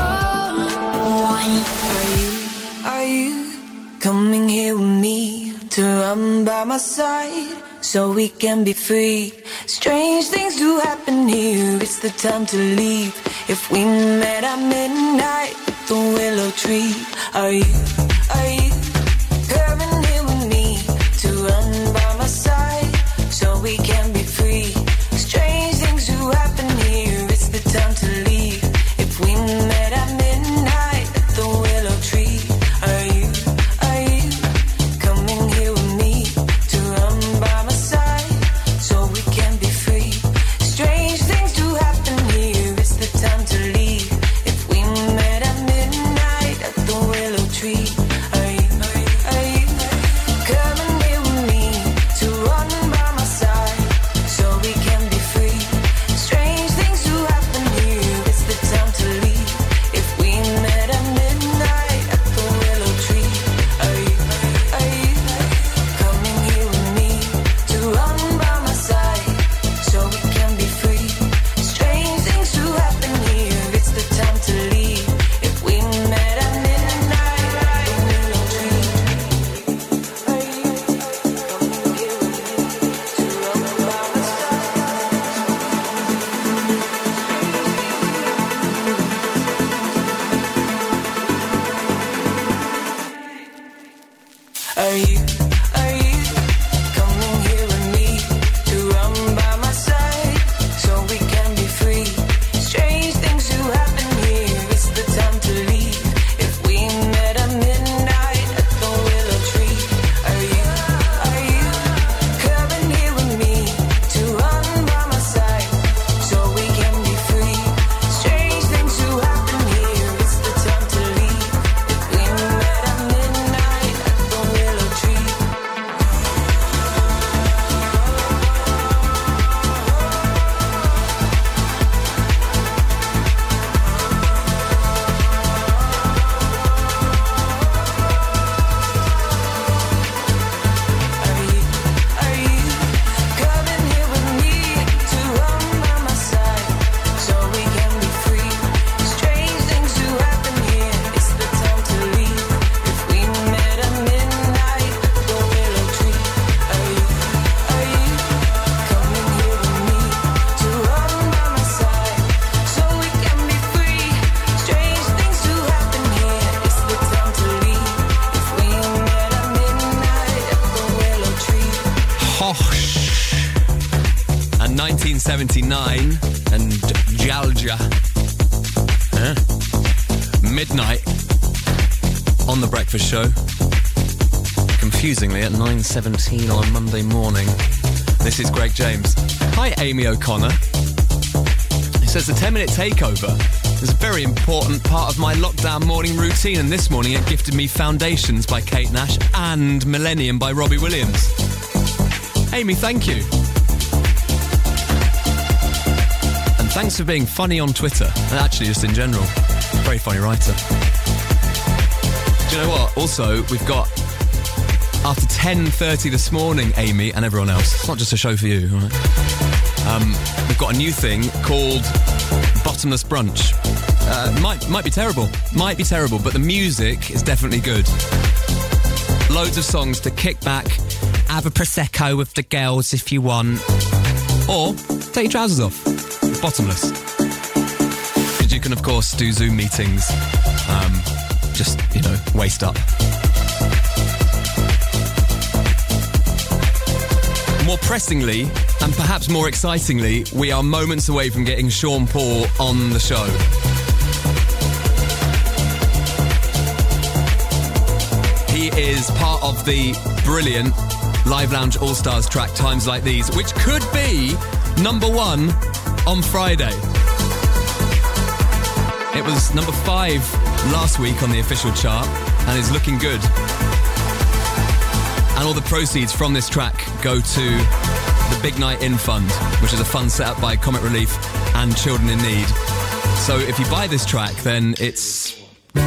1. Are you coming here with me to run by my side so we can be free? Strange things do happen here. It's the time to leave. If we met at midnight the willow tree, are you? Are you coming Confusingly at 9.17 on a Monday morning. This is Greg James. Hi, Amy O'Connor. He says the 10 minute takeover is a very important part of my lockdown morning routine, and this morning it gifted me Foundations by Kate Nash and Millennium by Robbie Williams. Amy, thank you. And thanks for being funny on Twitter, and actually just in general. Very funny writer. Do you know what? Also, we've got 10.30 this morning, Amy and everyone else. It's not just a show for you? Um, we've got a new thing called Bottomless Brunch. Uh, might might be terrible, might be terrible, but the music is definitely good. Loads of songs to kick back, have a prosecco with the girls if you want, or take your trousers off, bottomless. Because you can of course do Zoom meetings, um, just you know waist up. More pressingly, and perhaps more excitingly, we are moments away from getting Sean Paul on the show. He is part of the brilliant Live Lounge All Stars track Times Like These, which could be number one on Friday. It was number five last week on the official chart and is looking good. And all the proceeds from this track go to the Big Night In Fund, which is a fund set up by Comic Relief and Children in Need. So if you buy this track, then it's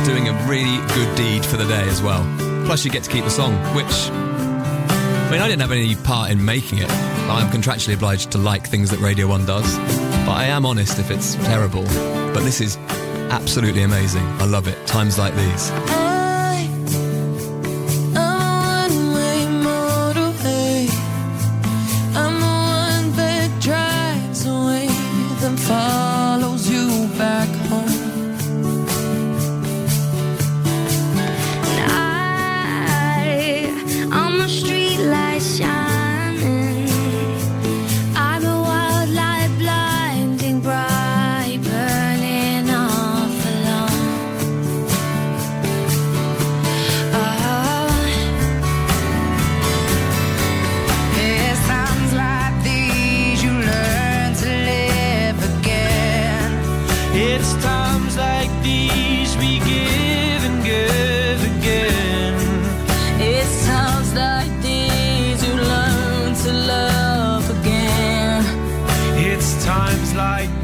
doing a really good deed for the day as well. Plus, you get to keep the song, which, I mean, I didn't have any part in making it. I'm contractually obliged to like things that Radio 1 does. But I am honest if it's terrible. But this is absolutely amazing. I love it. Times like these.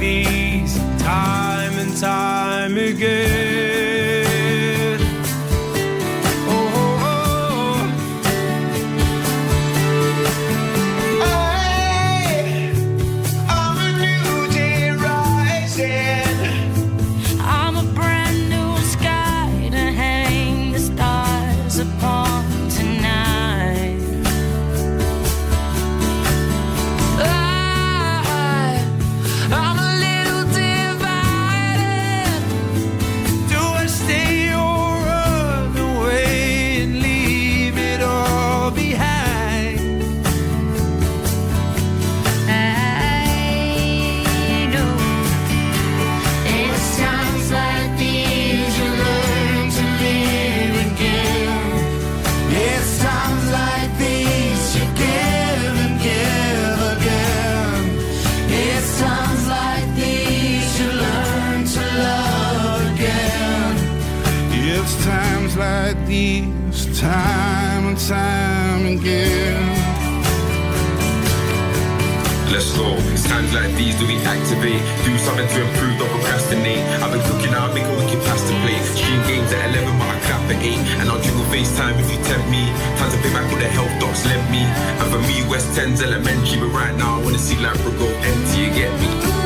These, time and time again. Like these do we activate? Do something to improve, don't procrastinate. I've been cooking out, make a wicked pasta plate. Stream games at 11, but I clap at 8. And I'll jingle FaceTime if you tempt me. Time to pay back all the health docs lent me. And for me, West 10's elementary, but right now I wanna see Ladbroke Grove empty, you get me?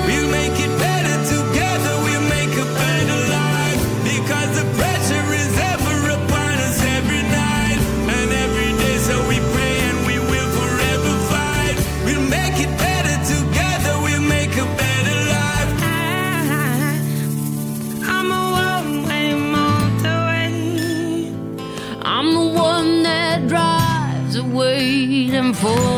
Away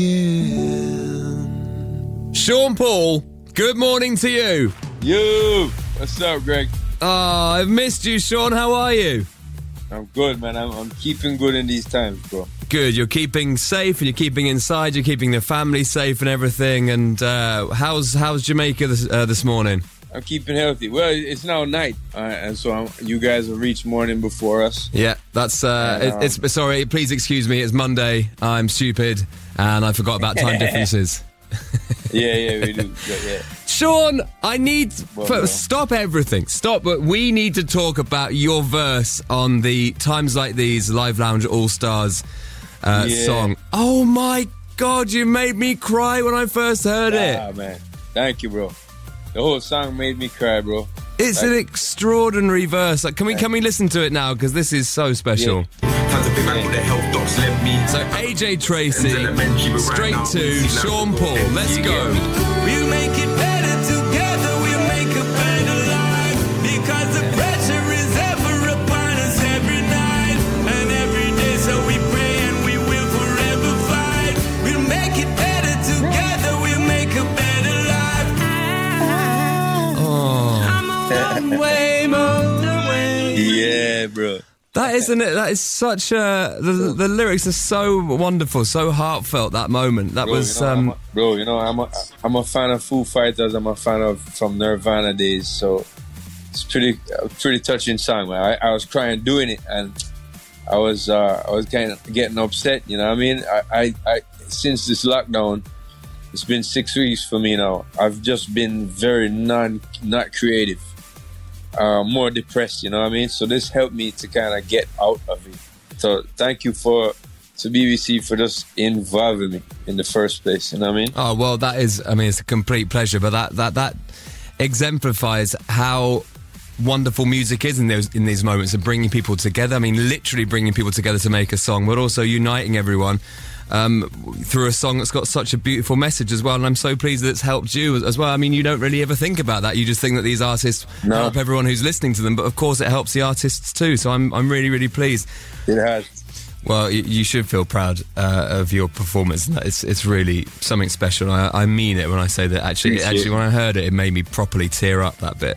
again. Sean Paul, good morning to you. You. What's up, Greg? Oh, I've missed you, Sean. How are you? I'm good, man. I'm, I'm keeping good in these times, bro. Good. You're keeping safe, and you're keeping inside. You're keeping the family safe and everything. And uh, how's how's Jamaica this, uh, this morning? I'm keeping healthy. Well, it's now night, uh, and so I'm, you guys have reached morning before us. Yeah, that's. Uh, And, um, it, it's sorry. Please excuse me. It's Monday. I'm stupid, and I forgot about time differences. [LAUGHS] Yeah, yeah, we do. Yeah, yeah. Sean, I need Well, for, stop everything. Stop. But we need to talk about your verse on the Times Like These Live Lounge All Stars uh, Yeah. song. Oh my God! You made me cry when I first heard it. Ah, man. Thank you, bro. The whole song made me cry, bro. It's an extraordinary verse. Like, can we can we listen to it now? Because this is so special. Times a big man with the health docs left me. So AJ Tracey, straight to Sean Paul. Let's go. We'll make it better together. We'll make a better life because the pressure is ever upon us every night and every day. So we pray and we will forever fight. We'll make it better together. We'll make a better life. Oh. Way motorway. [LAUGHS] Yeah, bro. That isn't it. That is such a. The, the lyrics are so wonderful, so heartfelt. That moment. That Bro, was. you know, um, a, bro, you know, I'm a, I'm a fan of Foo Fighters. I'm a fan of from Nirvana days. So it's pretty, pretty touching song. I, I was crying doing it, and I was, uh, I was kind of getting upset. You know what I mean? I, I, I, since this lockdown, it's been six weeks for me now. I've just been very non, not creative, uh, more depressed. You know what I mean? So this helped me to kind of get out of it. So thank you for to BBC for just involving me in the first place. You know what I mean? Oh well, that is. I mean, it's a complete pleasure. But that that that exemplifies how wonderful music is in those in these moments of bringing people together. I mean, literally bringing people together to make a song, but also uniting everyone. Um, through a song that's got such a beautiful message as well, and I'm so pleased that it's helped you as- well. I mean, you don't really ever think about that. You just think that these artists No. help everyone who's listening to them, but of course it helps the artists too. So I'm I'm really really pleased. It has. Well, you, you should feel proud uh, of your performance. It's it's really something special. I, I mean it when I say that. Actually, Appreciate actually, it. when I heard it, it made me properly tear up that bit.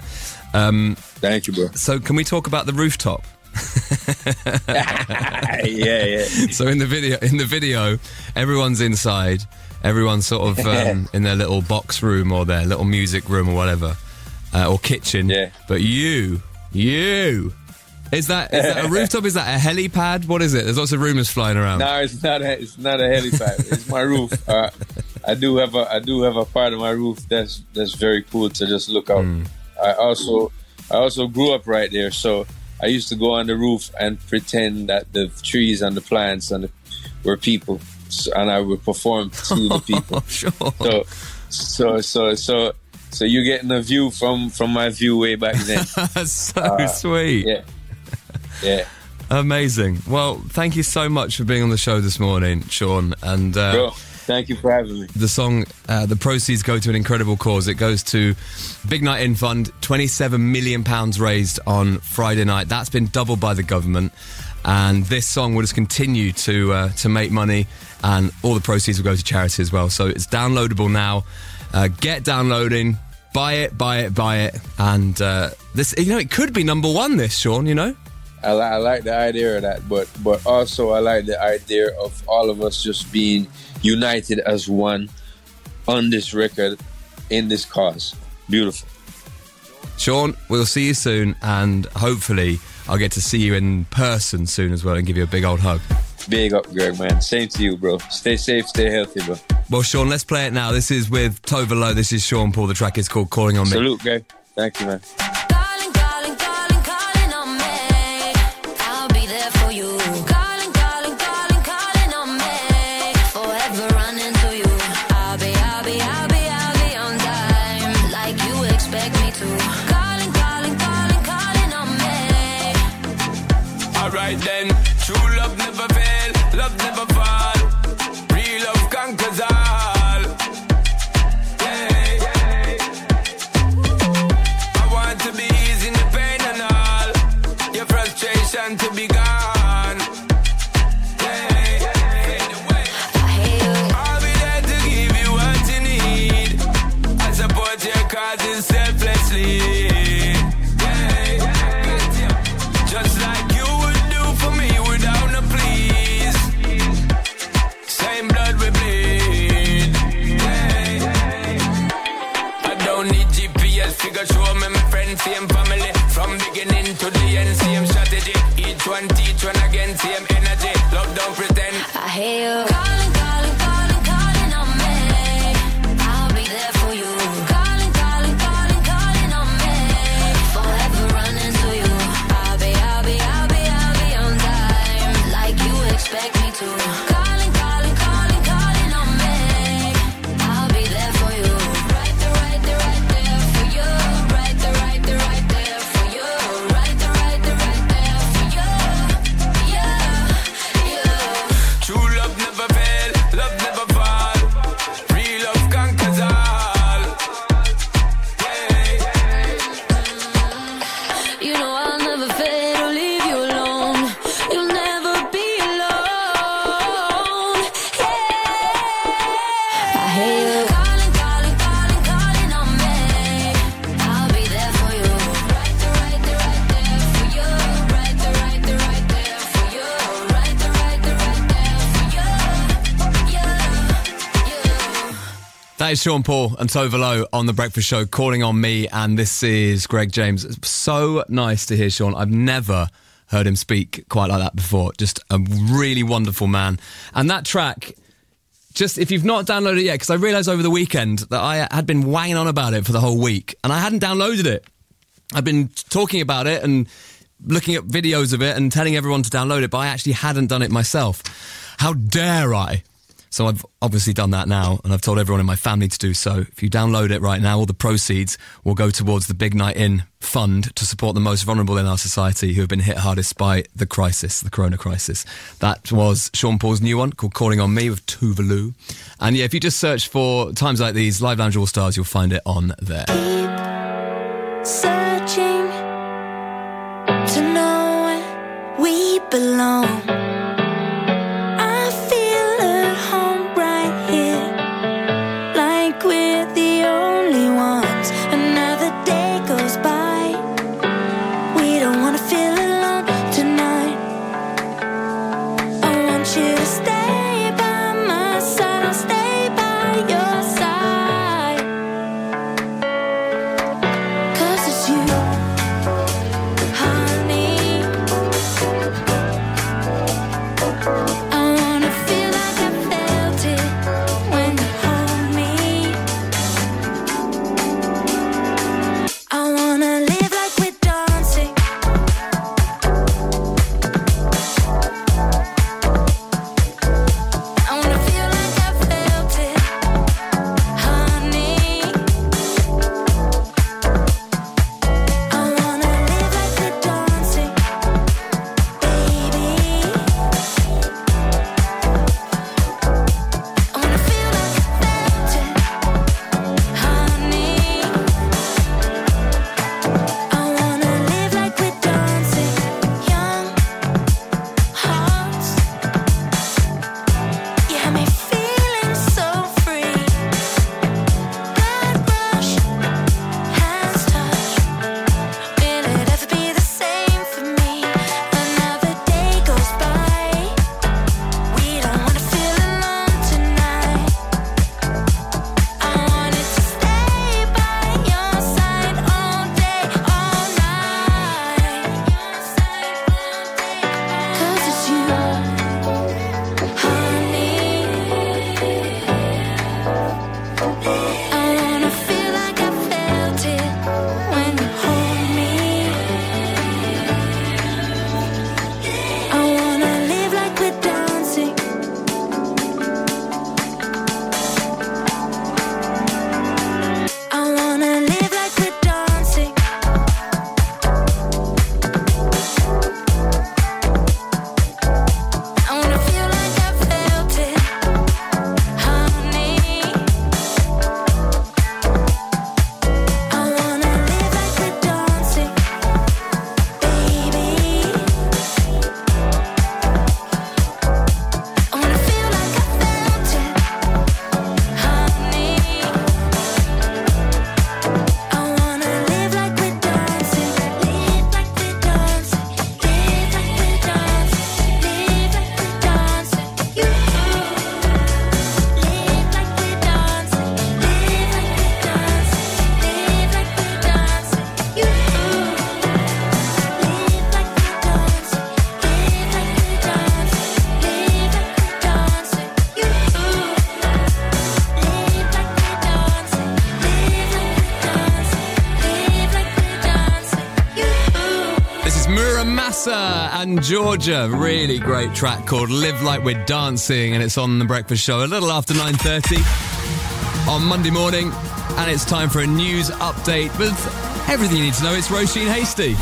Um, Thank you, bro. So, can we talk about the rooftop? [LAUGHS] yeah, yeah. So in the video, in the video, everyone's inside. Everyone's sort of um, [LAUGHS] in their little box room or their little music room or whatever, uh, or kitchen. Yeah. But you, you, is that is that a [LAUGHS] rooftop? Is that a helipad? What is it? There's lots of rumors flying around. No, it's not. A, it's not a helipad. it's my roof. Uh, I do have a. I do have a part of my roof that's that's very cool to just look out. I also I also grew up right there, so I used to go on the roof and pretend that the trees and the plants and the, were people, so, and I would perform to the [LAUGHS] people. sure. So so so so so you're getting a view from from my view way back then. That's [LAUGHS] so Uh, sweet. Yeah. Yeah. Amazing. Well, thank you so much for being on the show this morning, Sean. And uh, Bro, thank you for having me. the song, uh, the proceeds go to an incredible cause. It goes to Big Night In Fund. Twenty-seven million pounds raised on Friday night. That's been doubled by the government, and this song will just continue to uh, to make money, and all the proceeds will go to charity as well. So it's downloadable now. Uh, get downloading. Buy it, buy it, buy it, and uh, this. You know, it could be number one. This, Sean. You know. I, I like the idea of that, but but also I like the idea of all of us just being united as one on this record in this cause. Beautiful. Sean, we'll see you soon, and hopefully, I'll get to see you in person soon as well and give you a big old hug. Big up, Greg, man. Same to you, bro. Stay safe, stay healthy, bro. Well, Sean, let's play it now. This is with Tove Lo. This is Sean Paul. The track is called Calling on Me. Salute, Greg. Thank you, man. Is Sean Paul and Tove Lo on The Breakfast Show calling on me, and this is Greg James. It's so nice to hear Sean. I've never heard him speak quite like that before. Just a really wonderful man. And that track, just if you've not downloaded it yet, because I realised over the weekend that I had been wanging on about it for the whole week, and I hadn't downloaded it. I've been talking about it and looking at videos of it and telling everyone to download it, but I actually hadn't done it myself. How dare I? So I've obviously done that now, and I've told everyone in my family to do so. If you download it right now, all the proceeds will go towards the Big Night In Fund to support the most vulnerable in our society who have been hit hardest by the crisis, the corona crisis. That was Sean Paul's new one called Calling on Me with Tove Lo. And yeah, if you just search for times like these, Live Lounge All Stars, you'll find it on there. searching to know where we belong. Georgia. Really great track called Live Like We're Dancing, and it's on The Breakfast Show a little after 9.30 on Monday morning. And it's time for a news update with everything you need to know. It's Roisin Hastie.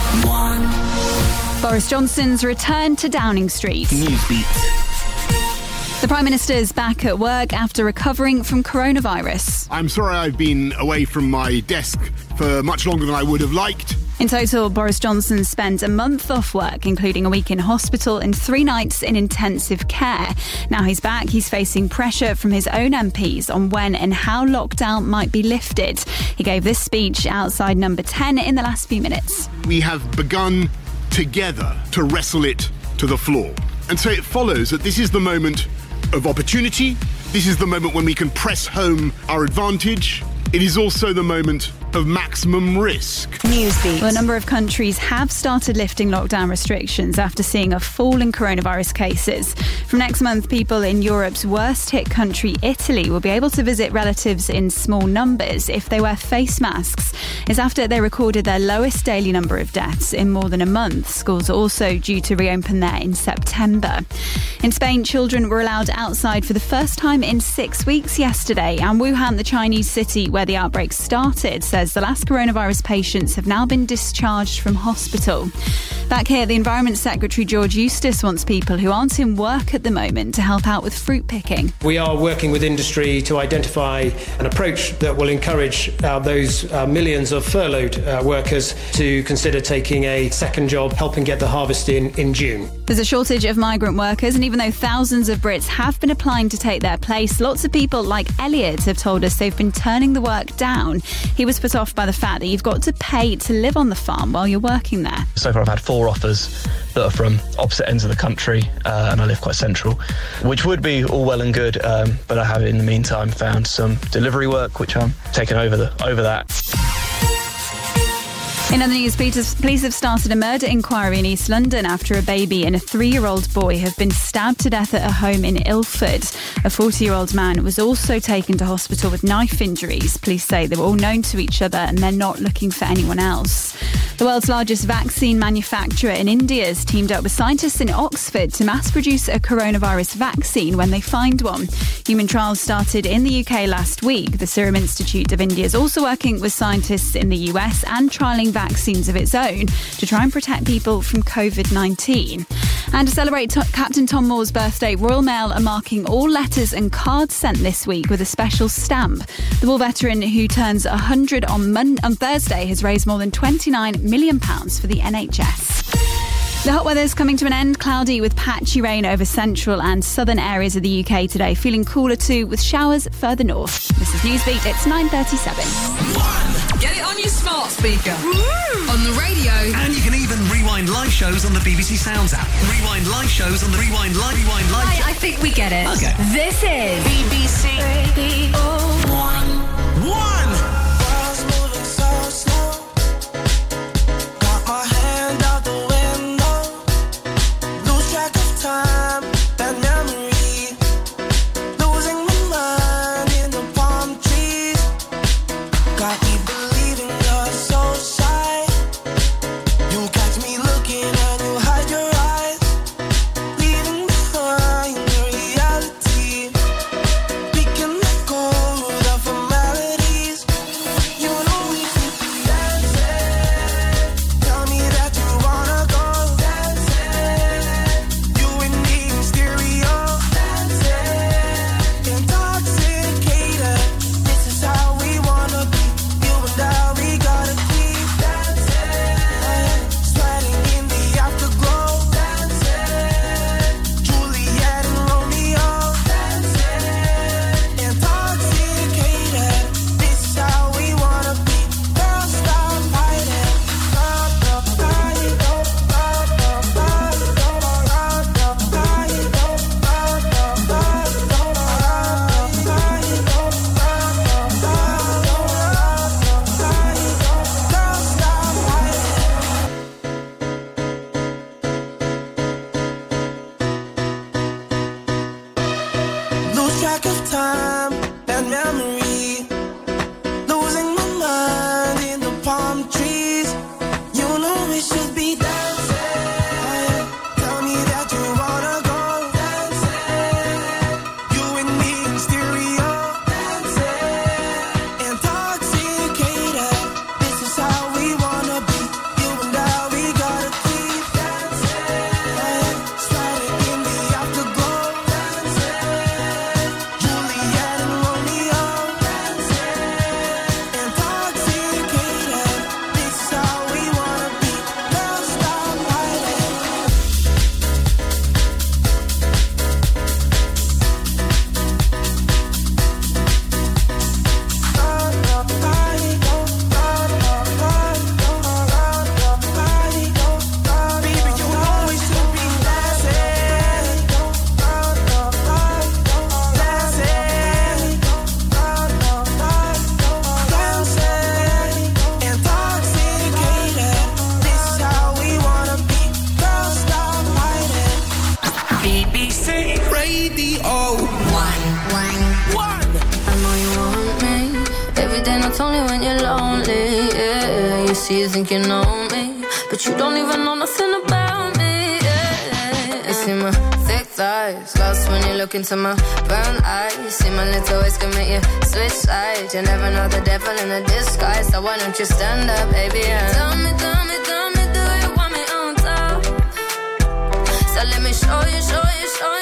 Boris Johnson's return to Downing Street. Newsbeat. The Prime Minister's back at work after recovering from coronavirus. I'm sorry I've been away from my desk for much longer than I would have liked. In total, Boris Johnson spent a month off work, including a week in hospital and three nights in intensive care. Now he's back, he's facing pressure from his own MPs on when and how lockdown might be lifted. He gave this speech outside number 10 in the last few minutes. We have begun together to wrestle it to the floor. And so it follows that this is the moment of opportunity. This is the moment when we can press home our advantage. It is also the moment of maximum risk. Well, a number of countries have started lifting lockdown restrictions after seeing a fall in coronavirus cases. From next month, people in Europe's worst hit country, Italy, will be able to visit relatives in small numbers if they wear face masks. It's after they recorded their lowest daily number of deaths in more than a month. Schools are also due to reopen there in September. In Spain, children were allowed outside for the first time in six weeks yesterday, and Wuhan, the Chinese city where the outbreak started, says the last coronavirus patients have now been discharged from hospital. Back here, the Environment Secretary George Eustice wants people who aren't in work at the moment to help out with fruit picking. We are working with industry to identify an approach that will encourage uh, those uh, millions of furloughed uh, workers to consider taking a second job, helping get the harvest in in June. There's a shortage of migrant workers, and even though thousands of Brits have been applying to take their place, lots of people like Elliot have told us they've been turning the work down. He was put off by the fact that you've got to pay to live on the farm while you're working there. So far, I've had four offers that are from opposite ends of the country, uh, and I live quite central, which would be all well and good. Um, but I have, in the meantime, found some delivery work, which I'm taking over the over that. In other news, police have started a murder inquiry in East London after a baby and a three year old boy have been stabbed to death at a home in Ilford. A 40 year old man was also taken to hospital with knife injuries. Police say they were all known to each other and they're not looking for anyone else. The world's largest vaccine manufacturer in India has teamed up with scientists in Oxford to mass produce a coronavirus vaccine when they find one. Human trials started in the UK last week. The Serum Institute of India is also working with scientists in the US and trialling vaccines of its own to try and protect people from COVID 19. And to celebrate Captain Tom Moore's birthday, Royal Mail are marking all letters and cards sent this week with a special stamp. The war veteran who turns 100 on, Mon- on Thursday has raised more than £29 million for the NHS. The hot weather is coming to an end. Cloudy with patchy rain over central and southern areas of the UK today. Feeling cooler too with showers further north. This is Newsbeat. It's 9:37. Get it on your smart speaker. Mm. On the radio. And you can even rewind live shows on the BBC Sounds app. Rewind live shows on the Rewind Live, Rewind Live. I, I think we get it. Okay. This is BBC One. Think you know me, but you don't even know nothing about me. Yeah, you see my thick thighs, lost when you look into my brown eyes. You see my little ways make you switch sides. You never know the devil in a disguise, so why don't you stand up, baby? And tell me, tell me, tell me, do you want me on top? So let me show you, show you, show you.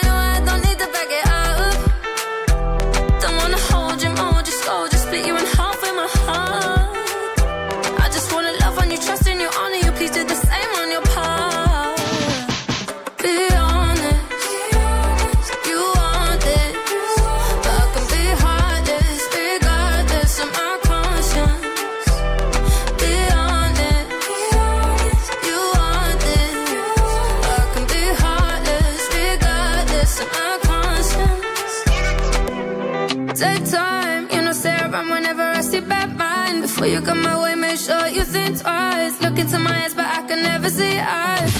You come my way, make sure you think twice. Look into my eyes, but I can never see eyes.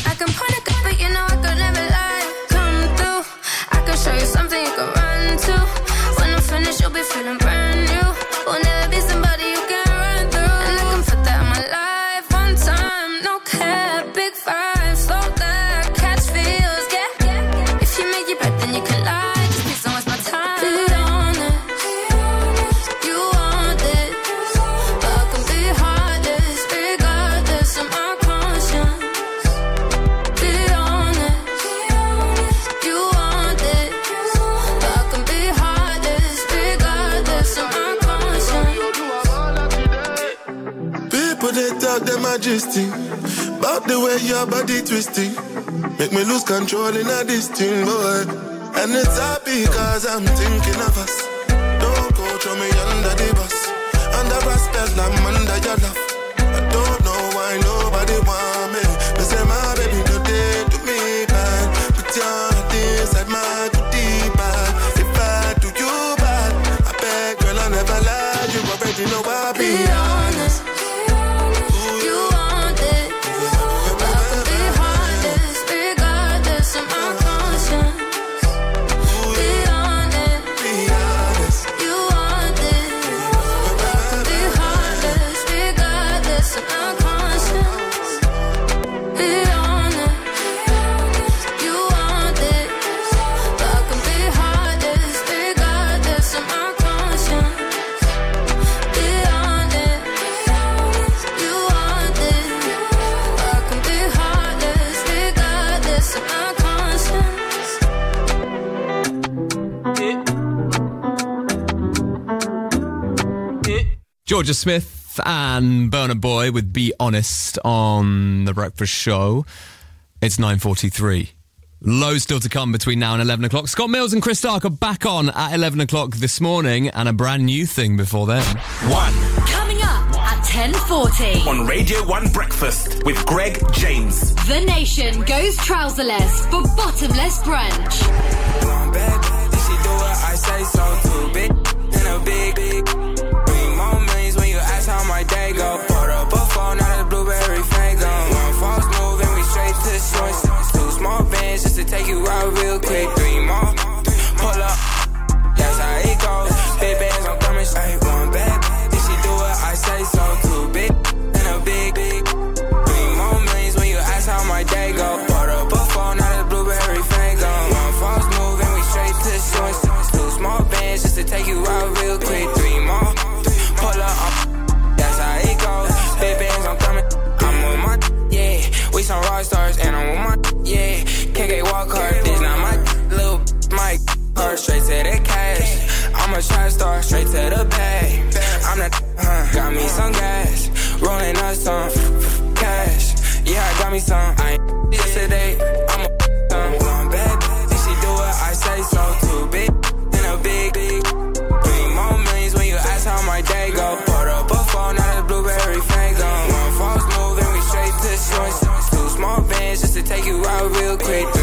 Majesty about the way your body twisting. Make me lose control in a this boy. And it's happy cause I'm thinking of us. Don't go throw me under the bus. Under a spell, Smith and Burna Boy with Be Honest on The Breakfast Show. It's 9.43. Loads still to come between now and 11 o'clock. Scott Mills and Chris Stark are back on at 11 o'clock this morning and a brand new thing before then. One. Coming up at 10.40. On Radio 1 Breakfast with Greg James. The nation goes trouserless for bottomless brunch. To take you out real quick. Three more, pull up. That's how it goes. Big bands, I'm coming straight. One bad, if she do what I say so too big and a big big. Three more millions when you ask how my day go. Put up a phone, not a blueberry Faygo. One false move and we straight to the shorts. Two small bands just to take you out real quick. Three more, pull up. That's how it goes. Big bands, I'm coming. I'm with my yeah. We some rock stars and I'm on my. Hard. This not my little my her straight to the cash. I'm a trap star, straight to the bag. I'm the huh. Got me some gas, rolling up some cash. Yeah, I got me some. I ain't yesterday. I'm a some. One bad, bitch, she do what I say so. Too big and a big, big. Three more millions when you ask how my day go. Put up a phone, not a blueberry Faygo. One false move and we straight to shorts. Two small bands just to take you out real quick.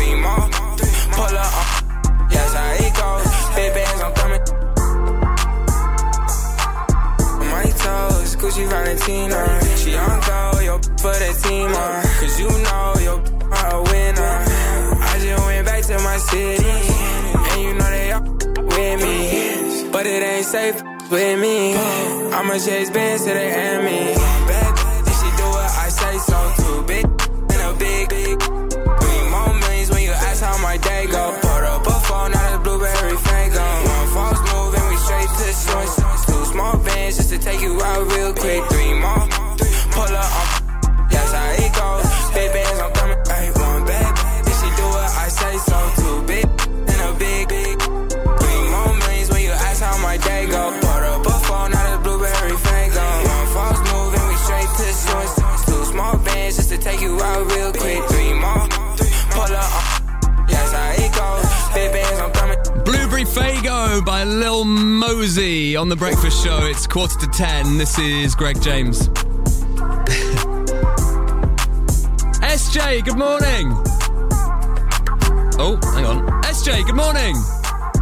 Toes, Gucci Valentino. She on go, yo, for the team on. Cause you know, yo, are a winner. I just went back to my city. And you know they all with me. But it ain't safe with me. I'ma chase bands to the enemy. Bad, just to take you out real quick. Three more, pull up on. By Lil Mosey on the Breakfast Show. It's quarter to ten. This is Greg James. [LAUGHS] SJ, good morning. Oh, hang on. SJ, good morning.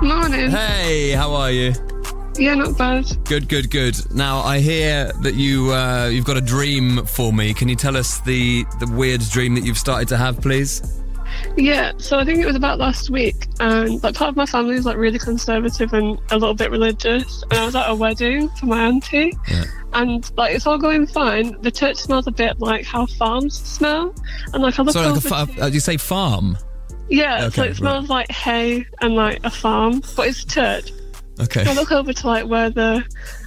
Morning. Hey, how are you? Yeah, not bad. Good, good, good. Now I hear that you uh, you've got a dream for me. Can you tell us the the weird dream that you've started to have, please? Yeah, so I think it was about last week, and like part of my family is like really conservative and a little bit religious, and I was at a wedding for my auntie, and like it's all going fine. The church smells a bit like how farms smell, and like I look Sorry, like a fa- uh, you say farm? yeah, so Okay, it smells like hay and like a farm, but it's church. Okay. I look over to like where the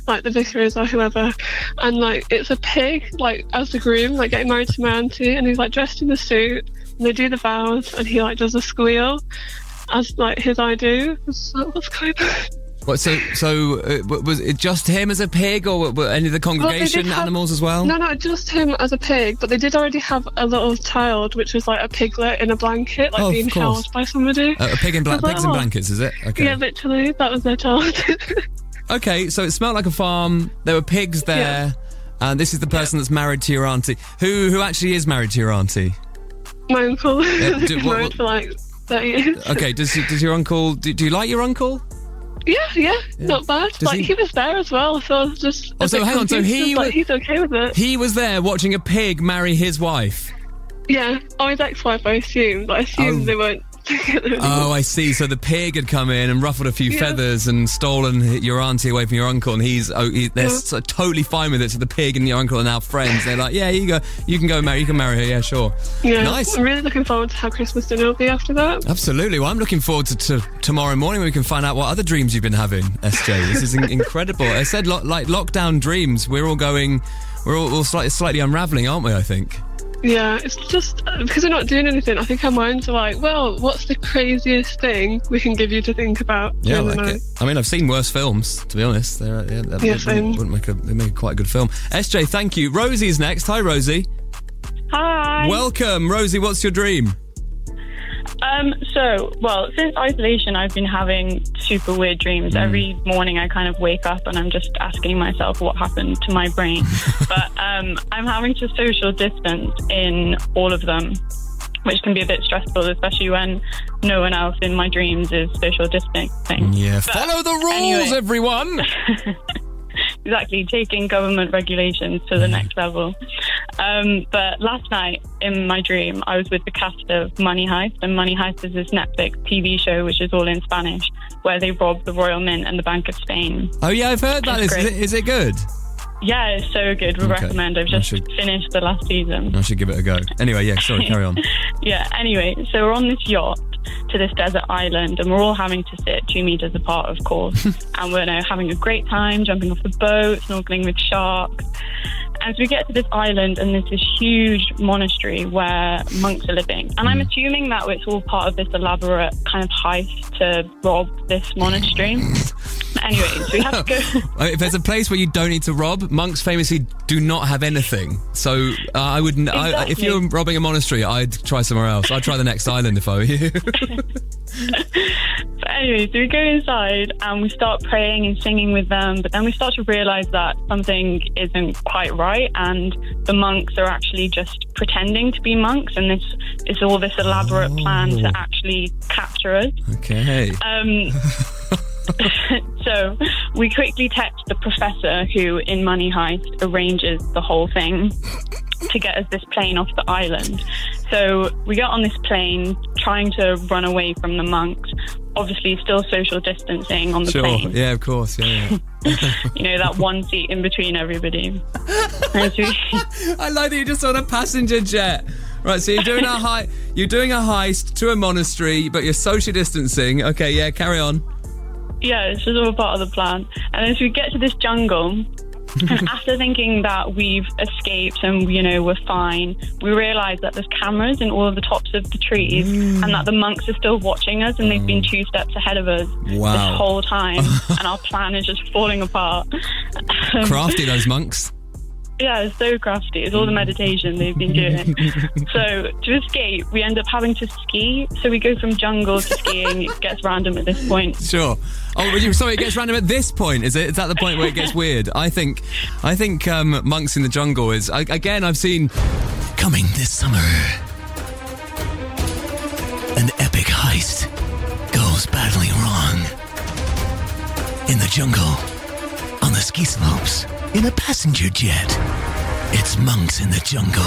like the vicar is or whoever, and like it's a pig like as the groom like getting married to my auntie, and he's like dressed in the suit, they do the vows, and he like does a squeal as like his I do. So what's going on? What? So, so uh, was it just him as a pig, or were any of the Well, congregation have- animals as well? No, no, just him as a pig, but they did already have a little child, which was like a piglet in a blanket, like Oh, being held by somebody. Uh, a pig in bla- was like, pigs in oh. blankets, is it? Okay. Yeah, literally, that was their child. [LAUGHS] Okay, so it smelled like a farm. There were pigs there, and this is the person that's married to your auntie. Who who actually is married to your auntie? My uncle. Yeah, uh, [LAUGHS] do- what- what- for like 30 years. Okay, does does your uncle? Do, do you like your uncle? Yeah, yeah, not bad. Does like he- he... was there as well, so I was just. Oh, so hang on, so he just, like, was- he's okay with it. He was there watching a pig marry his wife. Yeah, or his ex-wife, I assume, but I assume Oh. they weren't. Oh, I see. So the pig had come in and ruffled a few Yeah. feathers and stolen your auntie away from your uncle, and he's oh, he, they're Yeah. so totally fine with it. So the pig and your uncle are now friends. They're like, yeah, you go, you can go marry, you can marry her. Yeah, sure. Yeah, Nice. I'm really looking forward to how Christmas dinner will be after that. Absolutely. Well, I'm looking forward to, to tomorrow morning when we can find out what other dreams you've been having, SJ. This is in- [LAUGHS] incredible. I said lo- like lockdown dreams. We're all going, we're all, all slightly, slightly unraveling, aren't we? I think. Yeah, it's just uh, because we're not doing anything. I think our minds are like, well, what's the craziest thing we can give you to think about? Yeah, I like night? it. I mean, I've seen worse films, to be honest. They're, yeah, that- Yeah, they same. wouldn't make a, they make quite a good film. SJ, thank you. Rosie's next. Hi, Rosie. Hi. Welcome, Rosie. What's your dream? Um, so, well, since isolation, I've been having super weird dreams. Mm. Every morning, I kind of wake up and I'm just asking myself what happened to my brain. [LAUGHS] but um, I'm having to social distance in all of them, which can be a bit stressful, especially when no one else in my dreams is social distancing. Yeah, But follow the rules, anyway. everyone. [LAUGHS] exactly taking government regulations to the next level. Um, but last night in my dream, I was with the cast of Money Heist, and Money Heist is this Netflix TV show which is all in Spanish, where they rob the Royal Mint and the Bank of Spain. Oh yeah, I've heard that. Is, It's is, it, it good? Yeah, it's so good. We Okay. recommend. I've just should- finished the last season. I should give it a go. Anyway, yeah. Sorry, [LAUGHS] carry on. yeah, anyway, so we're on this yacht to this desert island and we're all having to sit two meters apart, of course. [LAUGHS] and we're now having a great time jumping off the boat, snorkeling with sharks. As we get to this island and there's this huge monastery where monks are living. And I'm assuming that it's all part of this elaborate kind of heist to rob this monastery. [LAUGHS] anyway, we have to go. [LAUGHS] If there's a place where you don't need to rob, monks famously do not have anything. So uh, I would, n I if you're robbing a monastery, I'd try somewhere else. I'd try the next island if I were you. [LAUGHS] But anyway, so we go inside and we start praying and singing with them, but then we start to realize that something isn't quite right, and the monks are actually just pretending to be monks, and this is all this elaborate plan to actually capture us. okay. Um, [LAUGHS] [LAUGHS] so we quickly text the professor who, in Money Heist, arranges the whole thing to get us this plane off the island. So we get on this plane, trying to run away from the monks. Obviously, still social distancing on the Sure. plane. Yeah, of course. Yeah. yeah. [LAUGHS] you know, that one seat in between everybody. [LAUGHS] And so we- I like that you're just on a passenger jet. Right, so you're doing a high, you're doing a heist to a monastery, but you're social distancing. Okay, yeah, carry on. Yeah, it's just all part of the plan. And as we get to this jungle, and [LAUGHS] after thinking that we've escaped and you know we're fine, we realise that there's cameras in all of the tops of the trees, mm. and that the monks are still watching us, and they've been mm. two steps ahead of us Wow. this whole time, [LAUGHS] and our plan is just falling apart. Crafty those monks. Yeah, it's so crafty. It's all the meditation they've been doing. [LAUGHS] so to escape, we end up having to ski. So we go from jungle to skiing. It gets random at this point. Sure. Oh, you, sorry, it gets random at this point. Is it? Is that the point where it gets weird? I think, I think um, monks in the jungle is I, again. I've seen Coming this summer. An epic heist goes badly wrong. In the jungle, the ski slopes, in a passenger jet. It's monks in the jungle.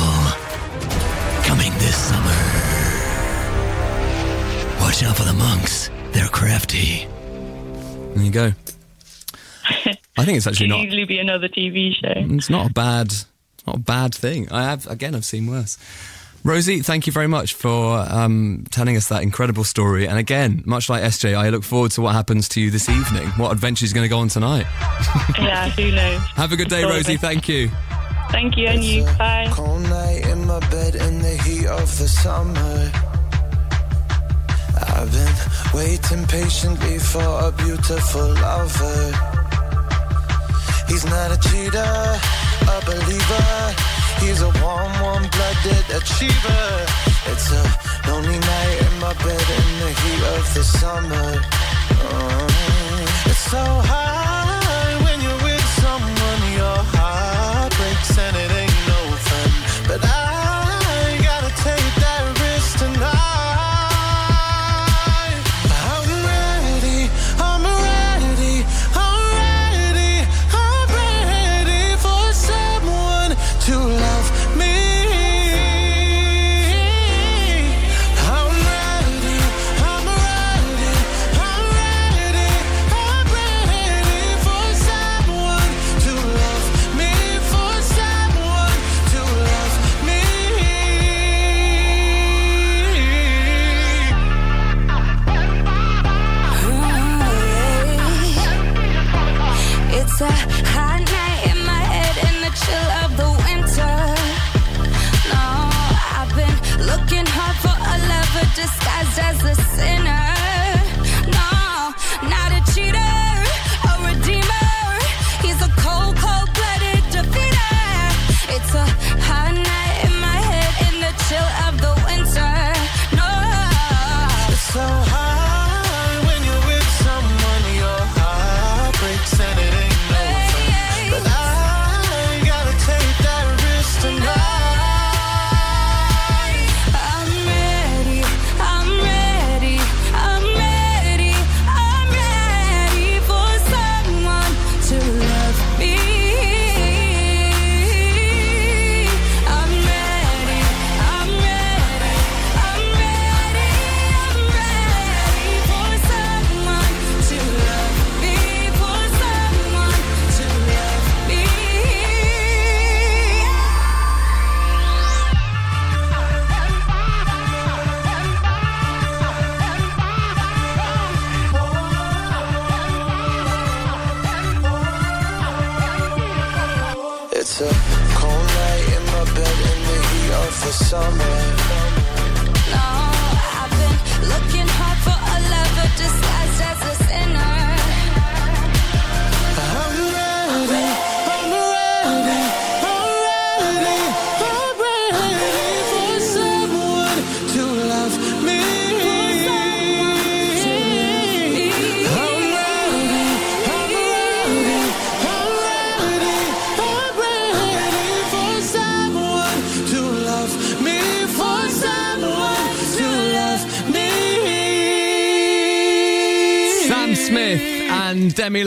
Coming this summer. Watch out for the monks. They're crafty. There you go. I think it's [LAUGHS] actually Could not. easily be another TV show. It's not a bad, not a bad thing. I have again. I've seen worse. Rosie, thank you very much for um, telling us that incredible story. And again, much like SJ, I look forward to what happens to you this evening. What adventure is going to go on tonight? [LAUGHS] yeah, who knows? Have a good day, Rosie. Thank you. Thank you, and you. Bye. Cold night in my bed in the heat of the summer. I've been waiting patiently for a beautiful lover. He's not a cheater, a believer. He's a warm, warm-blooded achiever. It's a lonely night in my bed in the heat of the summer. Oh, it's so high disguised as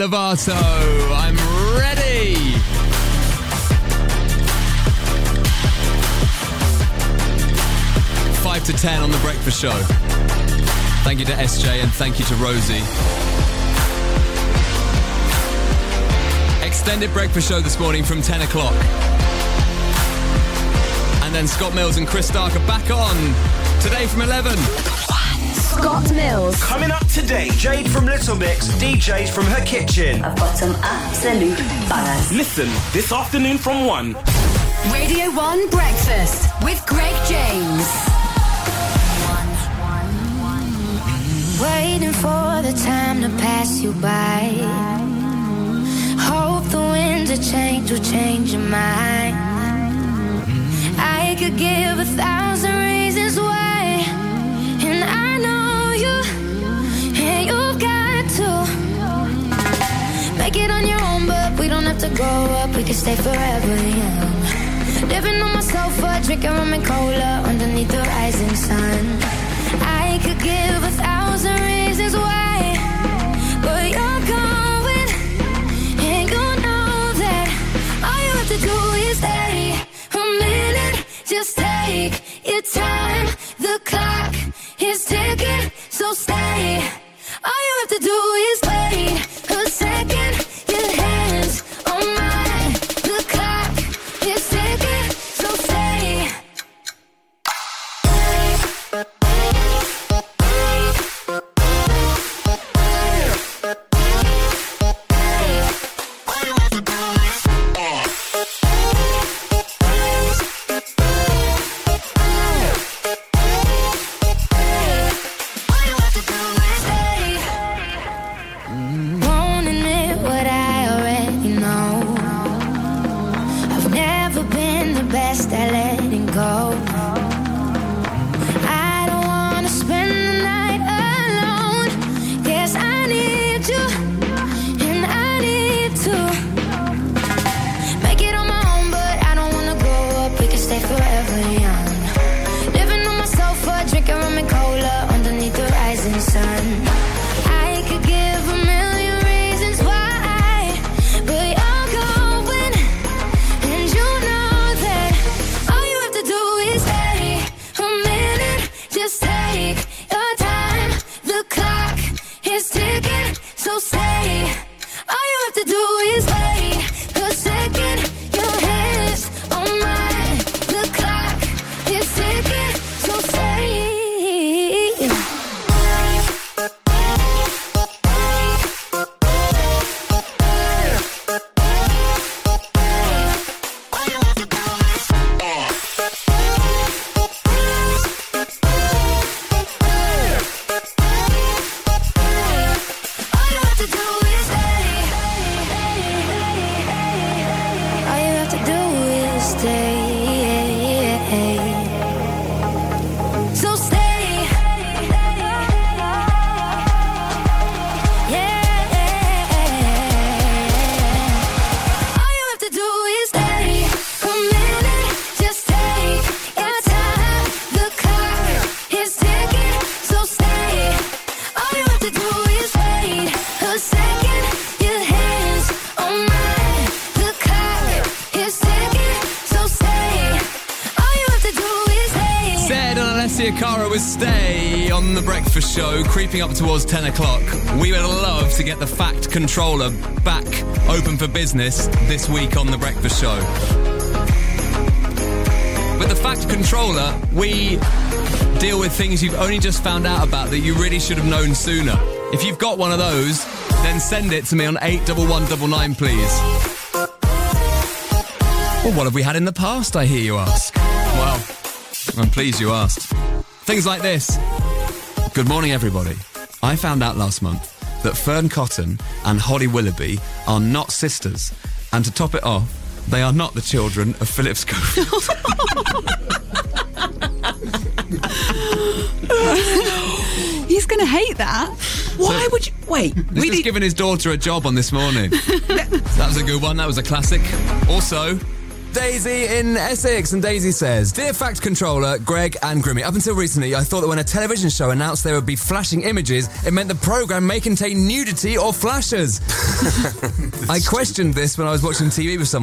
Lovato. I'm ready. Five to ten on the breakfast show. Thank you to SJ and thank you to Rosie. extended breakfast show this morning from 10 o'clock. And then Scott Mills and Chris Stark are back on today from 11. Scott Mills. Coming up today, Jade from Little Mix, DJs from her kitchen. I've got some absolute bangers. Listen this afternoon from 1. Radio 1 Breakfast with Greg James. Waiting for the time to pass you by. Hope the winds of change will change your mind. I could give a thousand to grow up; we can stay forever young. Living on my sofa, drinking rum and cola underneath the rising sun. I could give a up towards 10 o'clock. We would love to get the Fact Controller back open for business this week on The Breakfast Show. With the Fact Controller, we deal with things you've only just found out about that you really should have known sooner. If you've got one of those, then send it to me on 81199, please. Well, what have we had in the past, I hear you ask? Well, I'm pleased you asked. Things like this. Good morning, everybody. I found out last month that Fearne Cotton and Holly Willoughby are not sisters, and to top it off, they are not the children of Philip Schofield. [LAUGHS] He's going to hate that. Why would you wait? He's just given his daughter a job on this morning. that was a good one. That was a classic. Also, Daisy in Essex, and Daisy says, Dear Fact Controller, Greg and Grimmy, up until recently, I thought that when a television show announced there would be flashing images, it meant the programme may contain nudity or flashes. [LAUGHS] I questioned this when I was watching TV with someone.